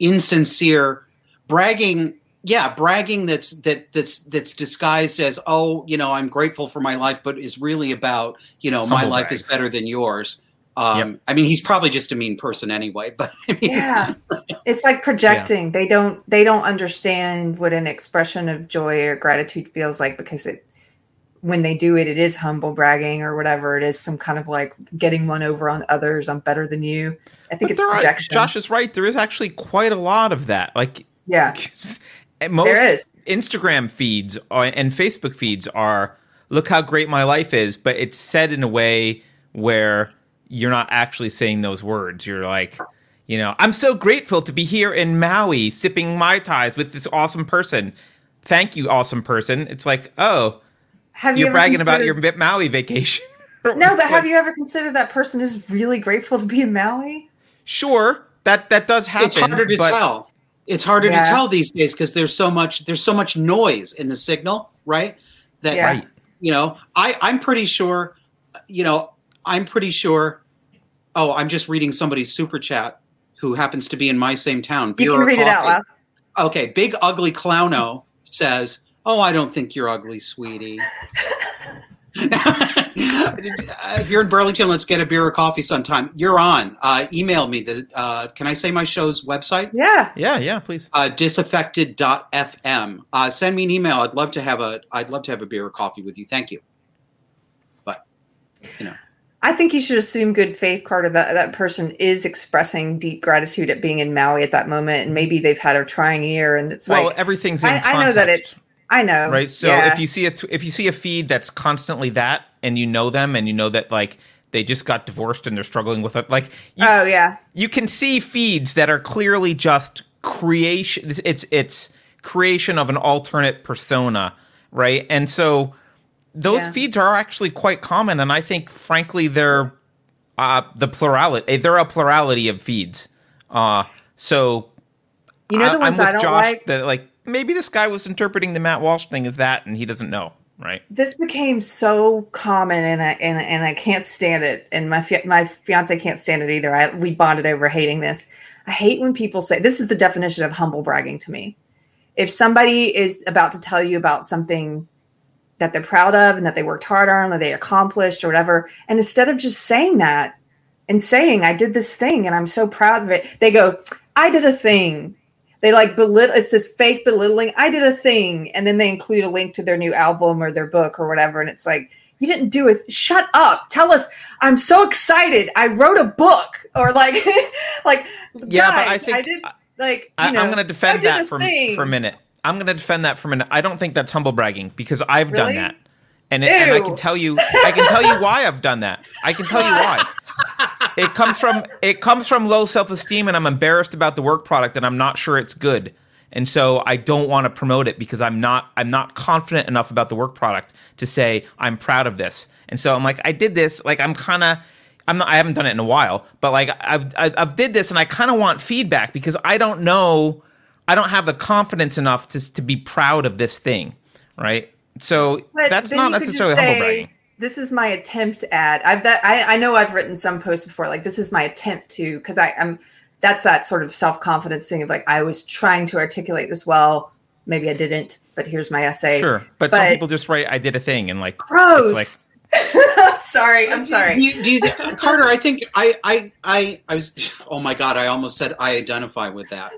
insincere bragging yeah bragging that's that that's that's disguised as oh you know i'm grateful for my life but is really about you know my Humble life is better than yours. Um Yep. i mean he's probably just a mean person anyway but I mean, yeah. It's like projecting. They don't they don't understand what an expression of joy or gratitude feels like because it when they do it it is humble bragging or whatever. It is some kind of like getting one over on others i'm better than you. I think But it's there are, projection. Josh is right. There is actually quite a lot of that. Like yeah Eh, most There is. Instagram feeds are, and Facebook feeds are look how great my life is, but it's said in a way where you're not actually saying those words. You're like, you know, I'm so grateful to be here in Maui sipping mai tais with this awesome person. Thank you, awesome person. It's like, oh, have you you're ever bragging about your considered- Maui vacation. no but have you ever considered that person is really grateful to be in maui Sure, that that does happen. it's harder to but tell it's harder Yeah. to tell these days because there's so much there's so much noise in the signal right that Yeah. Right. you know i i'm pretty sure you know i'm pretty sure oh i'm just reading somebody's super chat who happens to be in my same town you can or read it out loud okay big ugly clowno says oh i don't think you're ugly sweetie if you're in burlington let's get a beer or coffee sometime you're on uh, email me the uh, can i say my show's website yeah Yeah, yeah, please. uh, disaffected.fm. Uh, send me an email. I'd love to have a I'd love to have a beer or coffee with you. Thank you. But you know, I think you should assume good faith, Carter, that that person is expressing deep gratitude at being in Maui at that moment, and maybe they've had a trying year, and it's well, like everything's in I, I know that it's I know right so yeah. if you see a t- if you see a feed that's constantly that and you know them and you know that like they just got divorced and they're struggling with it like you, oh yeah you can see feeds that are clearly just creation. It's it's creation of an alternate persona, right? And so those Yeah. feeds are actually quite common, and I think, frankly, they're uh, the plurality. They're a plurality of feeds. Uh, so You know the I, ones I'm I don't Josh like. that like maybe this guy was interpreting the Matt Walsh thing as that, and he doesn't know, right? this became so common and I and, and I can't stand it and my fi- my fiance can't stand it either. I we bonded over hating this. I hate when people say this is the definition of humble bragging to me. If somebody is about to tell you about something that they're proud of and that they worked hard on or they accomplished or whatever and instead of just saying that and saying I did this thing and I'm so proud of it, they go, I did a thing. They like belittle it's this fake belittling. I did a thing. And then they include a link to their new album or their book or whatever. And it's like, you didn't do it. Shut up. Tell us, I'm so excited. I wrote a book. Or like like Yeah, but I guys, think- did like you I, know, I'm going to defend that for thing. for a minute. I'm going to defend that for a minute. I don't think that's humble bragging because I've done that, and, it, and I can tell you, I can tell you why I've done that. I can tell you why. It comes from it comes from low self esteem, and I'm embarrassed about the work product, and I'm not sure it's good, and so I don't want to promote it because I'm not I'm not confident enough about the work product to say I'm proud of this, and so I'm like I did this, like I'm kind of. I'm not, I haven't done it in a while, but like I've I've, I've did this and I kind of want feedback because I don't know, I don't have the confidence enough to to be proud of this thing, right? So But that's not necessarily humble bragging. This is my attempt at. I've that I, I know I've written some posts before. Like this is my attempt to because I I'm that's that sort of self confidence thing of like I was trying to articulate this well. Maybe I didn't, but here's my essay. Sure, but, some people just write I did a thing and like Gross. It's sorry, I'm Do sorry. you, do you thi- Carter? I think I, I, I, I was. Oh my God! I almost said I identify with that.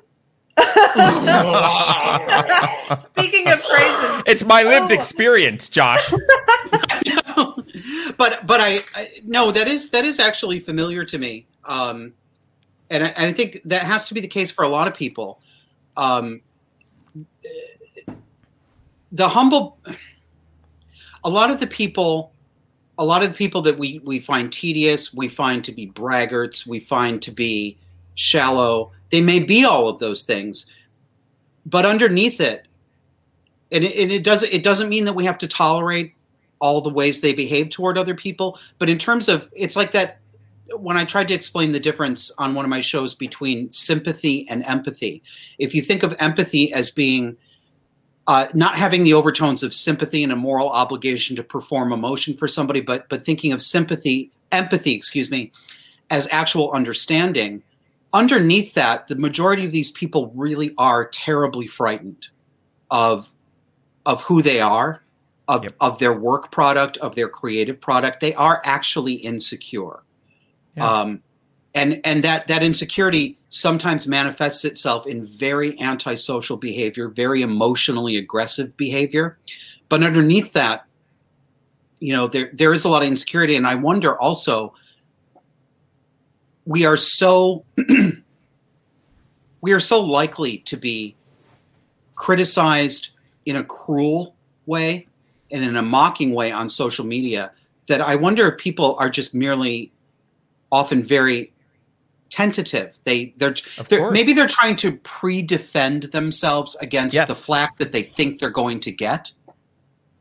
Speaking of phrases, it's my lived Oh. experience, Josh. But but I, I no, that is that is actually familiar to me, um, and I, I think that has to be the case for a lot of people. Um, the humble, a lot of the people, a lot of the people that we we find tedious, we find to be braggarts, we find to be shallow. They may be all of those things, but underneath it, and it, and it doesn't it doesn't mean that we have to tolerate all the ways they behave toward other people. But in terms of, it's like that when I tried to explain the difference on one of my shows between sympathy and empathy. If you think of empathy as being uh, not having the overtones of sympathy and a moral obligation to perform emotion for somebody, but but thinking of sympathy, empathy, excuse me, as actual understanding. Underneath that, the majority of these people really are terribly frightened of of who they are, of, Yep. of their work product, of their creative product. They are actually insecure. Yeah. Um, and and that that insecurity sometimes manifests itself in very antisocial behavior, very emotionally aggressive behavior. But underneath that, you know, there there is a lot of insecurity, and I wonder also. We are so we are so likely to be criticized in a cruel way and in a mocking way on social media that I wonder if people are just merely often very tentative. They they're, they're maybe they're trying to pre-defend themselves against Yes. the flack that they think they're going to get.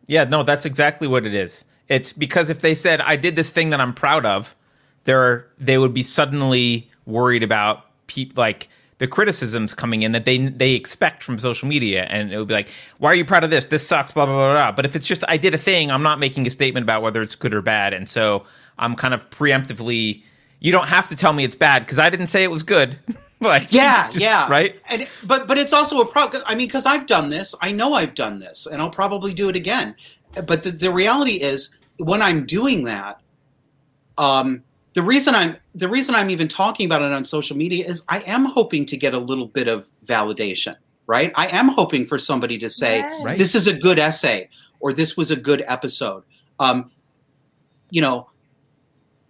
Yeah, no, that's exactly what it is. It's because if they said I did this thing that I'm proud of, there they would be suddenly worried about people like the criticisms coming in that they they expect from social media, and it would be like, "Why are you proud of this? This sucks." Blah blah blah blah. But if it's just I did a thing, I'm not making a statement about whether it's good or bad, and so I'm kind of preemptively. You don't have to tell me it's bad because I didn't say it was good. like Yeah, just- yeah, right. And but but it's also a problem. I mean, because I've done this, I know I've done this, and I'll probably do it again. But the, the reality is, when I'm doing that, um, the reason I'm the reason I'm even talking about it on social media is I am hoping to get a little bit of validation. Right, I am hoping for somebody to say, Yes. Right. this is a good essay or this was a good episode um, you know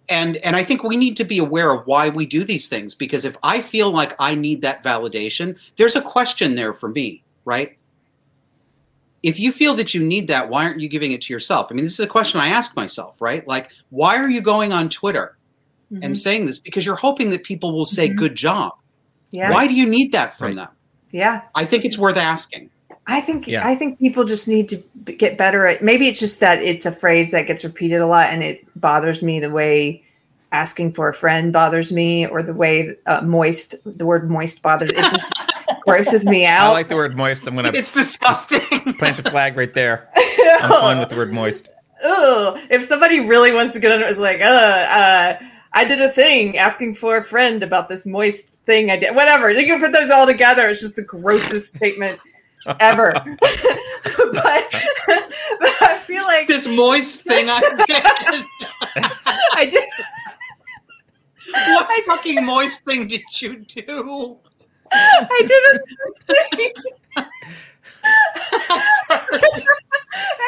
and and i think we need to be aware of why we do these things because if i feel like i need that validation there's a question there for me right if you feel that you need that why aren't you giving it to yourself i mean this is a question i ask myself right like why are you going on twitter Mhm. and saying this because you're hoping that people will say Mhm. good job yeah. why do you need that from Right. them Yeah. I think it's worth asking. I think Yeah. I think people just need to get better at. Maybe it's just that it's a phrase that gets repeated a lot, and it bothers me the way asking for a friend bothers me, or the way uh, moist the word moist bothers. It just grosses me out. I like the word moist. I'm gonna It's disgusting. plant a flag right there. I'm fine with the word moist. Ugh. If somebody really wants to get under, it's like, uh, uh, I did a thing asking for a friend about this moist thing I did. Whatever. You can put those all together. It's just the grossest statement ever. but, but I feel like this moist thing I did. I did. what fucking moist thing did you do? I did a thing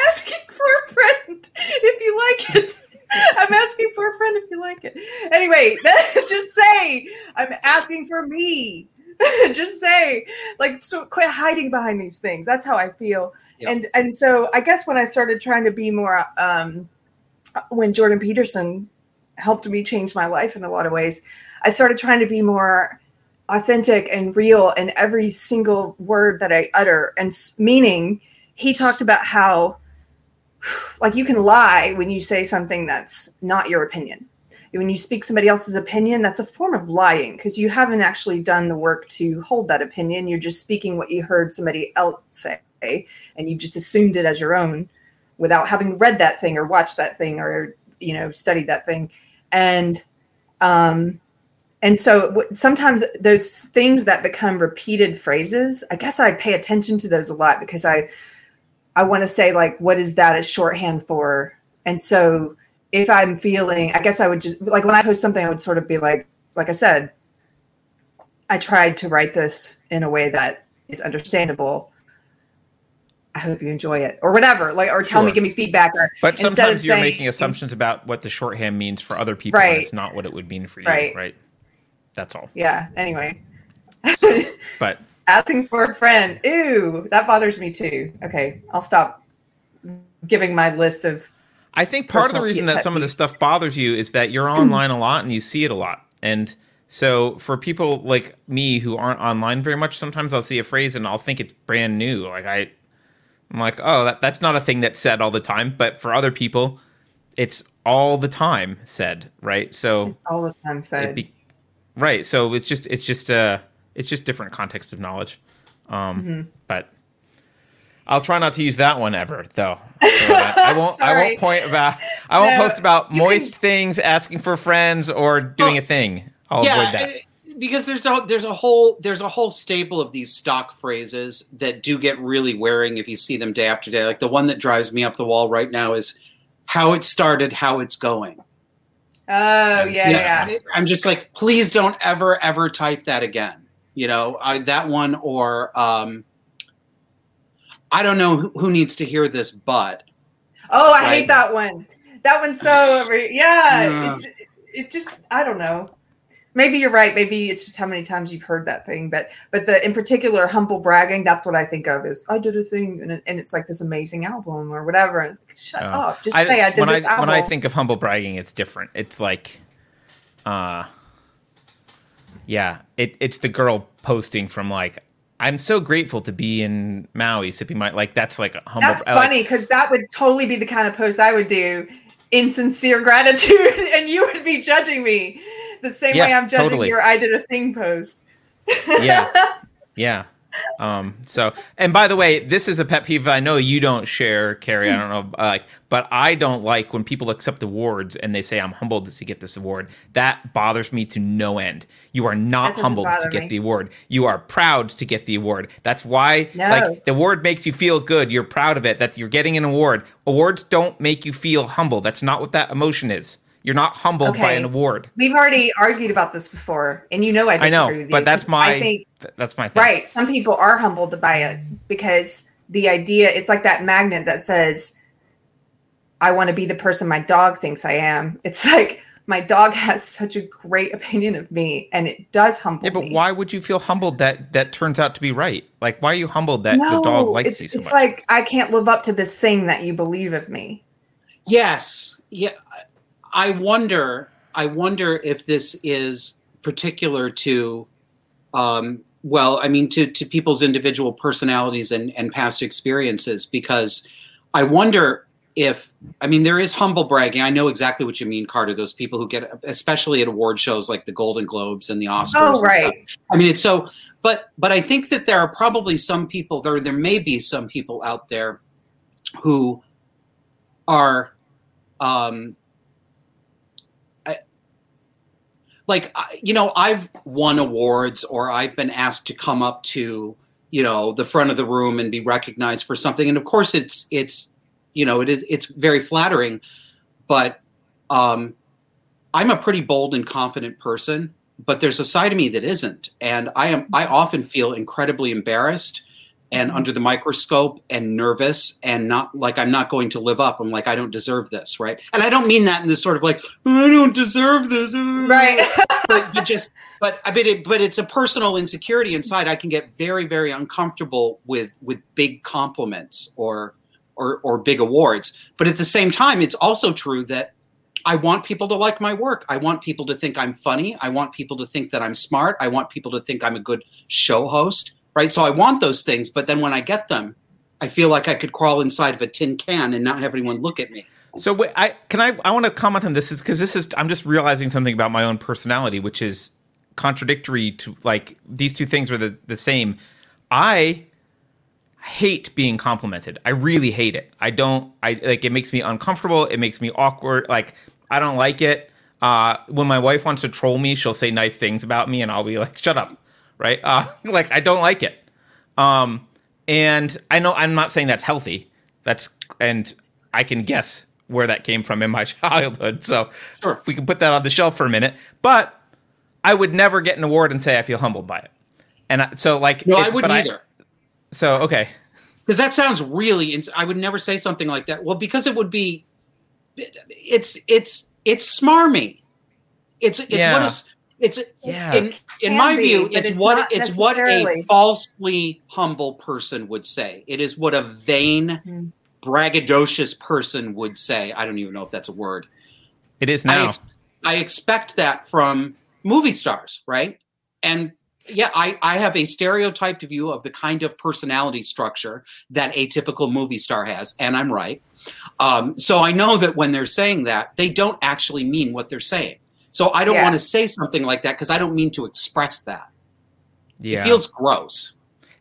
asking for a friend if you like it. I'm asking for a friend if you like it. Anyway, just say I'm asking for me. just say like so quit hiding behind these things. That's how I feel. Yeah. And and so I guess when I started trying to be more um when Jordan Peterson helped me change my life in a lot of ways, I started trying to be more authentic and real in every single word that I utter. And meaning, he talked about how, like, you can lie when you say something that's not your opinion. When you speak somebody else's opinion, that's a form of lying because you haven't actually done the work to hold that opinion. You're just speaking what you heard somebody else say, and you just assumed it as your own without having read that thing or watched that thing or you know studied that thing. And um, and so sometimes those things that become repeated phrases i guess i pay attention to those a lot because i i want to say like what is that a shorthand for and so if i'm feeling i guess i would just like when i post something i would sort of be like like i said i tried to write this in a way that is understandable i hope you enjoy it or whatever like or tell me give me feedback or But sometimes you're saying- making assumptions about what the shorthand means for other people, and Right. it's not what it would mean for you, Right. right? That's all. yeah anyway But asking for a friend ew that bothers me too okay i'll stop giving my list of I think part of the reason that some of this stuff bothers you is that you're online a lot and you see it a lot. And so for people like me who aren't online very much, sometimes I'll see a phrase and I'll think it's brand new. Like I I'm like, oh, that, that's not a thing that's said all the time. But for other people, it's all the time said, right? So all the time said be, right. So it's just it's just uh it's just different context of knowledge. Um Mm-hmm. but I'll try not to use that one ever, though. So I won't. I won't point about. I won't No, post about you moist things, asking for friends, or doing a thing. I'll yeah, avoid that. because there's a there's a whole there's a whole staple of these stock phrases that do get really wearing if you see them day after day. Like the one that drives me up the wall right now is how it started, how it's going. oh yeah yeah, I'm just like, please don't ever ever type that again. You know, I, that one or um, I don't know who, who needs to hear this, but oh i Right. hate that one that one's so over yeah Yeah. it's it just i don't know maybe you're right maybe it's just how many times you've heard that thing but but the in particular humble bragging that's what i think of is i did a thing and, it, and it's like this amazing album or whatever shut Oh. up just say i did when this I album when I think of humble bragging, it's different. It's like, uh, yeah, it, it's the girl posting from like, I'm so grateful to be in Maui sipping my like that's like a humble. That's uh, I funny because that would totally be the kind of post I would do in sincere gratitude, and you would be judging me the same Yeah, way I'm judging totally. your "I did a thing" post. Yeah. Yeah. Um, so, and by the way, this is a pet peeve I know you don't share, Keri. I don't know, uh, like, but I don't like when people accept awards and they say, I'm humbled to get this award. That bothers me to no end. You are not humbled to get me. the award. You are proud to get the award. That's why, No. like, the award makes you feel good. You're proud of it that you're getting an award. Awards don't make you feel humble. That's not what that emotion is. You're not humbled by an award. We've already argued about this before, and you know I disagree I know, with you. but that's my, I think th- that's my thing. right. Some people are humbled by it because the idea it's like that magnet that says, "I want to be the person my dog thinks I am." It's like my dog has such a great opinion of me, and it does humble Yeah, but me. why would you feel humbled that that turns out to be right? Like, why are you humbled that the dog likes it's, you so it's much? like I can't live up to this thing that you believe of me. Yes. Yeah. I wonder. I wonder if this is particular to um, well, I mean, to to people's individual personalities and and past experiences, because I wonder if I mean there is humble bragging. I know exactly what you mean, Carter. Those people who get, especially at award shows like the Golden Globes and the Oscars. Oh, right. I mean, it's so. But but I think that there are probably some people there. There may be some people out there who are, um, I, like you know, I've won awards or I've been asked to come up to you know the front of the room and be recognized for something, and of course it's it's you know, it is it's very flattering, but um, I'm a pretty bold and confident person, but there's a side of me that isn't, and I am I often feel incredibly embarrassed and under the microscope and nervous and not like I'm not going to live up. I'm like I don't deserve this, right? And I don't mean that in this sort of like oh, I don't deserve this, right? but, but, just but I mean, it, but it's a personal insecurity inside. I can get very very uncomfortable with with big compliments or or, or big awards. But at the same time, it's also true that I want people to like my work. I want people to think I'm funny. I want people to think that I'm smart. I want people to think I'm a good show host, right? So I want those things, but then when I get them, I feel like I could crawl inside of a tin can and not have anyone look at me. So wait, I can I I want to comment on this is because this is I'm just realizing something about my own personality, which is contradictory to like these two things are the the same. I hate being complimented. I really hate it. I don't I like it makes me uncomfortable, it makes me awkward, like I don't like it. Uh when my wife wants to troll me, she'll say nice things about me and I'll be like shut up. Right? Uh like I don't like it. Um and I know I'm not saying that's healthy. That's and I can guess where that came from in my childhood. So sure. we can put that on the shelf for a minute. But I would never get an award and say I feel humbled by it. And I, so like No, it, I wouldn't either. I, so okay, because that sounds really. I would never say something like that. Well, because it would be. It's it's it's smarmy. It's it's yeah. what is it's yeah. in in my be, view it's, it's what it's what a falsely humble person would say. It is what a vain, mm-hmm. braggadocious person would say. I don't even know if that's a word. It is now. I, ex- I expect that from movie stars, right? And yeah, I, I have a stereotyped view of the kind of personality structure that a typical movie star has, and I'm right. Um, so I know that when they're saying that, they don't actually mean what they're saying. So I don't yeah. want to say something like that because I don't mean to express that. Yeah. It feels gross.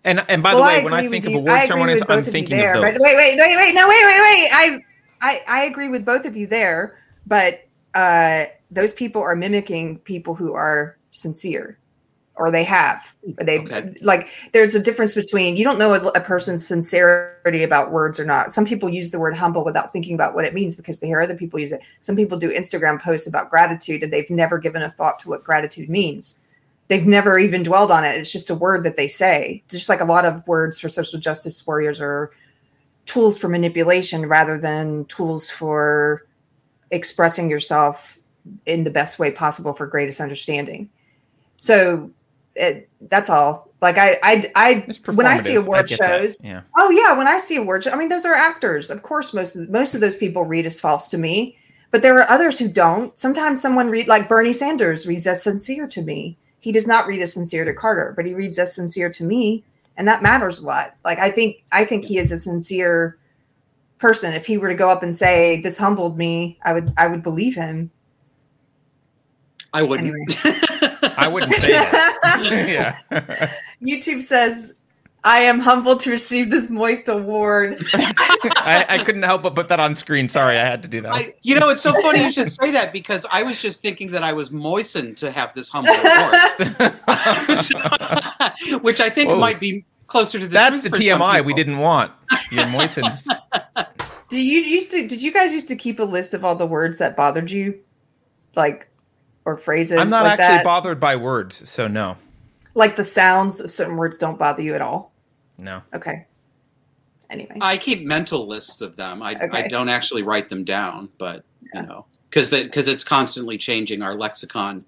And and by well, the way, I when I think of award ceremonies, I'm thinking there, of those. But wait, wait, wait, wait, no, wait, wait, wait. I, I, I agree with both of you there, but uh, those people are mimicking people who are sincere or they have. They okay. like there's a difference between you don't know a, a, person's sincerity about words or not. Some people use the word humble without thinking about what it means because they hear other people use it. Some people do instagram posts about gratitude and they've never given a thought to what gratitude means. They've never even dwelled on it. It's just a word that they say. It's just like a lot of words for social justice warriors are tools for manipulation rather than tools for expressing yourself in the best way possible for greatest understanding. So it, that's all. Like I, I, I when I see award I shows, yeah. Oh yeah, when I see award shows, I mean those are actors. Of course, most of most of those people read as false to me, but there are others who don't. Sometimes someone read like Bernie Sanders reads as sincere to me. He does not read as sincere to Carter, but he reads as sincere to me, and that matters a lot. Like I think I think he is a sincere person. If he were to go up and say this humbled me, I would I would believe him. I wouldn't. Anyway. I wouldn't say that. yeah. YouTube says, I am humbled to receive this moist award. I, I, couldn't help but put that on screen. Sorry, I had to do that. I, you know, it's so funny you should say that because I was just thinking that I was moistened to have this humble award, which I think Whoa. might be closer to the. That's the TMI we didn't want. You're moistened. Do you used to? Did you guys used to keep a list of all the words that bothered you, like or phrases. I'm not like actually that. bothered by words, so no. Like the sounds of certain words don't bother you at all. No. Okay. Anyway, I keep mental lists of them. I, okay. I don't actually write them down, but yeah. you know, because because it's constantly changing. Our lexicon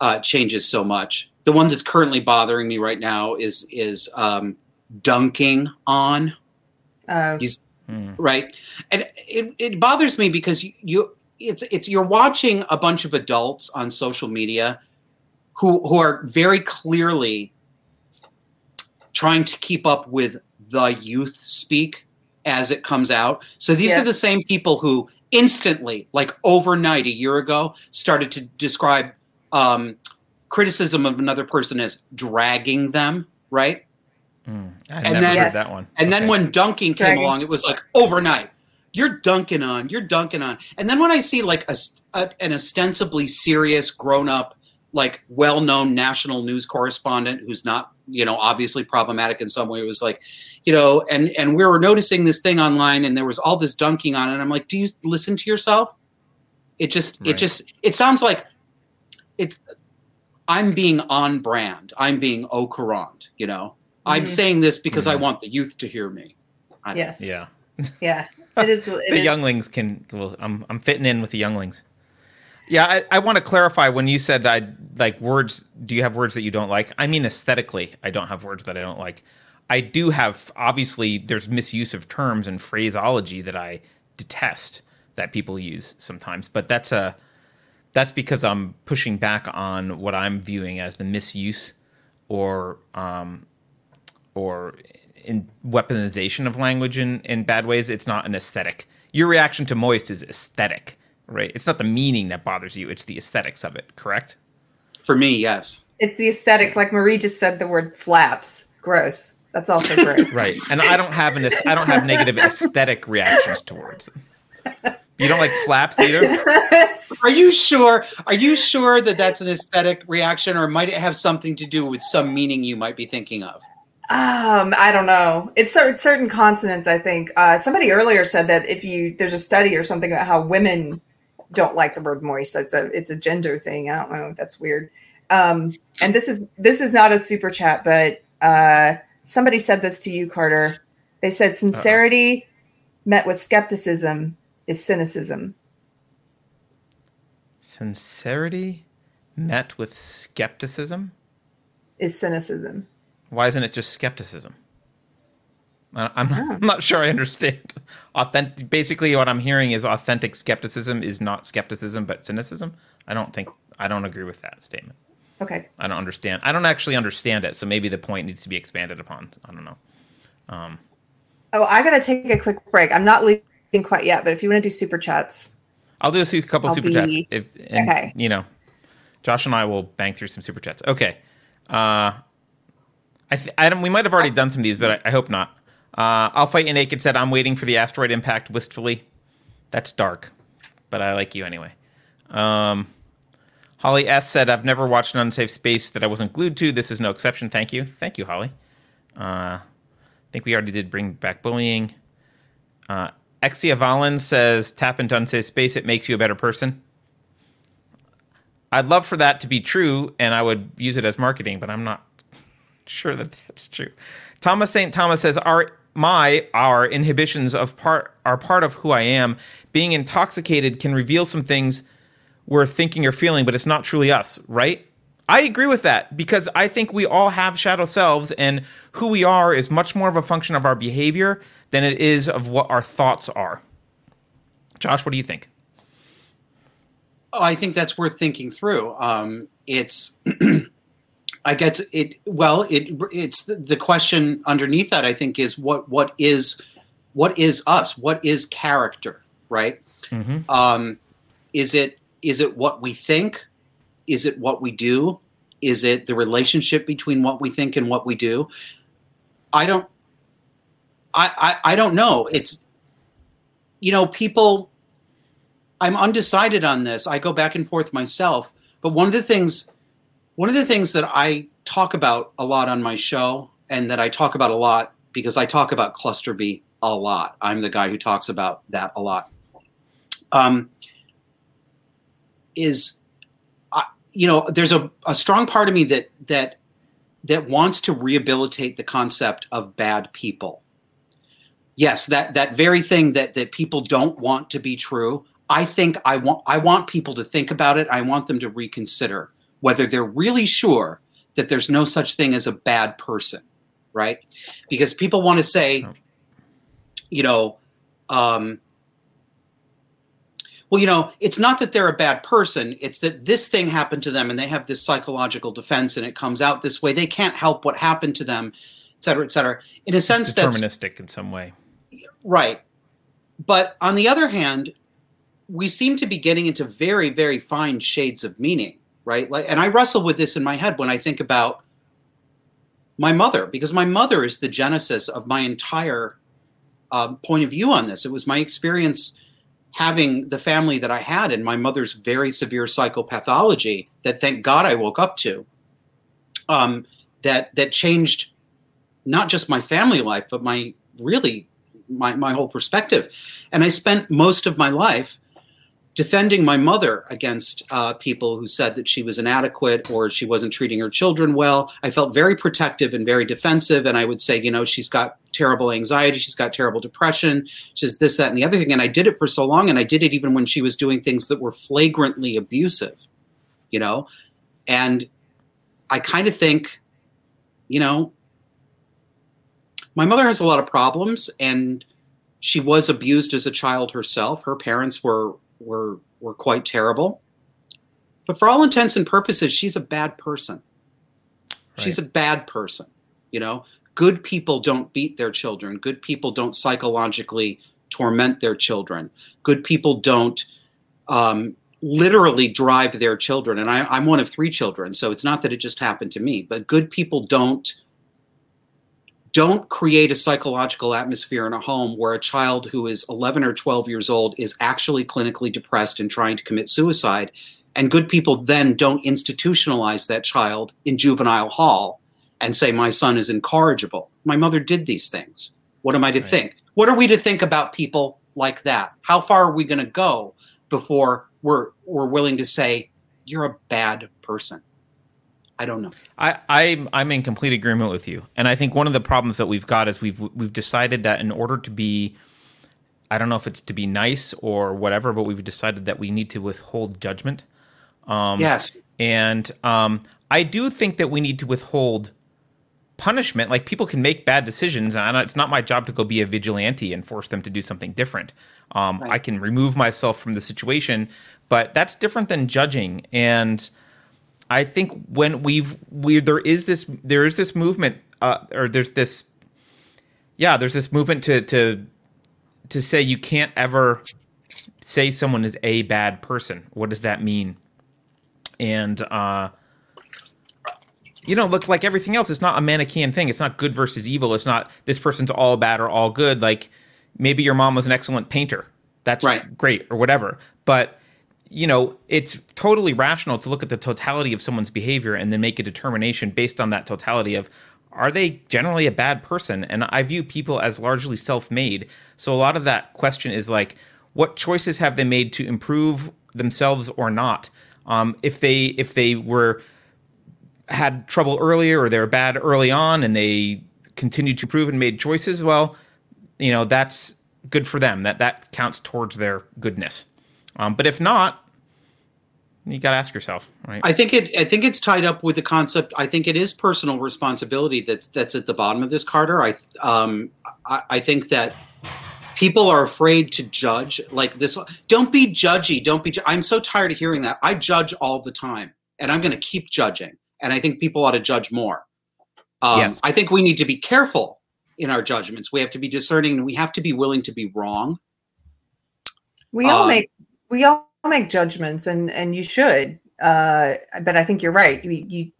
uh, changes so much. The one that's currently bothering me right now is is um, dunking on. Uh, hmm. Right, and it, it bothers me because you, you it's it's you're watching a bunch of adults on social media who who are very clearly trying to keep up with the youth speak as it comes out. So these Yeah. are the same people who instantly, like overnight a year ago, started to describe um, criticism of another person as dragging them, right? Mm, I And never then- heard Yes. that one. And then when dunking came Dragging. along, it was like overnight. You're dunking on, you're dunking on. And then when I see like a, a- an ostensibly serious, grown up, like well known national news correspondent who's not, you know, obviously problematic in some way, it was like, you know, and and we were noticing this thing online, and there was all this dunking on it. And I'm like, do you listen to yourself? It just, it just, it sounds like it's. I'm being on brand. I'm being au courant. You know, I'm Mhm. saying this because I Mhm. want the youth to hear me. I- Yes. yeah, Yeah. It is. It the is- younglings can. Well, I'm I'm fitting in with the younglings. Yeah, I, I want to clarify when you said I like words. Do you have words that you don't like? I mean aesthetically, I don't have words that I don't like. I do have obviously there's misuse of terms and phraseology that I detest that people use sometimes, but that's a that's because I'm pushing back on what I'm viewing as the misuse or um, or in weaponization of language in, in bad ways. It's not an aesthetic. Your reaction to moist is aesthetic, right? It's not the meaning that bothers you; it's the aesthetics of it. Correct? For me, yes. It's the aesthetics. Like Marie just said, the word flaps. Gross. That's also gross. Right. And I don't have an I don't have negative aesthetic reactions towards them. You don't like flaps either. Are you sure? Are you sure that that's an aesthetic reaction, or might it have something to do with some meaning you might be thinking of? Um, I don't know. It's certain certain consonants. I think uh, somebody earlier said that if you there's a study or something about how women don't like the word moist. That's a it's a gender thing. I don't know. That's weird. Um, and this is this is not a super chat, but uh, somebody said this to you, Carter. They said sincerity met with skepticism is cynicism. Sincerity met with skepticism. Is cynicism. Why isn't it just skepticism? I'm not. I'm not sure I understand. Authentic. Basically, what I'm hearing is authentic skepticism is not skepticism, but cynicism. I don't think I don't agree with that statement. Okay. I don't understand. I don't actually understand it. So maybe the point needs to be expanded upon. I don't know. Um, Oh, I gotta take a quick break. I'm not leaving quite yet, but if you want to do super chats, I'll do a couple I'll super chats. If and, Okay. you know, Josh and I will bang through some super chats. Okay. Uh, I th- I don't, we might have already done some of these, but I, I hope not. Uh, I'll fight you naked. Said I'm waiting for the asteroid impact wistfully. That's dark, but I like you anyway. Um, Holly S said I've never watched an unsafe space that I wasn't glued to. This is no exception. Thank you. Thank you, Holly. Uh, I think we already did bring back bullying. Uh, Exia Valens says, tap into unsafe space. It makes you a better person. I'd love for that to be true, and I would use it as marketing, but I'm not sure that that's true. Thomas St. Thomas says, our my our inhibitions of part are part of who I am. Being intoxicated can reveal some things we're thinking or feeling, but it's not truly us, right? I agree with that because I think we all have shadow selves, and who we are is much more of a function of our behavior than it is of what our thoughts are. Josh, what do you think? Oh, I think that's worth thinking through. Um, it's, I guess it. Well, it it's the, the question underneath that. I think is what what is what is us? What is character? Right? Mm-hmm. Um, is it is it what we think? Is it what we do? Is it the relationship between what we think and what we do? I don't. I I, I don't know. It's you know people I'm undecided on this. I go back and forth myself. But one of the things, one of the things that I talk about a lot on my show, and that I talk about a lot because I talk about cluster B a lot. I'm the guy who talks about that a lot. Um, is, you know, there's a, a strong part of me that that that wants to rehabilitate the concept of bad people. Yes, that that very thing that that people don't want to be true. I think I want I want people to think about it. I want them to reconsider whether they're really sure that there's no such thing as a bad person, right? Because people want to say, you know, um, well, you know, it's not that they're a bad person. It's that this thing happened to them and they have this psychological defense and it comes out this way. They can't help what happened to them. Et cetera, et cetera. In a sense, it's deterministic in some way, right? But on the other hand, we seem to be getting into very, very fine shades of meaning, right? Like, and I wrestle with this in my head when I think about my mother, because my mother is the genesis of my entire uh, point of view on this. It was my experience having the family that I had and my mother's very severe psychopathology that thank God I woke up to. Um, that that changed not just my family life, but my really my, my whole perspective. And I spent most of my life defending my mother against uh, people who said that she was inadequate or she wasn't treating her children well. I felt very protective and very defensive. And I would say, you know, she's got terrible anxiety, she's got terrible depression, she's this, that, and the other thing. And I did it for so long. And I did it even when she was doing things that were flagrantly abusive, you know? And I kind of think, you know, my mother has a lot of problems and she was abused as a child herself. Her parents were were were quite terrible. But for all intents and purposes, she's a bad person. Right. She's a bad person. You know, good people don't beat their children. Good people don't psychologically torment their children. Good people don't um, literally drive their children. And I, I'm one of three children, so it's not that it just happened to me. But good people don't don't create a psychological atmosphere in a home where a child who is 11 or 12 years old is actually clinically depressed and trying to commit suicide. And good people then don't institutionalize that child in juvenile hall and say, My son is incorrigible. My mother did these things. What am I to right. think? What are we to think about people like that? How far are we going to go before we're, we're willing to say, You're a bad person? I don't know. I, I'm I'm in complete agreement with you, and I think one of the problems that we've got is we've we've decided that in order to be, I don't know if it's to be nice or whatever, but we've decided that we need to withhold judgment. Um, yes, and um, I do think that we need to withhold punishment. Like people can make bad decisions, and it's not my job to go be a vigilante and force them to do something different. Um, right. I can remove myself from the situation, but that's different than judging and I think when we've we there is this there is this movement uh, or there's this yeah there's this movement to to to say you can't ever say someone is a bad person. What does that mean? And uh, you know, look like everything else. It's not a Manichaean thing. It's not good versus evil. It's not this person's all bad or all good. Like maybe your mom was an excellent painter. That's right. great or whatever. But you know, it's totally rational to look at the totality of someone's behavior and then make a determination based on that totality of are they generally a bad person? And I view people as largely self made. So a lot of that question is like, what choices have they made to improve themselves or not? Um, if they if they were had trouble earlier or they were bad early on and they continued to improve and made choices, well, you know, that's good for them. That that counts towards their goodness. Um, but if not, you got to ask yourself, right? I think it. I think it's tied up with the concept. I think it is personal responsibility that's that's at the bottom of this, Carter. I um, I, I think that people are afraid to judge like this. Don't be judgy. Don't be. I'm so tired of hearing that. I judge all the time, and I'm going to keep judging. And I think people ought to judge more. Um, yes. I think we need to be careful in our judgments. We have to be discerning, and we have to be willing to be wrong. We all um, make we all make judgments and and you should uh but i think you're right you you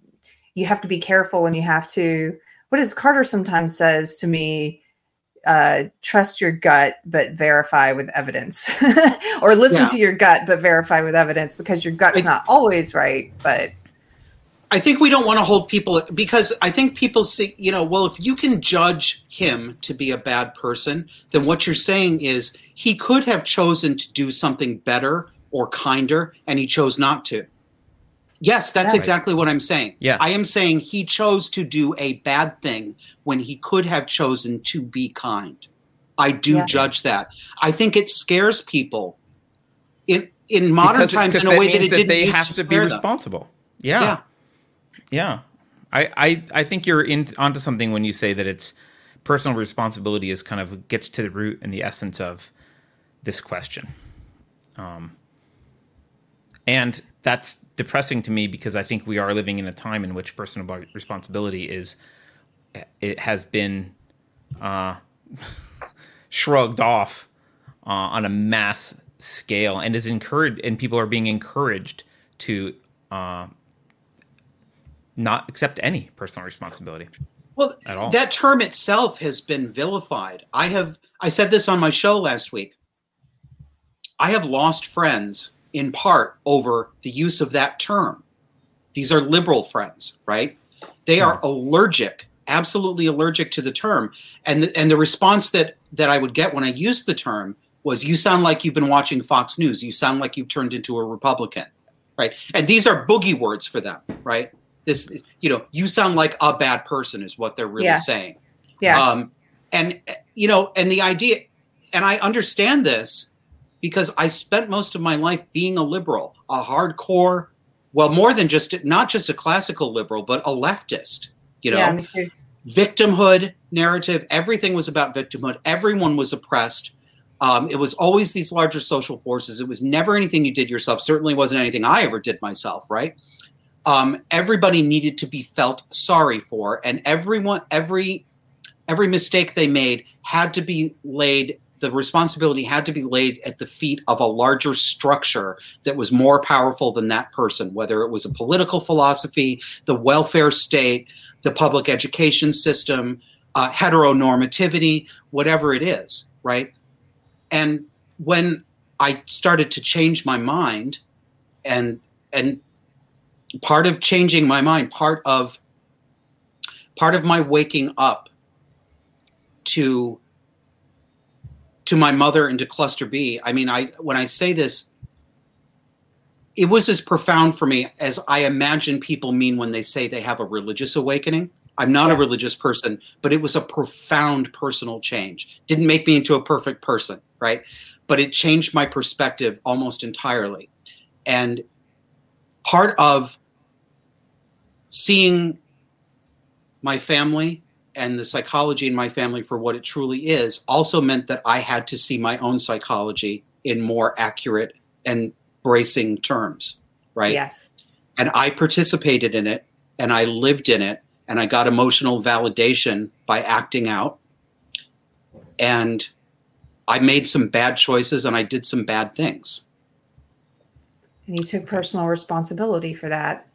you have to be careful and you have to what does carter sometimes says to me uh trust your gut but verify with evidence or listen yeah. to your gut but verify with evidence because your gut's not always right but I think we don't want to hold people because I think people see, you know, well, if you can judge him to be a bad person, then what you're saying is he could have chosen to do something better or kinder, and he chose not to. Yes, that's yeah. exactly what I'm saying. Yeah. I am saying he chose to do a bad thing when he could have chosen to be kind. I do yeah. judge that. I think it scares people in in modern because, times because in a way that it that didn't they have to, to be responsible. Yeah. yeah. Yeah. I, I I think you're in onto something when you say that it's personal responsibility is kind of gets to the root and the essence of this question. Um, and that's depressing to me because I think we are living in a time in which personal responsibility is it has been uh, shrugged off uh, on a mass scale and is encouraged, and people are being encouraged to uh, not accept any personal responsibility. Well, that term itself has been vilified. I have I said this on my show last week. I have lost friends in part over the use of that term. These are liberal friends, right? They are allergic, absolutely allergic to the term. And the, and the response that that I would get when I used the term was you sound like you've been watching Fox News. You sound like you've turned into a Republican. Right? And these are boogie words for them, right? This you know you sound like a bad person is what they're really yeah. saying. Yeah. Um and you know and the idea and i understand this because i spent most of my life being a liberal a hardcore well more than just not just a classical liberal but a leftist you know? yeah, victimhood narrative everything was about victimhood. Everyone was oppressed. Um, it was always these larger social forces. It was never anything you did yourself. Certainly wasn't anything i ever did myself right um, everybody needed to be felt sorry for, and everyone every every mistake they made had to be laid. The responsibility had to be laid at the feet of a larger structure that was more powerful than that person, whether it was a political philosophy, the welfare state, the public education system, uh, heteronormativity, whatever it is, right? And when I started to change my mind and and part of changing my mind, part of part of my waking up to to my mother and to cluster B. I mean, I when I say this, it was as profound for me as I imagine people mean when they say they have a religious awakening. I'm not yeah. a religious person, but it was a profound personal change. Didn't make me into a perfect person, right? But it changed my perspective almost entirely. And part of seeing my family and the psychology in my family for what it truly is also meant that I had to see my own psychology in more accurate and bracing terms, right? Yes. And I participated in it and I lived in it and I got emotional validation by acting out. And I made some bad choices and I did some bad things. And you took personal responsibility for that.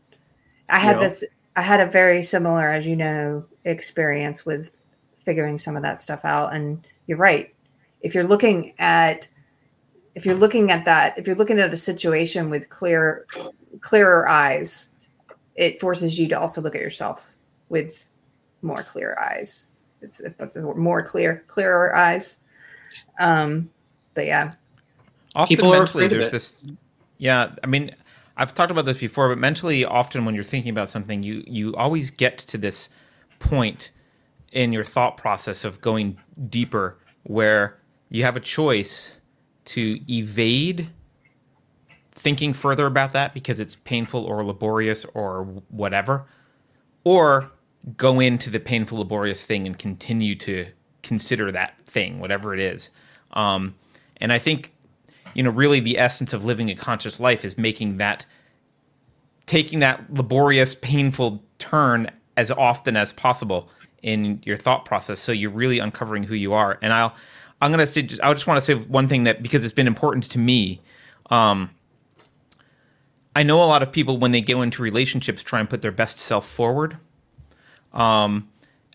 I had this I had a very similar, as you know, experience with figuring some of that stuff out. And you're right. If you're looking at if you're looking at that, if you're looking at a situation with clear clearer eyes, it forces you to also look at yourself with more clear eyes. It's, if that's a more clear, clearer eyes. Um, but yeah, often people are afraid there's this. Yeah, I mean, I've talked about this before, but mentally, often when you're thinking about something, you you always get to this point in your thought process of going deeper, where you have a choice to evade thinking further about that because it's painful or laborious or whatever, or go into the painful, laborious thing and continue to consider that thing, whatever it is. Um, and I think you know, really the essence of living a conscious life is making that taking that laborious, painful turn as often as possible in your thought process. So you're really uncovering who you are. And I'll, I'm going to say, I just want to say one thing that because it's been important to me. Um, I know a lot of people when they go into relationships try and put their best self forward. Um,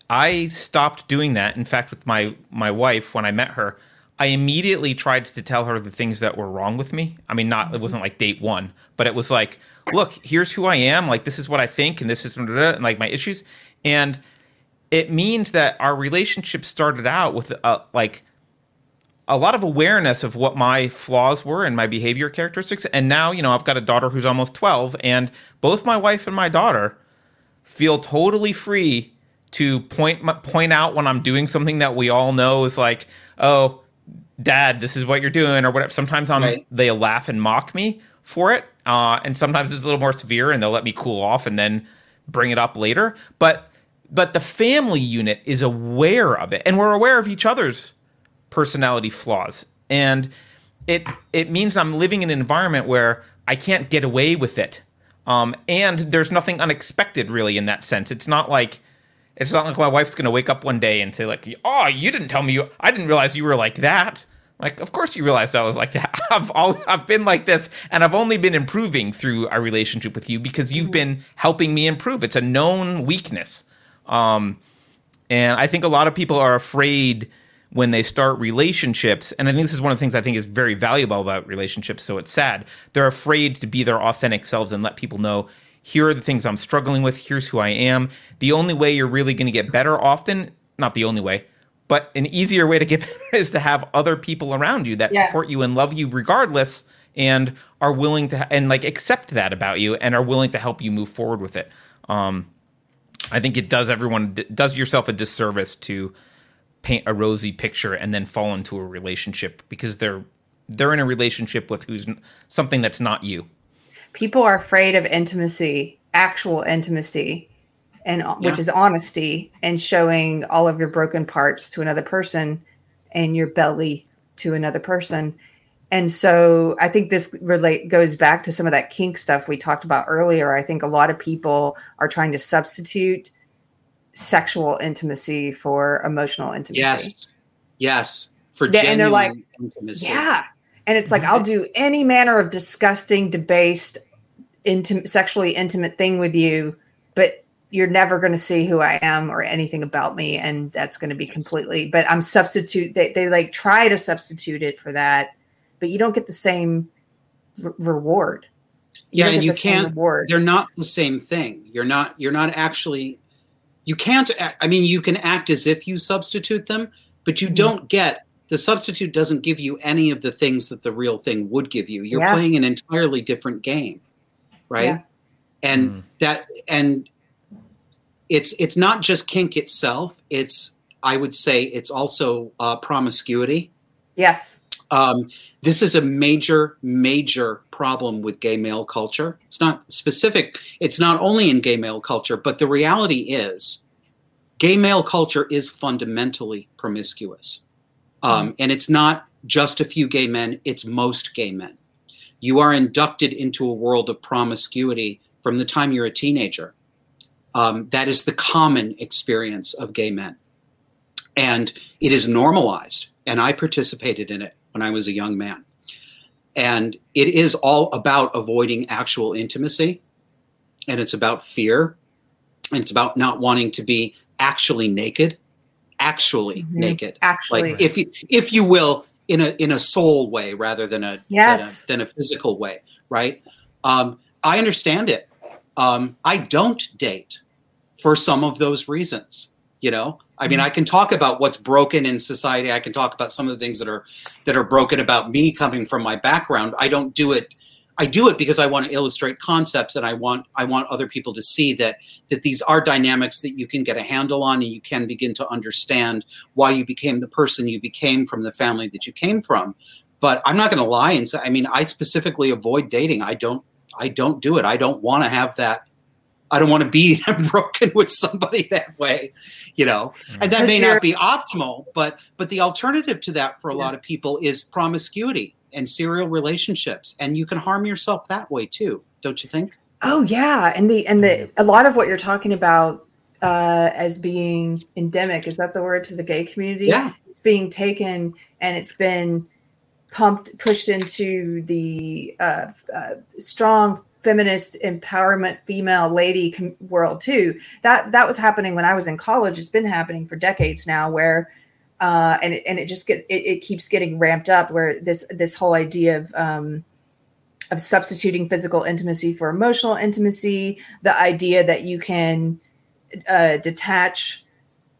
I stopped doing that. In fact, with my my wife, when I met her, I immediately tried to tell her the things that were wrong with me. I mean, not it wasn't like date one, but it was like, look, here's who I am. Like this is what I think, and this is like my issues, and it means that our relationship started out with a, uh, like a lot of awareness of what my flaws were and my behavior characteristics. And now, you know, I've got a daughter who's almost 12, and both my wife and my daughter feel totally free to point point out when I'm doing something that we all know is like, oh, dad this is what you're doing or whatever sometimes I'm, right. they laugh and mock me for it uh, and sometimes it's a little more severe and they'll let me cool off and then bring it up later but but the family unit is aware of it and we're aware of each other's personality flaws and it it means i'm living in an environment where i can't get away with it um, and there's nothing unexpected really in that sense it's not like It's not like my wife's going to wake up one day and say like, "Oh, you didn't tell me you. I didn't realize you were like that." Like, of course you realized I was like that. I've all, I've been like this, and I've only been improving through our relationship with you because you've mm-hmm. been helping me improve. It's a known weakness, um, and I think a lot of people are afraid when they start relationships. And I think this is one of the things I think is very valuable about relationships. So it's sad they're afraid to be their authentic selves and let people know here are the things I'm struggling with. Here's who I am. The only way you're really going to get better often, not the only way, but an easier way to get better is to have other people around you that yeah. support you and love you regardless and are willing to and like accept that about you and are willing to help you move forward with it. Um, I think it does everyone does yourself a disservice to paint a rosy picture and then fall into a relationship because they're they're in a relationship with who's something that's not you people are afraid of intimacy, actual intimacy, and uh, yeah. which is honesty and showing all of your broken parts to another person and your belly to another person. And so I think this relate goes back to some of that kink stuff we talked about earlier. I think a lot of people are trying to substitute sexual intimacy for emotional intimacy. Yes. Yes. For genuine and they're like, intimacy. Yeah. And it's like, I'll do any manner of disgusting, debased, intimate, sexually intimate thing with you, but you're never going to see who I am or anything about me. And that's going to be completely, but I'm substitute. They, they like try to substitute it for that, but you don't get the same re- reward. You yeah. And you can't, they're not the same thing. You're not, you're not actually, you can't, I mean, you can act as if you substitute them, but you mm-hmm. don't get the substitute doesn't give you any of the things that the real thing would give you. You're yeah. playing an entirely different game, right? Yeah. And mm. that and it's it's not just kink itself. It's I would say it's also uh, promiscuity. Yes. Um, this is a major, major problem with gay male culture. It's not specific. It's not only in gay male culture, but the reality is, gay male culture is fundamentally promiscuous. Um, and it's not just a few gay men, it's most gay men. You are inducted into a world of promiscuity from the time you're a teenager. Um, that is the common experience of gay men. And it is normalized. And I participated in it when I was a young man. And it is all about avoiding actual intimacy. And it's about fear. And it's about not wanting to be actually naked actually mm-hmm. naked, actually, like if you, if you will, in a in a soul way rather than a yes than a, than a physical way, right? Um, I understand it. Um, I don't date for some of those reasons. You know, I mean, mm-hmm. I can talk about what's broken in society. I can talk about some of the things that are that are broken about me coming from my background. I don't do it I do it because I want to illustrate concepts and I want I want other people to see that that these are dynamics that you can get a handle on and you can begin to understand why you became the person you became from the family that you came from. But I'm not going to lie and say I mean I specifically avoid dating. I don't I don't do it. I don't want to have that I don't want to be broken with somebody that way, you know. And that may not be optimal, but but the alternative to that for a yeah. lot of people is promiscuity and serial relationships and you can harm yourself that way too don't you think oh yeah and the and the a lot of what you're talking about uh, as being endemic is that the word to the gay community yeah it's being taken and it's been pumped pushed into the uh, uh, strong feminist empowerment female lady com- world too that that was happening when i was in college it's been happening for decades now where uh, and it, and it just get it, it, keeps getting ramped up where this this whole idea of um, of substituting physical intimacy for emotional intimacy, the idea that you can uh, detach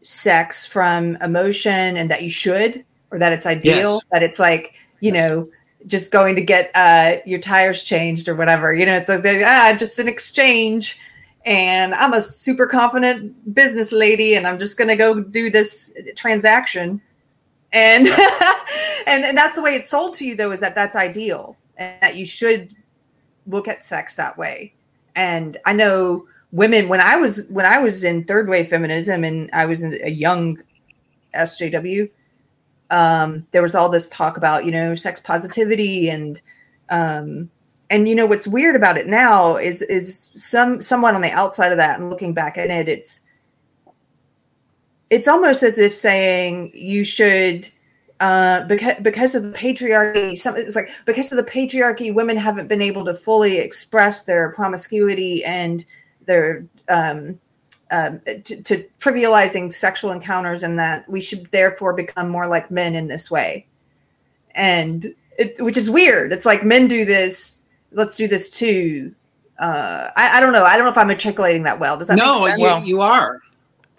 sex from emotion and that you should or that it's ideal yes. that it's like you know just going to get uh, your tires changed or whatever you know it's like ah, just an exchange and I'm a super confident business lady and I'm just going to go do this transaction. And, and and that's the way it's sold to you though is that that's ideal and that you should look at sex that way. And I know women when I was when I was in third wave feminism and I was a young SJW um, there was all this talk about, you know, sex positivity and um, and you know what's weird about it now is is some someone on the outside of that and looking back at it it's it's almost as if saying you should uh, because because of the patriarchy, some, it's like because of the patriarchy, women haven't been able to fully express their promiscuity and their um, um, to, to, trivializing sexual encounters, and that we should therefore become more like men in this way, and it, which is weird. It's like men do this, let's do this too. Uh, I, I, don't know. I don't know if I'm articulating that well. Does that no? Make sense? Well, you are.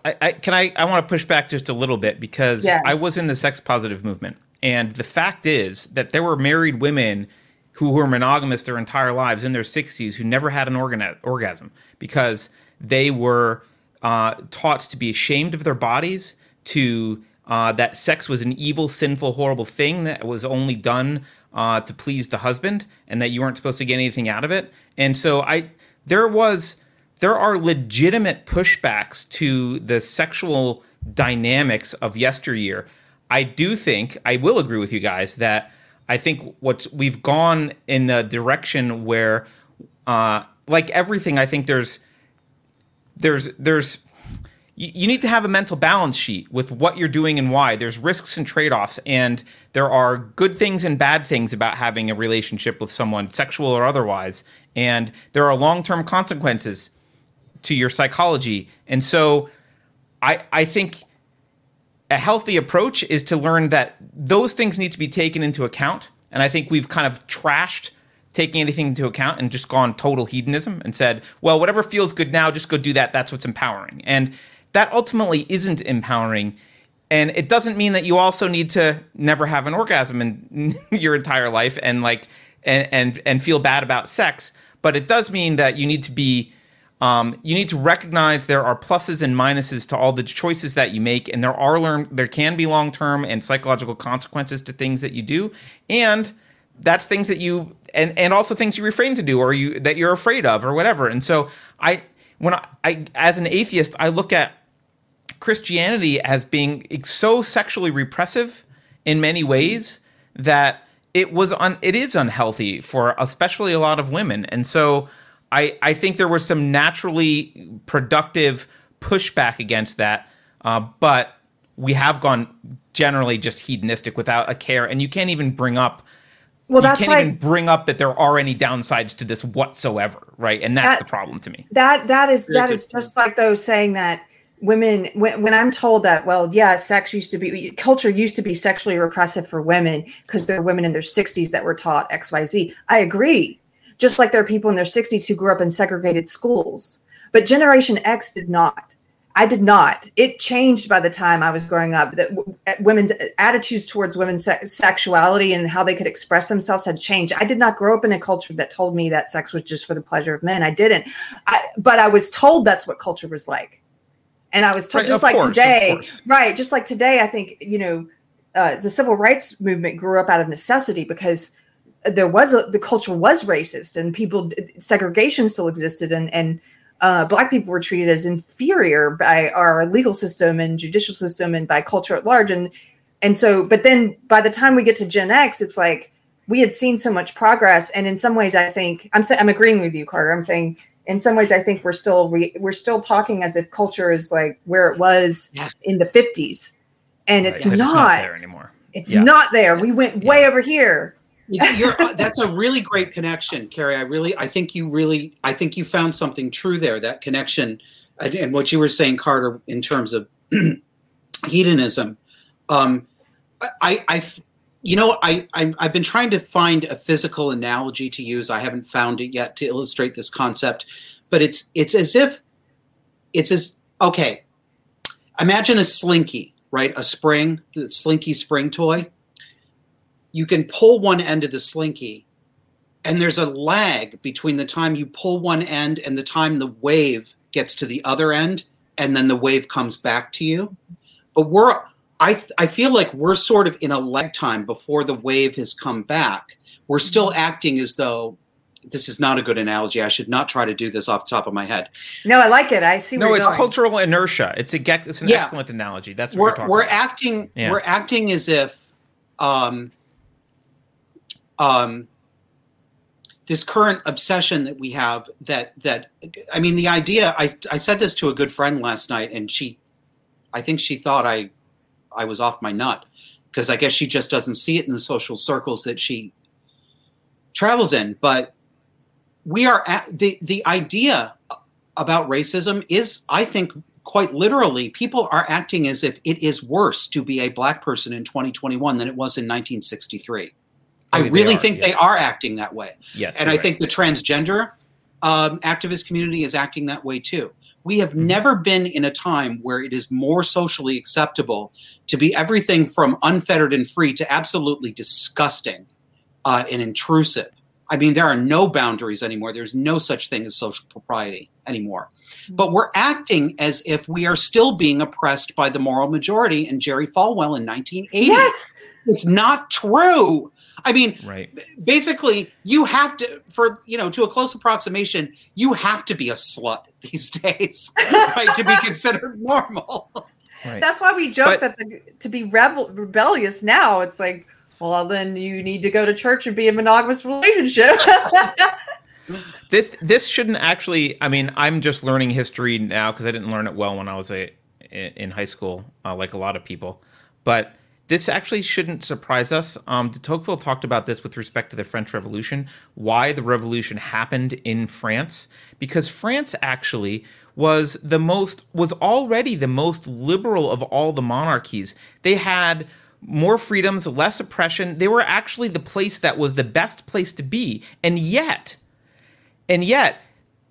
I, I, can I I want to push back just a little bit because yeah. I was in the sex positive movement, and the fact is that there were married women who were monogamous their entire lives in their 60s who never had an organ- orgasm because they were uh, taught to be ashamed of their bodies, to uh, that sex was an evil, sinful, horrible thing that was only done uh, to please the husband, and that you weren't supposed to get anything out of it. And so I there was there are legitimate pushbacks to the sexual dynamics of yesteryear. I do think I will agree with you guys that I think what we've gone in the direction where, uh, like everything, I think there's there's there's you, need to have a mental balance sheet with what you're doing and why. There's risks and trade offs, and there are good things and bad things about having a relationship with someone, sexual or otherwise. And there are long term consequences to your psychology. And so I I think a healthy approach is to learn that those things need to be taken into account. And I think we've kind of trashed taking anything into account and just gone total hedonism and said, well, whatever feels good now, just go do that. That's what's empowering. And that ultimately isn't empowering. And it doesn't mean that you also need to never have an orgasm in your entire life and like and and, and feel bad about sex. But it does mean that you need to be um, you need to recognize there are pluses and minuses to all the choices that you make, and there are learn there can be long term and psychological consequences to things that you do, and that's things that you and and also things you refrain to do or you that you're afraid of or whatever. And so I when I, I as an atheist, I look at Christianity as being so sexually repressive in many ways that it was un, it is unhealthy for especially a lot of women, and so I, I think there was some naturally productive pushback against that, uh, but we have gone generally just hedonistic without a care, and you can't even bring up. Well, that's you can't like, even bring up that there are any downsides to this whatsoever, right? And that's that, the problem to me. That that is that is just like those saying that women when, when i'm told that well yeah sex used to be culture used to be sexually repressive for women because there are women in their 60s that were taught xyz i agree just like there are people in their 60s who grew up in segregated schools. But Generation X did not. I did not. It changed by the time I was growing up. That w- women's attitudes towards women's se- sexuality and how they could express themselves had changed. I did not grow up in a culture that told me that sex was just for the pleasure of men. I didn't. I, but I was told that's what culture was like. And I was told, right, just like course, today, right? Just like today, I think, you know, uh, the civil rights movement grew up out of necessity because there was a the culture was racist and people segregation still existed and and uh, black people were treated as inferior by our legal system and judicial system and by culture at large and and so but then by the time we get to gen x it's like we had seen so much progress and in some ways i think i'm i'm agreeing with you carter i'm saying in some ways i think we're still re, we're still talking as if culture is like where it was yes. in the 50s and it's, right. not, it's not there anymore it's yeah. not there we went way yeah. over here that's a really great connection, Keri. I really, I think you really, I think you found something true there. That connection, and, what you were saying, Carter, in terms of hedonism. Um, I, I, you know, I, I, I've been trying to find a physical analogy to use. I haven't found it yet to illustrate this concept, but it's, it's as if, it's as okay. Imagine a slinky, right? A spring, the slinky spring toy you can pull one end of the slinky and there's a lag between the time you pull one end and the time the wave gets to the other end and then the wave comes back to you but we're i i feel like we're sort of in a lag time before the wave has come back we're still mm-hmm. acting as though this is not a good analogy. I should not try to do this off the top of my head. No, I like it. I see. No, it's going. cultural inertia. It's a it's an yeah. excellent analogy. That's what we're we're, about. acting. Yeah. We're acting as if um, um, this current obsession that we have that that I mean the idea I I said this to a good friend last night and she I think she thought I I was off my nut because I guess she just doesn't see it in the social circles that she travels in. But we are at the the idea about racism is, I think, quite literally, people are acting as if it is worse to be a black person in 2021 than it was in 1963. I really think yes. they are acting that way. Yes, and I right. think the transgender um, activist community is acting that way too. We have mm-hmm. never been in a time where it is more socially acceptable to be everything from unfettered and free to absolutely disgusting uh, and intrusive. I mean, there are no boundaries anymore. There's no such thing as social propriety anymore. But we're acting as if we are still being oppressed by the moral majority and Jerry Falwell in 1980. Yes. It's not true. I mean, right. basically, you have to, for, you know, to a close approximation, you have to be a slut these days, right, to be considered normal. Right. That's why we joke but, that the, to be rebel, rebellious now, it's like, well, then you need to go to church and be in a monogamous relationship. this this shouldn't actually. I mean, I'm just learning history now because I didn't learn it well when I was a in high school, uh, like a lot of people. But this actually shouldn't surprise us. Um, de Tocqueville talked about this with respect to the French Revolution, why the revolution happened in France, because France actually was the most was already the most liberal of all the monarchies. They had more freedoms, less oppression. They were actually the place that was the best place to be. And yet, and yet,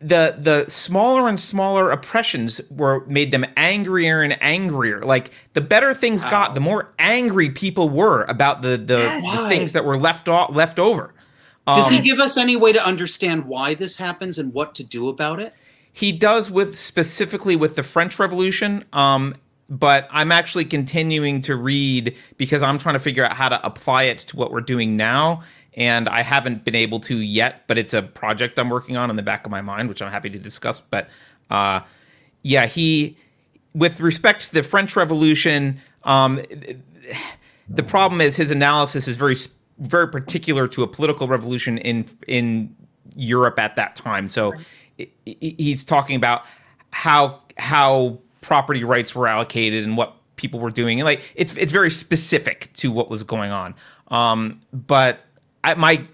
the the smaller and smaller oppressions were made them angrier and angrier. Like the better things wow. got, the more angry people were about the the, yes. the things that were left off, left over. Um, Does he um, give us any way to understand why this happens and what to do about it? He does with specifically with the French Revolution. Um, but I'm actually continuing to read because I'm trying to figure out how to apply it to what we're doing now. And I haven't been able to yet, but it's a project I'm working on in the back of my mind, which I'm happy to discuss. But uh, yeah, he, with respect to the French Revolution, um, the problem is his analysis is very, very particular to a political revolution in in Europe at that time. So he's talking about how how property rights were allocated and what people were doing and like it's it's very specific to what was going on um, but I, my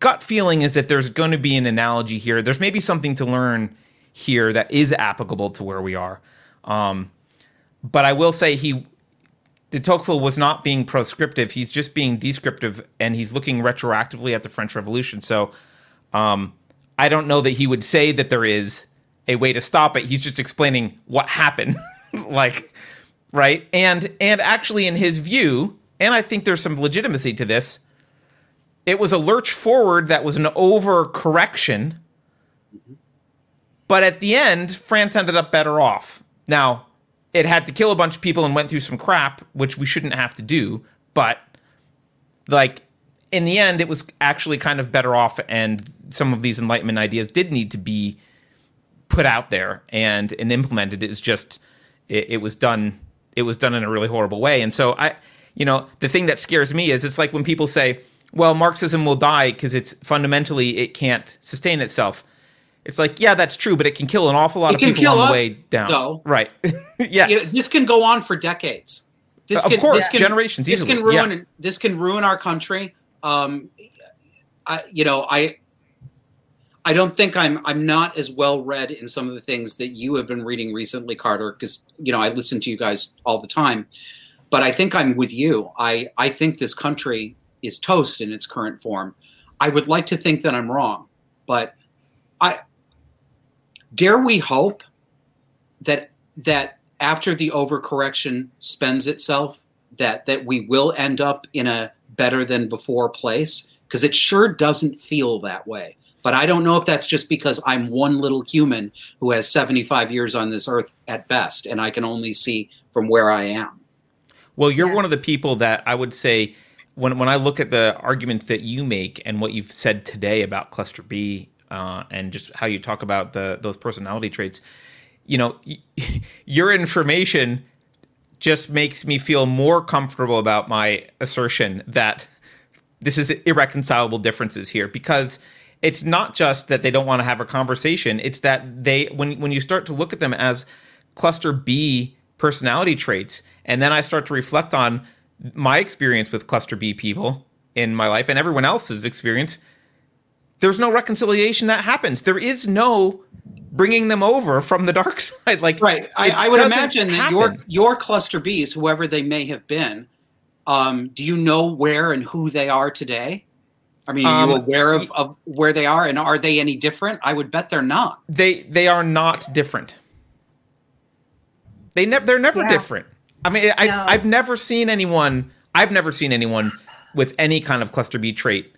gut feeling is that there's going to be an analogy here there's maybe something to learn here that is applicable to where we are um, but i will say he de Tocqueville was not being proscriptive he's just being descriptive and he's looking retroactively at the french revolution so um, i don't know that he would say that there is a way to stop it. He's just explaining what happened. like right? And and actually in his view, and I think there's some legitimacy to this, it was a lurch forward that was an overcorrection. But at the end, France ended up better off. Now, it had to kill a bunch of people and went through some crap, which we shouldn't have to do, but like in the end it was actually kind of better off and some of these enlightenment ideas did need to be put out there and and implemented is just it, it was done it was done in a really horrible way. And so I you know the thing that scares me is it's like when people say well marxism will die because it's fundamentally it can't sustain itself it's like yeah that's true but it can kill an awful lot it of people on the way down though. right yes. yeah this can go on for decades this can, of course this can, generations this easily. can ruin yeah. this can ruin our country um I, you know i I don't think I'm I'm not as well read in some of the things that you have been reading recently, Carter, because you know I listen to you guys all the time. But I think I'm with you. I I think this country is toast in its current form. I would like to think that I'm wrong, but I dare we hope that that after the overcorrection spends itself, that that we will end up in a better than before place because it sure doesn't feel that way. But I don't know if that's just because I'm one little human who has 75 years on this earth at best, and I can only see from where I am. Well, you're yeah. one of the people that I would say when when I look at the arguments that you make and what you've said today about cluster B uh, and just how you talk about the those personality traits, you know, your information just makes me feel more comfortable about my assertion that this is irreconcilable differences here because it's not just that they don't want to have a conversation. It's that they when when you start to look at them as cluster B personality traits, and then I start to reflect on my experience with cluster B people in my life and everyone else's experience, there's no reconciliation that happens. There is no bringing them over from the dark side. Like right, I, I would imagine that your your cluster Bs, whoever they may have been, um, do you know where and who they are today? I mean, are you um, aware of, of where they are, and are they any different? I would bet they're not. They they are not different. They never they're never yeah. different. I mean, I no. I've never seen anyone. I've never seen anyone with any kind of cluster B trait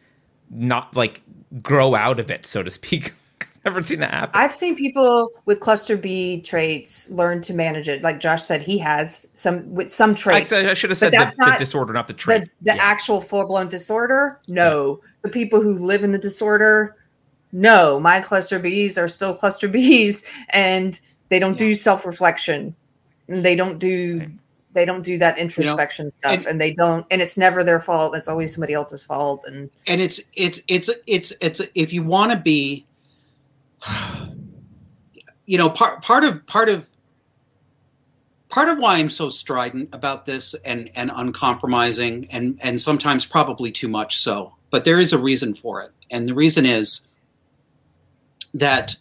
not like grow out of it, so to speak. never seen that happen. I've seen people with cluster B traits learn to manage it. Like Josh said, he has some with some traits. I, I should have said the, the, disorder, not the trait. The, the yeah. actual full blown disorder. No, yeah. the people who live in the disorder. No, my cluster Bs are still cluster Bs, and they don't yeah. do self reflection. They don't do they don't do that introspection you know, stuff and, and, they don't and it's never their fault it's always somebody else's fault and and it's it's it's it's it's if you want to be you know part part of part of part of why i'm so strident about this and and uncompromising and and sometimes probably too much so but there is a reason for it and the reason is that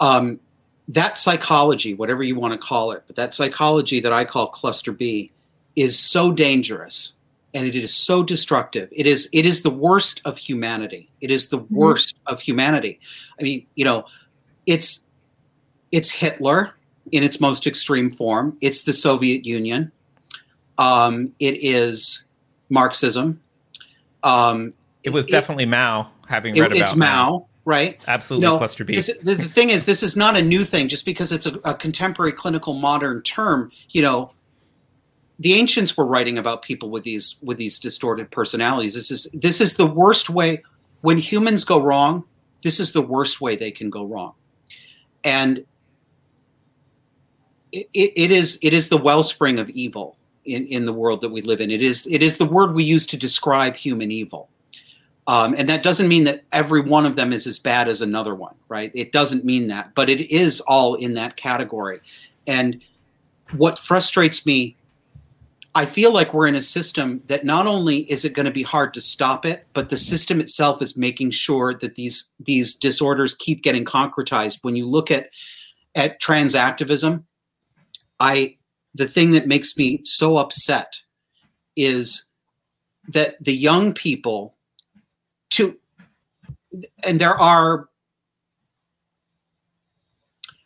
um that psychology, whatever you want to call it, but that psychology that I call cluster B is so dangerous and it is so destructive. It is it is the worst of humanity. It is the mm-hmm. worst mm-hmm. of humanity. I mean, you know, it's it's Hitler in its most extreme form. It's the Soviet Union. Um, it is Marxism. Um, it was definitely it, Mao. Having read it, about it's Mao. Mao right? Absolutely, no, cluster B. This, the, the, thing is, this is not a new thing. Just because it's a, a contemporary clinical modern term, you know, the ancients were writing about people with these with these distorted personalities. This is this is the worst way when humans go wrong. This is the worst way they can go wrong, and it, it, it is it is the wellspring of evil in, in the world that we live in. It is it is the word we use to describe human evil. Um, and that doesn't mean that every one of them is as bad as another one, right? It doesn't mean that, but it is all in that category. And what frustrates me, I feel like we're in a system that not only is it going to be hard to stop it, but the system itself is making sure that these these disorders keep getting concretized. When you look at at trans activism, I the thing that makes me so upset is that the young people and there are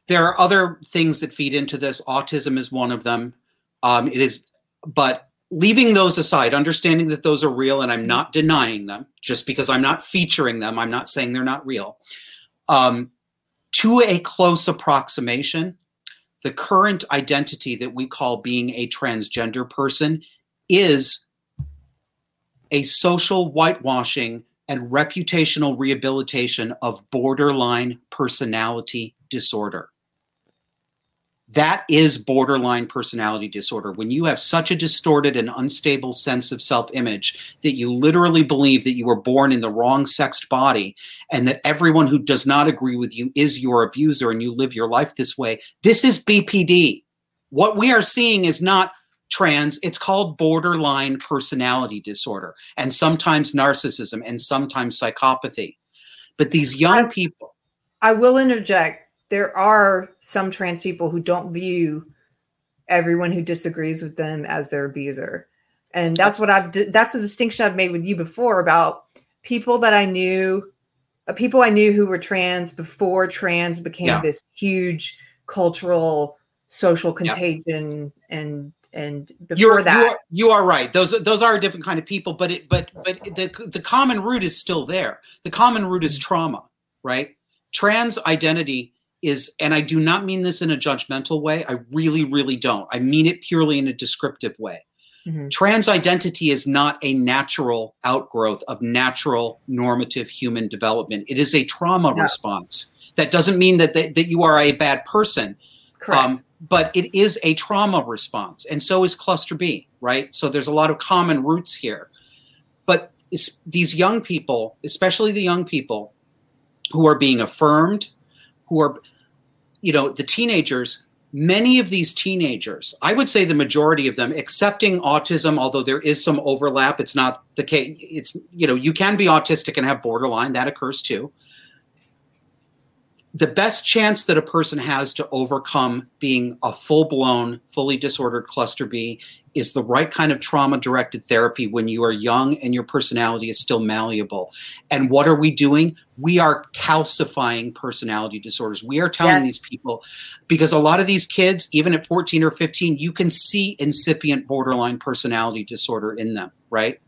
there are other things that feed into this. Autism is one of them. Um, it is but leaving those aside understanding that those are real and i'm not denying them just because i'm not featuring them i'm not saying they're not real. Um, to a close approximation the current identity that we call being a transgender person is a social whitewashing and reputational rehabilitation of borderline personality disorder. That is borderline personality disorder. When you have such a distorted and unstable sense of self image that you literally believe that you were born in the wrong sexed body and that everyone who does not agree with you is your abuser and you live your life this way, this is BPD. What we are seeing is not trans, it's called borderline personality disorder and sometimes narcissism and sometimes psychopathy. But these young I, people. I will interject. There are some trans people who don't view everyone who disagrees with them as their abuser. And that's what I've, that's a distinction I've made with you before about people that I knew, uh, people I knew who were trans before trans became yeah. this huge cultural social contagion yeah. and and before You're, that you are, you are right. Those those are a different kind of people but it but but the the common root is still there. The common root is trauma right? Trans identity is and i do not mean this in a judgmental way. I really really don't. I mean it purely in a descriptive way. Mm-hmm. trans identity is not a natural outgrowth of natural normative human development. It is a trauma no. response. That doesn't mean that, that that you are a bad person. Correct. Um, but it is a trauma response, and so is cluster B, right? So there's a lot of common roots here. But these young people, especially the young people who are being affirmed, who are, you know, the teenagers, many of these teenagers, I would say the majority of them, accepting autism, although there is some overlap, it's not the case. It's, you know, you can be autistic and have borderline, that occurs too. The best chance that a person has to overcome being a full blown, fully disordered cluster B is the right kind of trauma directed therapy when you are young and your personality is still malleable. And what are we doing? We are calcifying personality disorders. We are telling yes. these people because a lot of these kids, even at 14 or 15, you can see incipient borderline personality disorder in them, right?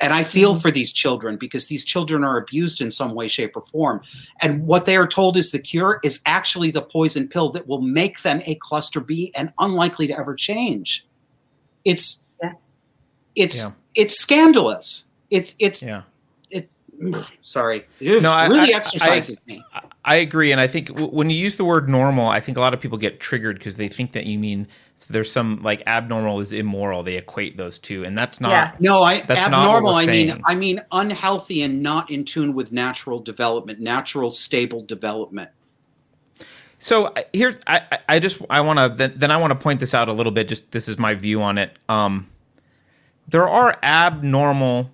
And I feel mm-hmm. for these children because these children are abused in some way, shape, or form. And what they are told is the cure is actually the poison pill that will make them a cluster B and unlikely to ever change. It's yeah. it's yeah. it's scandalous. It's it's yeah. It sorry. It no, really I, exercises I, me. I agree, and I think w- when you use the word normal, I think a lot of people get triggered because they think that you mean so there's some like abnormal is immoral. They equate those two, and that's not. Yeah. No, I that's abnormal. I mean, I mean unhealthy and not in tune with natural development, natural stable development. So here, I, I just I want to then, then I want to point this out a little bit. Just this is my view on it. Um, there are abnormal.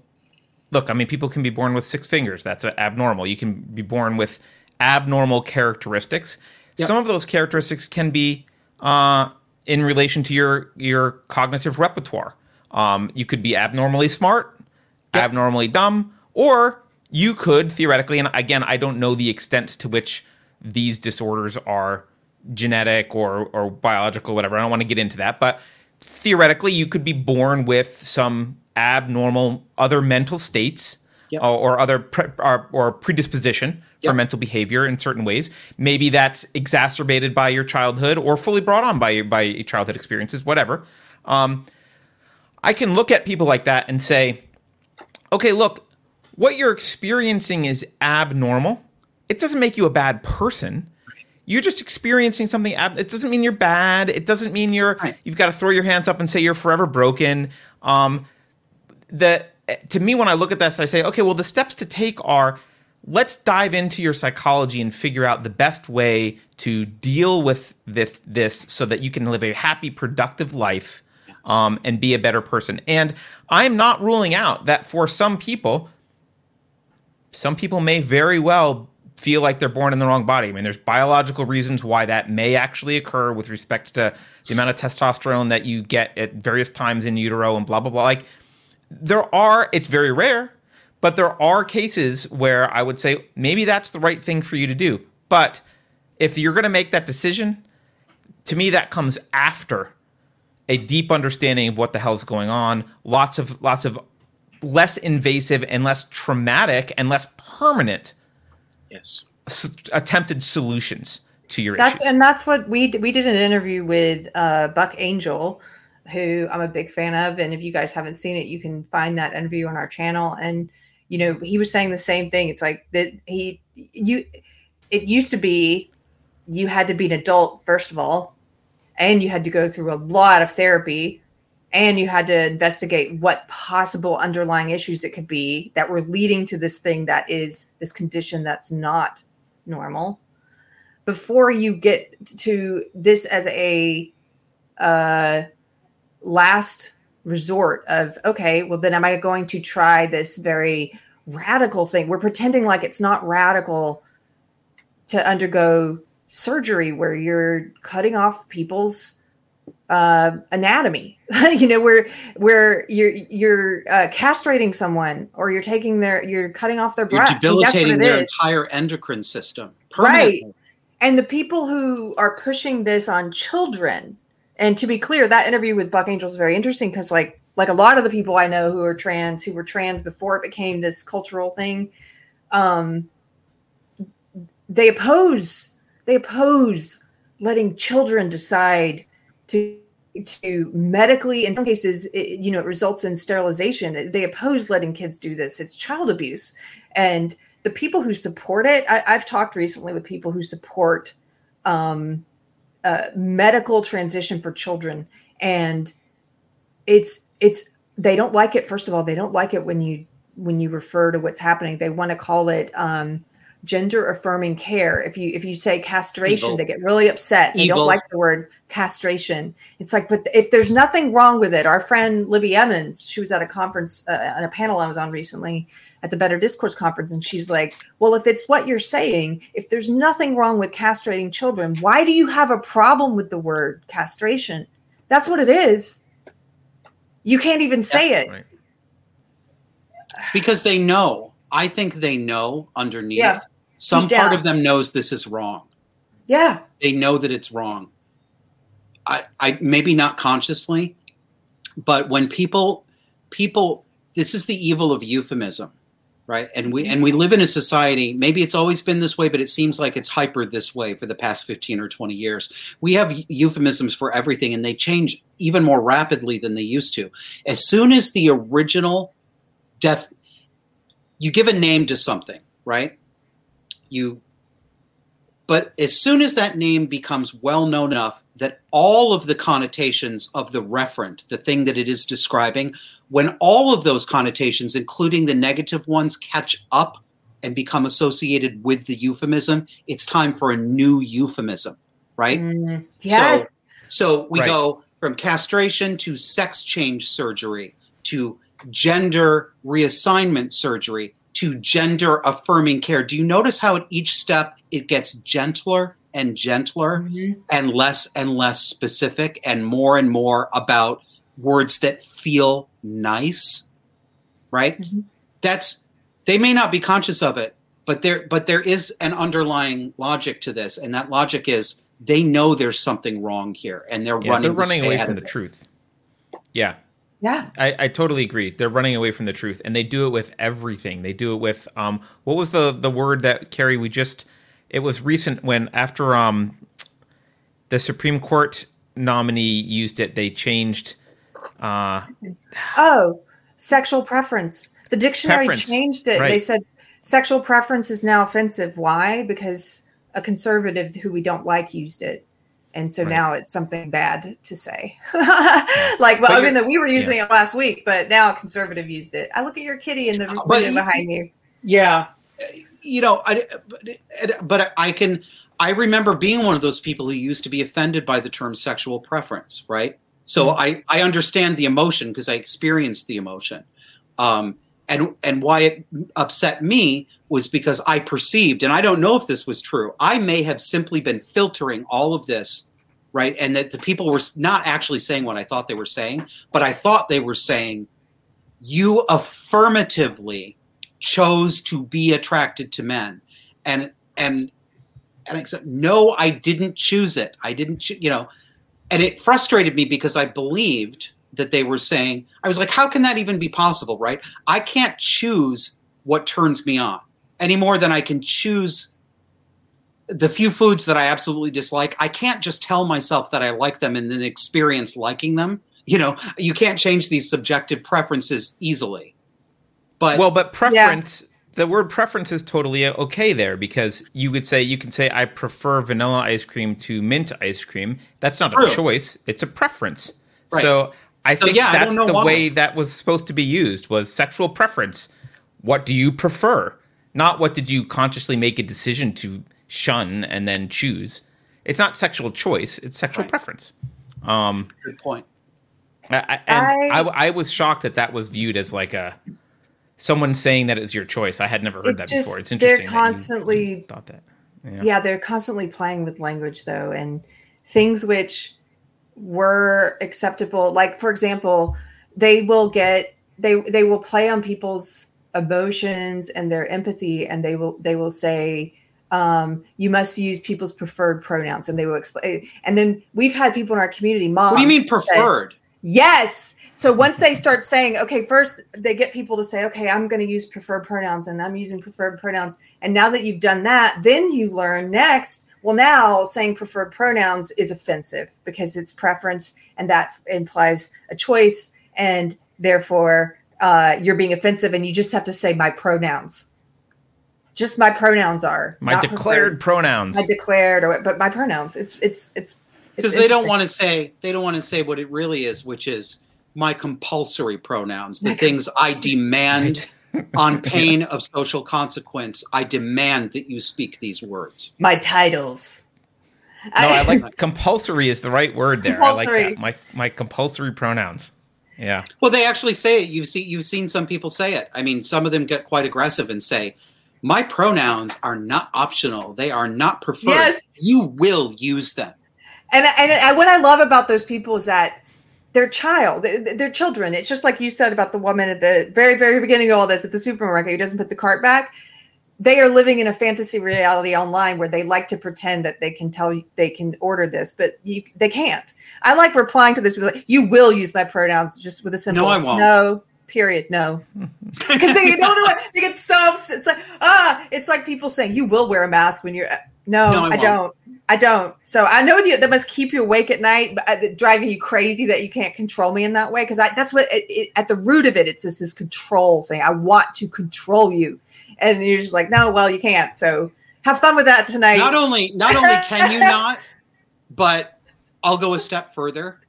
Look, I mean, people can be born with six fingers. That's abnormal. You can be born with abnormal characteristics. Yep. Some of those characteristics can be uh, in relation to your your cognitive repertoire. Um, you could be abnormally smart, yep. abnormally dumb, or you could theoretically, and again, I don't know the extent to which these disorders are genetic or or biological, whatever. I don't want to get into that, but theoretically, you could be born with some abnormal other mental states yep. or, or, other pre- or, or, predisposition yep. for mental behavior in certain ways. Maybe that's exacerbated by your childhood or fully brought on by by childhood experiences, whatever. Um, I can look at people like that and say, okay, look, what you're experiencing is abnormal it doesn't make you a bad person. You're just experiencing something. Ab- it doesn't mean you're bad. It doesn't mean you're. Right. You've got to throw your hands up and say you're forever broken. Um, that to me, when I look at this, I say, okay, well, the steps to take are let's dive into your psychology and figure out the best way to deal with this, this so that you can live a happy, productive life um, and be a better person. And I'm not ruling out that for some people, some people may very well feel like they're born in the wrong body. I mean, there's biological reasons why that may actually occur with respect to the amount of testosterone that you get at various times in utero and blah blah blah. Like there are, it's very rare, but there are cases where I would say maybe that's the right thing for you to do. But if you're going to make that decision, to me that comes after a deep understanding of what the hell's going on, lots of lots of less invasive and less traumatic and less permanent yes attempted solutions to your that's issues. and that's what we we did an interview with uh, Buck Angel, who I'm a big fan of, and if you guys haven't seen it, you can find that interview on our channel. And you know, he was saying the same thing. It's like that he you it used to be you had to be an adult first of all, and you had to go through a lot of therapy and you had to investigate what possible underlying issues it could be that were leading to this thing that is this condition that's not normal before you get to this as a uh, last resort of okay well then am i going to try this very radical thing we're pretending like it's not radical to undergo surgery where you're cutting off people's uh, anatomy. you know, where where you're you're uh, castrating someone or you're taking their you're cutting off their breast. You're debilitating their is. entire endocrine system. Right. And the people who are pushing this on children, and to be clear, that interview with Buck Angel is very interesting because like like a lot of the people I know who are trans, who were trans before it became this cultural thing, um, they oppose they oppose letting children decide to to medically in some cases it, you know it results in sterilization. They oppose letting kids do this. It's child abuse. And the people who support it I, have talked recently with people who support um, uh, medical transition for children and it's it's they don't like it first of all they don't like it when you when you refer to what's happening they want to call it um, gender affirming care. If you if you say castration, Evil. they get really upset. They Evil. don't like the word castration. It's like, but if there's nothing wrong with it, our friend Libby Emmons, she was at a conference uh, on a panel I was on recently at the Better Discourse conference, and she's like, "Well, if it's what you're saying, if there's nothing wrong with castrating children, why do you have a problem with the word castration? That's what it is. You can't even say it. Right. because they know. I think they know underneath. Yeah. Some part of them knows this is wrong. Yeah, They know that it's wrong. I, I maybe not consciously, but when people people this is the evil of euphemism, right? And we mm-hmm. and we live in a society, maybe it's always been this way, but it seems like it's hyper this way for the past 15 or 20 years. We have euphemisms for everything and they change even more rapidly than they used to. As soon as the original death you give a name to something, right? You but as soon as that name becomes well known enough that all of the connotations of the referent, the thing that it is describing, when all of those connotations, including the negative ones, catch up and become associated with the euphemism, it's time for a new euphemism, right? Mm, yes. So, so we Right. go from castration to sex change surgery to gender reassignment surgery to gender affirming care. Do you notice how at each step it gets gentler and gentler Mhm. and less and less specific and more and more about words that feel nice? Right? Mhm. That's they may not be conscious of it, but there but there is an underlying logic to this and that logic is they know there's something wrong here and they're Yeah, running they're running away from the truth. Yeah, Yeah. I, I totally agree. They're running away from the truth, and they do it with everything. They do it with um, what was the the word that Keri? We just it was recent when after um, the Supreme Court nominee used it, they changed. Uh, Oh, sexual preference. The dictionary Preference, changed it. They said sexual preference is now offensive. Why? Because a conservative who we don't like used it. And so Right. now it's something bad to say. like, well, But I mean, that we were using it last week, but now a conservative used it. I look at your kitty in the But behind you. Yeah, you know, I, but, but I can. I remember being one of those people who used to be offended by the term sexual preference, right? So I I understand the emotion because I experienced the emotion, um, and and why it upset me was because I perceived, and I don't know if this was true. I may have simply been filtering all of this, right, and that the people were not actually saying what I thought they were saying, but I thought they were saying, you affirmatively chose to be attracted to men. And and and I said no I didn't choose it. I didn't choo-, you know. And it frustrated me because I believed that they were saying I was like how can that even be possible right? I can't choose what turns me on any more than I can choose the few foods that I absolutely dislike. I can't just tell myself that I like them and then experience liking them. You know you can't change these subjective preferences easily but well, but preference. The word preference is totally okay there because you would say you can say I prefer vanilla ice cream to mint ice cream. That's not True. a choice; it's a preference. Right. So I So, think yeah, I that's don't know the why. way that was supposed to be used was sexual preference. What do you prefer? Not what did you consciously make a decision to shun and then choose. It's not sexual choice; it's sexual Right. preference. Um, good point I, I, and I- I, I was shocked that that was viewed as like a someone saying that it's your choice. I had never heard It that just- before. It's interesting. they're interesting. that you constantly- thought that. yeah. they're constantly playing with language though and things which were acceptable like for example they will get they they will play on people's emotions and their empathy and they will they will say um, you must use people's preferred pronouns and they will explain and then we've had people in our community mom. what do you mean say- preferred Yes. So once they start saying, okay, first they get people to say, okay, I'm going to use preferred pronouns and I'm using preferred pronouns. And now that you've done that, then you learn next, well, now saying preferred pronouns is offensive because it's preference and that implies a choice. And therefore, uh, you're being offensive and you just have to say my pronouns. Just my pronouns are My declared preferred. pronouns. my declared or but my pronouns. It's it's it's because they don't want to say they don't want to say what it really is which is my compulsory pronouns the things i demand On pain yes. of social consequence, I demand that you speak these words. My titles. No, I like compulsory is the right word there. Compulsory. I like that. My my compulsory pronouns. Yeah. Well, they actually say it. You've seen you've seen some people say it. I mean, some of them get quite aggressive and say, "My pronouns are not optional. They are not preferred. Yes. You will use them." And, and and what I love about those people is that they're child, they're children. It's just like you said about the woman at the very very beginning of all this at the supermarket who doesn't put the cart back they are living in a fantasy reality online where they like to pretend that they can tell you they can order this, but you, they can't. I like replying to this. Like, you will use my pronouns just with a simple no, I won't. No, period. No, because they don't know. What, they get so upset. It's like ah, it's like people saying you will wear a mask when you're. No, no I, I don't. I don't. So I know that, that must keep you awake at night, but uh, driving you crazy that you can't control me in that way. Because that's what it, it, at the root of it, it's just this control thing. I want to control you and you're just like, no, well, you can't. So have fun with that tonight. Not only not only can you not, but I'll go a step further.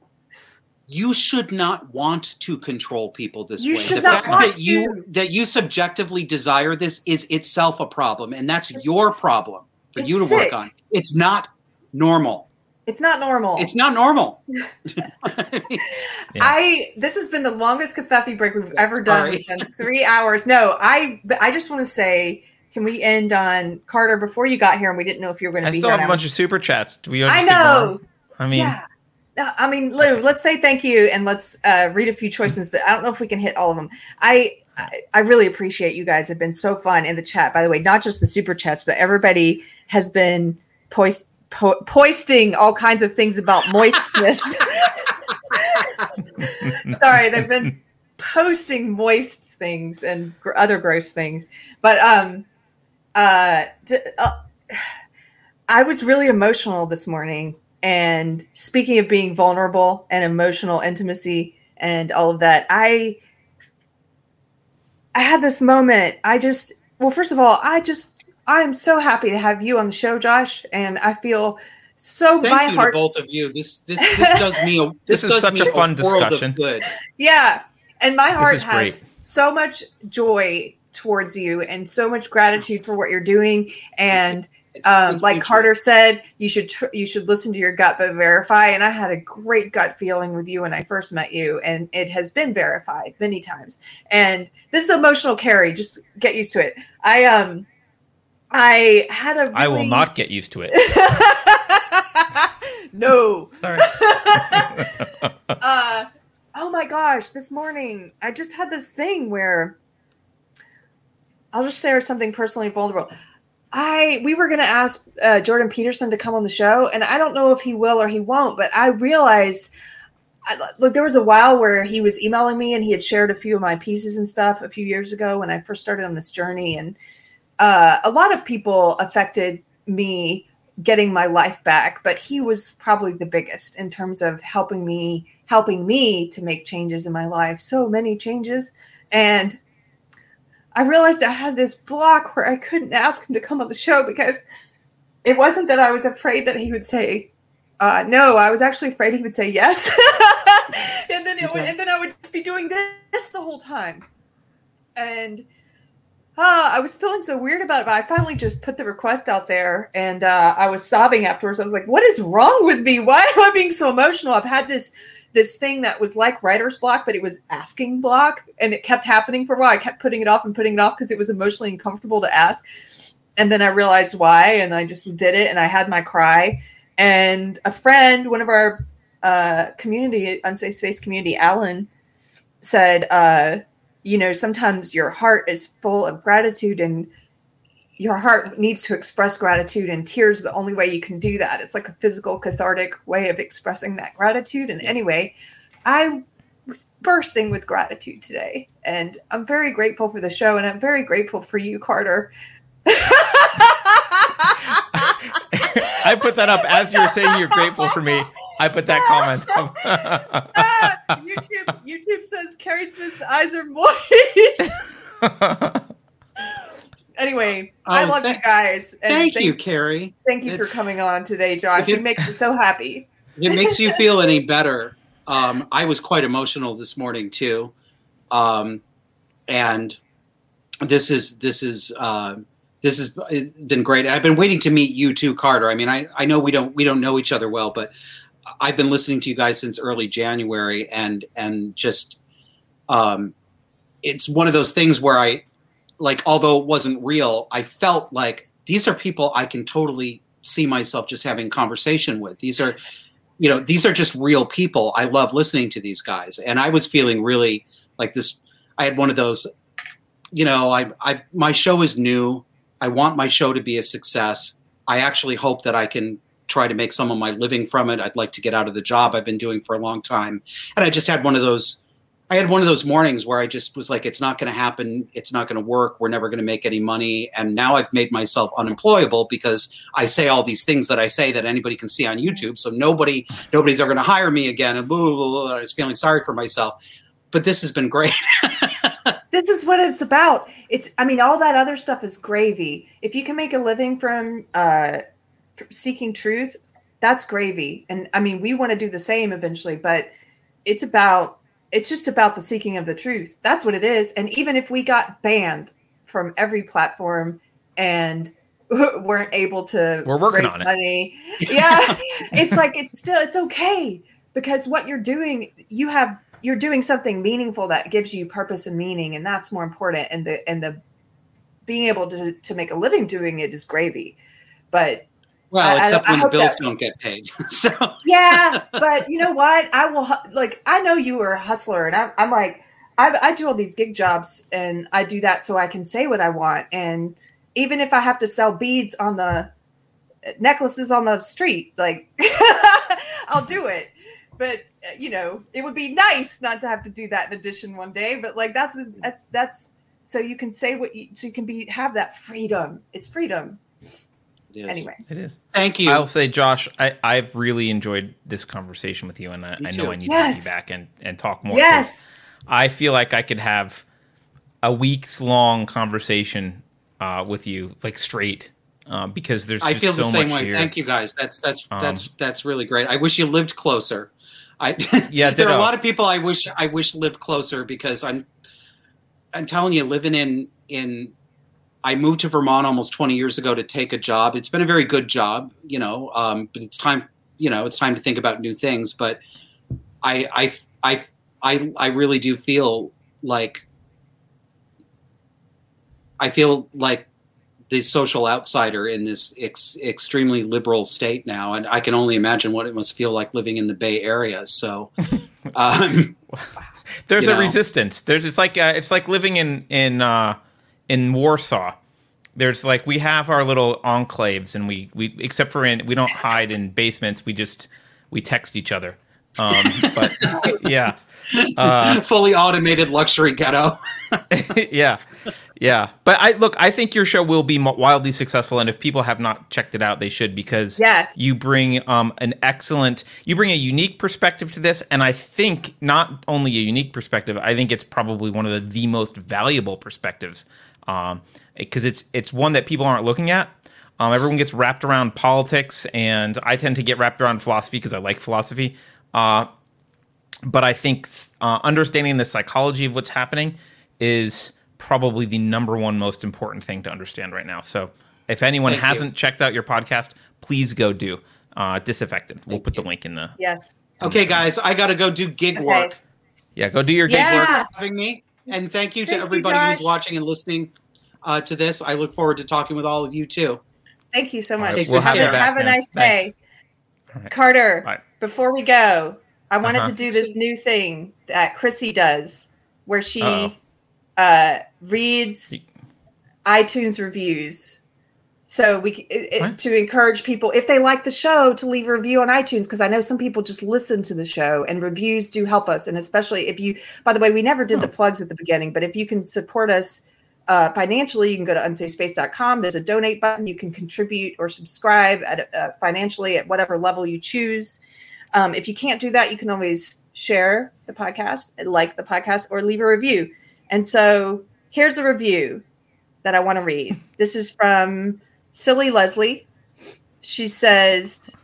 You should not want to control people this you way. Should the not fact that you that you subjectively desire this is itself a problem, and that's your problem for you to sick. work on. It's not normal. It's not normal. It's not normal. yeah. I this has been the longest covfefe break we've ever done. three hours. No, I I just want to say, can we end on Carter before you got here and we didn't know if you were going to be. I still have a bunch of super chats. Do we? I know. I mean. Yeah. I mean, Lou, let's say thank you and let's uh, read a few choices, but I don't know if we can hit all of them. I, I, really appreciate you guys have been so fun in the chat. By the way, not just the super chats, but everybody has been poised po- all kinds of things about moistness. Sorry, they've been posting moist things and gr- other gross things. But um, uh, d- uh, I was really emotional this morning. And speaking of being vulnerable and emotional intimacy and all of that, I I had this moment. I just well, first of all, I just I'm so happy to have you on the show, Josh, and I feel so Thank my you heart. To both of you. This this this does me a this, this is such a fun a discussion. Good. Yeah, and my heart has great. so much joy towards you and so much gratitude for what you're doing and. Um, like Carter said, you should tr- you should listen to your gut but verify. And I had a great gut feeling with you when I first met you, and it has been verified many times. And this is emotional Keri. Just get used to it. I um I had a. Really... I will not get used to it. no. Sorry. uh, oh my gosh! This morning, I just had this thing where I'll just share something personally vulnerable. I we were going to ask uh, Jordan Peterson to come on the show, and I don't know if he will or he won't. But I realized, I, look, there was a while where he was emailing me, and he had shared a few of my pieces and stuff a few years ago when I first started on this journey, and uh, a lot of people affected me getting my life back but he was probably the biggest in terms of helping me helping me to make changes in my life so many changes and i realized i had this block where i couldn't ask him to come on the show because it wasn't that i was afraid that he would say uh, no i was actually afraid he would say yes and then it would, and then i would just be doing this the whole time and uh, I was feeling so weird about it, but I finally just put the request out there and uh, I was sobbing afterwards. I was like, what is wrong with me? Why am I being so emotional? I've had this this thing that was like writer's block, but it was asking block and it kept happening for a while. I kept putting it off and putting it off because it was emotionally uncomfortable to ask. And then I realized why and I just did it and I had my cry. And a friend, one of our uh, community, unsafe space community, Alan, said, uh, you know, sometimes your heart is full of gratitude and your heart needs to express gratitude and tears are the only way you can do that. It's like a physical cathartic way of expressing that gratitude. And anyway, I was bursting with gratitude today. And I'm very grateful for the show and I'm very grateful for you, Carter. I put that up as you were saying you're grateful for me. I put that comment up. Ah, YouTube, YouTube says Keri Smith's eyes are moist. anyway, oh, I love th- you guys. Thank, thank, you, Keri. Thank you it's, for coming on today, Josh. It, you make me so happy. It makes you feel any better, um, I was quite emotional this morning too, um, and this is this is uh, this has been great. I've been waiting to meet you too, Carter. I mean, I, I know we don't we don't know each other well, but I've been listening to you guys since early January, and and just um, it's one of those things where I like, although it wasn't real, I felt like these are people I can totally see myself just having conversation with. These are, you know, these are just real people. I love listening to these guys, and I was feeling really like this. I had one of those, you know, I I my show is new. I want my show to be a success. I actually hope that I can try to make some of my living from it. I'd like to get out of the job I've been doing for a long time. And I just had one of those I had one of those mornings where I just was like, it's not going to happen. It's not going to work. We're never going to make any money. And now I've made myself unemployable because I say all these things that I say that anybody can see on YouTube. So nobody, nobody's ever going to hire me again. And blah, blah, blah, I was feeling sorry for myself. But this has been great. this is what it's about. It's, I mean, all that other stuff is gravy. If you can make a living from uh, seeking truth, that's gravy. And I mean, we want to do the same eventually, but it's about it's just about the seeking of the truth. That's what it is. And even if we got banned from every platform and weren't able to we're working on money, it. yeah, it's like it's still it's okay because what you're doing, you have you're doing something meaningful that gives you purpose and meaning, and that's more important. And the and the being able to to make a living doing it is gravy. But well, except I, when I the bills that, don't get paid. so yeah, but you know what? I will like. I know you are a hustler, and I'm, I'm like, I, I do all these gig jobs, and I do that so I can say what I want. And even if I have to sell beads on the eh, necklaces on the street, like I'll do it. But eh, you know, it would be nice not to have to do that in addition one day. But like that's that's that's so you can say what you so you can be have that freedom. It's freedom. It is. Anyway, it is. Thank you. I'll say, Josh, I, I've really enjoyed this conversation with you, and I, I know I need yes. to be back and, and talk more. Yes. I feel like I could have a week's long conversation uh, with you, like straight, uh, because there's. I feel so the same way. Here. Thank you, guys. That's that's um, that's that's really great. I wish you lived closer. I yeah, there are a lot of people I wish I wish lived closer because I'm I'm telling you, living in in I moved to Vermont almost 20 years ago to take a job. It's been a very good job, you know, um, but it's time, you know, it's time to think about new things. But I, I, I, I, I really do feel like I feel like the social outsider in this ex- extremely liberal state now, and I can only imagine what it must feel like living in the Bay Area. So, um, there's a know. resistance. There's it's like uh, it's like living in in. Uh, in Warsaw, there's like we have our little enclaves, and we we except for in we don't hide in basements. We just we text each other. Um, but yeah, uh, fully automated luxury ghetto. yeah, yeah. But I look, I think your show will be wildly successful, and if people have not checked it out, they should because yes, you bring um, an excellent, you bring a unique perspective to this, and I think not only a unique perspective, I think it's probably one of the, the most valuable perspectives because um, it's it's one that people aren't looking at. Um, everyone gets wrapped around politics, and I tend to get wrapped around philosophy because I like philosophy. Uh, but I think uh, understanding the psychology of what's happening is probably the number one most important thing to understand right now. So if anyone Thank hasn't you. checked out your podcast, please go do uh, Disaffected. We'll put you. the link in the. Yes. Okay, guys, I got to go do gig okay. work. Yeah, go do your gig yeah. work. Having me. And thank you to thank everybody you, who's watching and listening uh, to this. I look forward to talking with all of you too. Thank you so much. Right, we'll have, have, have a nice day. Right. Carter, Bye. before we go, I wanted uh-huh. to do this new thing that Chrissie does where she uh, reads iTunes reviews so we it, to encourage people if they like the show to leave a review on iTunes because I know some people just listen to the show and reviews do help us and especially if you by the way we never did oh. the plugs at the beginning but if you can support us uh, financially you can go to unsafespace.com there's a donate button you can contribute or subscribe at uh, financially at whatever level you choose um, if you can't do that you can always share the podcast like the podcast or leave a review and so here's a review that I want to read this is from Silly Leslie. She says,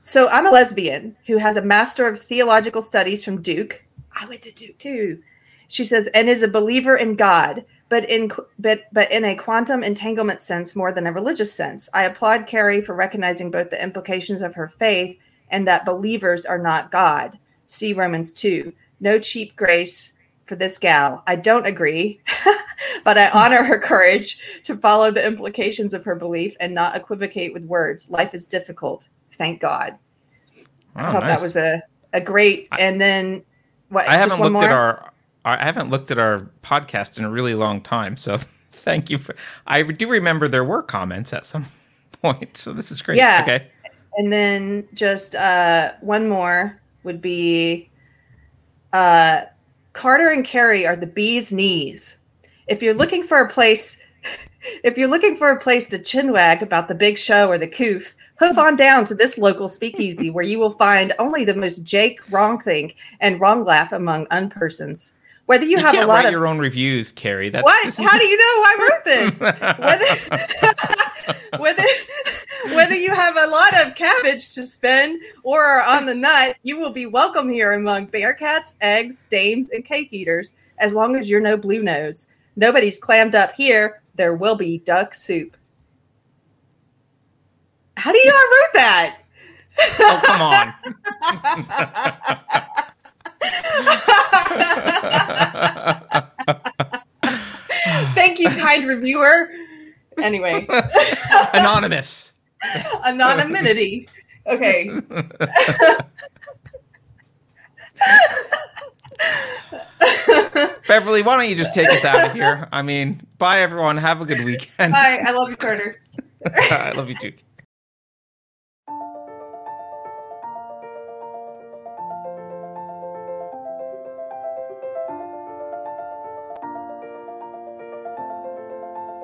So I'm a lesbian who has a Master of Theological Studies from Duke. I went to Duke too. She says, and is a believer in God, but in but but in a quantum entanglement sense more than a religious sense. I applaud Keri for recognizing both the implications of her faith and that believers are not God. See Romans 2. No cheap grace for this gal. I don't agree, but I honor her courage to follow the implications of her belief and not equivocate with words. Life is difficult. Thank God. Oh, I thought nice. that was a, a great. And then what? I haven't looked more? at our. I haven't looked at our podcast in a really long time, so thank you. For, I do remember there were comments at some point, so this is great. Yeah. Okay. And then just uh, one more would be uh, Carter and Keri are the bee's knees. If you're looking for a place, if you're looking for a place to chinwag about the big show or the coof, hoof on down to this local speakeasy where you will find only the most Jake wrong think and wrong laugh among unpersons. Whether you, you have a lot of your own reviews, Keri. That's, what? How do you know I wrote this? whether, whether whether you have a lot of cabbage to spend or are on the nut, you will be welcome here among bearcats, eggs, dames, and cake eaters. As long as you're no blue nose, nobody's clammed up here. There will be duck soup. How do you know I wrote that? Oh, come on. Thank you, kind reviewer. Anyway, anonymous. Anonymity. Okay. Beverly, why don't you just take us out of here? I mean, bye everyone. Have a good weekend. Bye. I love you, Carter. I love you too.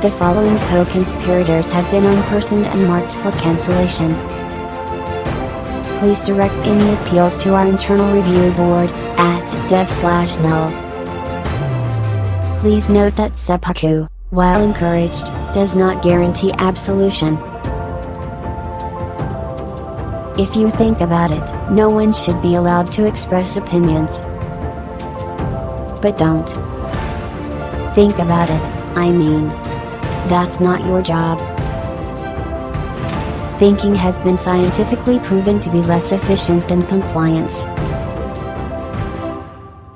The following co-conspirators have been unpersoned and marked for cancellation. Please direct any appeals to our internal review board, at dev slash null. Please note that seppuku, while encouraged, does not guarantee absolution. If you think about it, no one should be allowed to express opinions. But don't. Think about it, I mean. That's not your job. Thinking has been scientifically proven to be less efficient than compliance.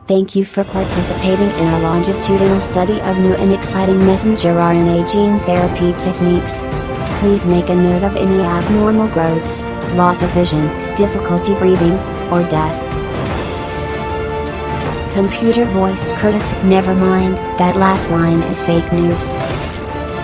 Thank you for participating in our longitudinal study of new and exciting messenger RNA gene therapy techniques. Please make a note of any abnormal growths, loss of vision, difficulty breathing, or death. Computer voice Curtis, never mind, that last line is fake news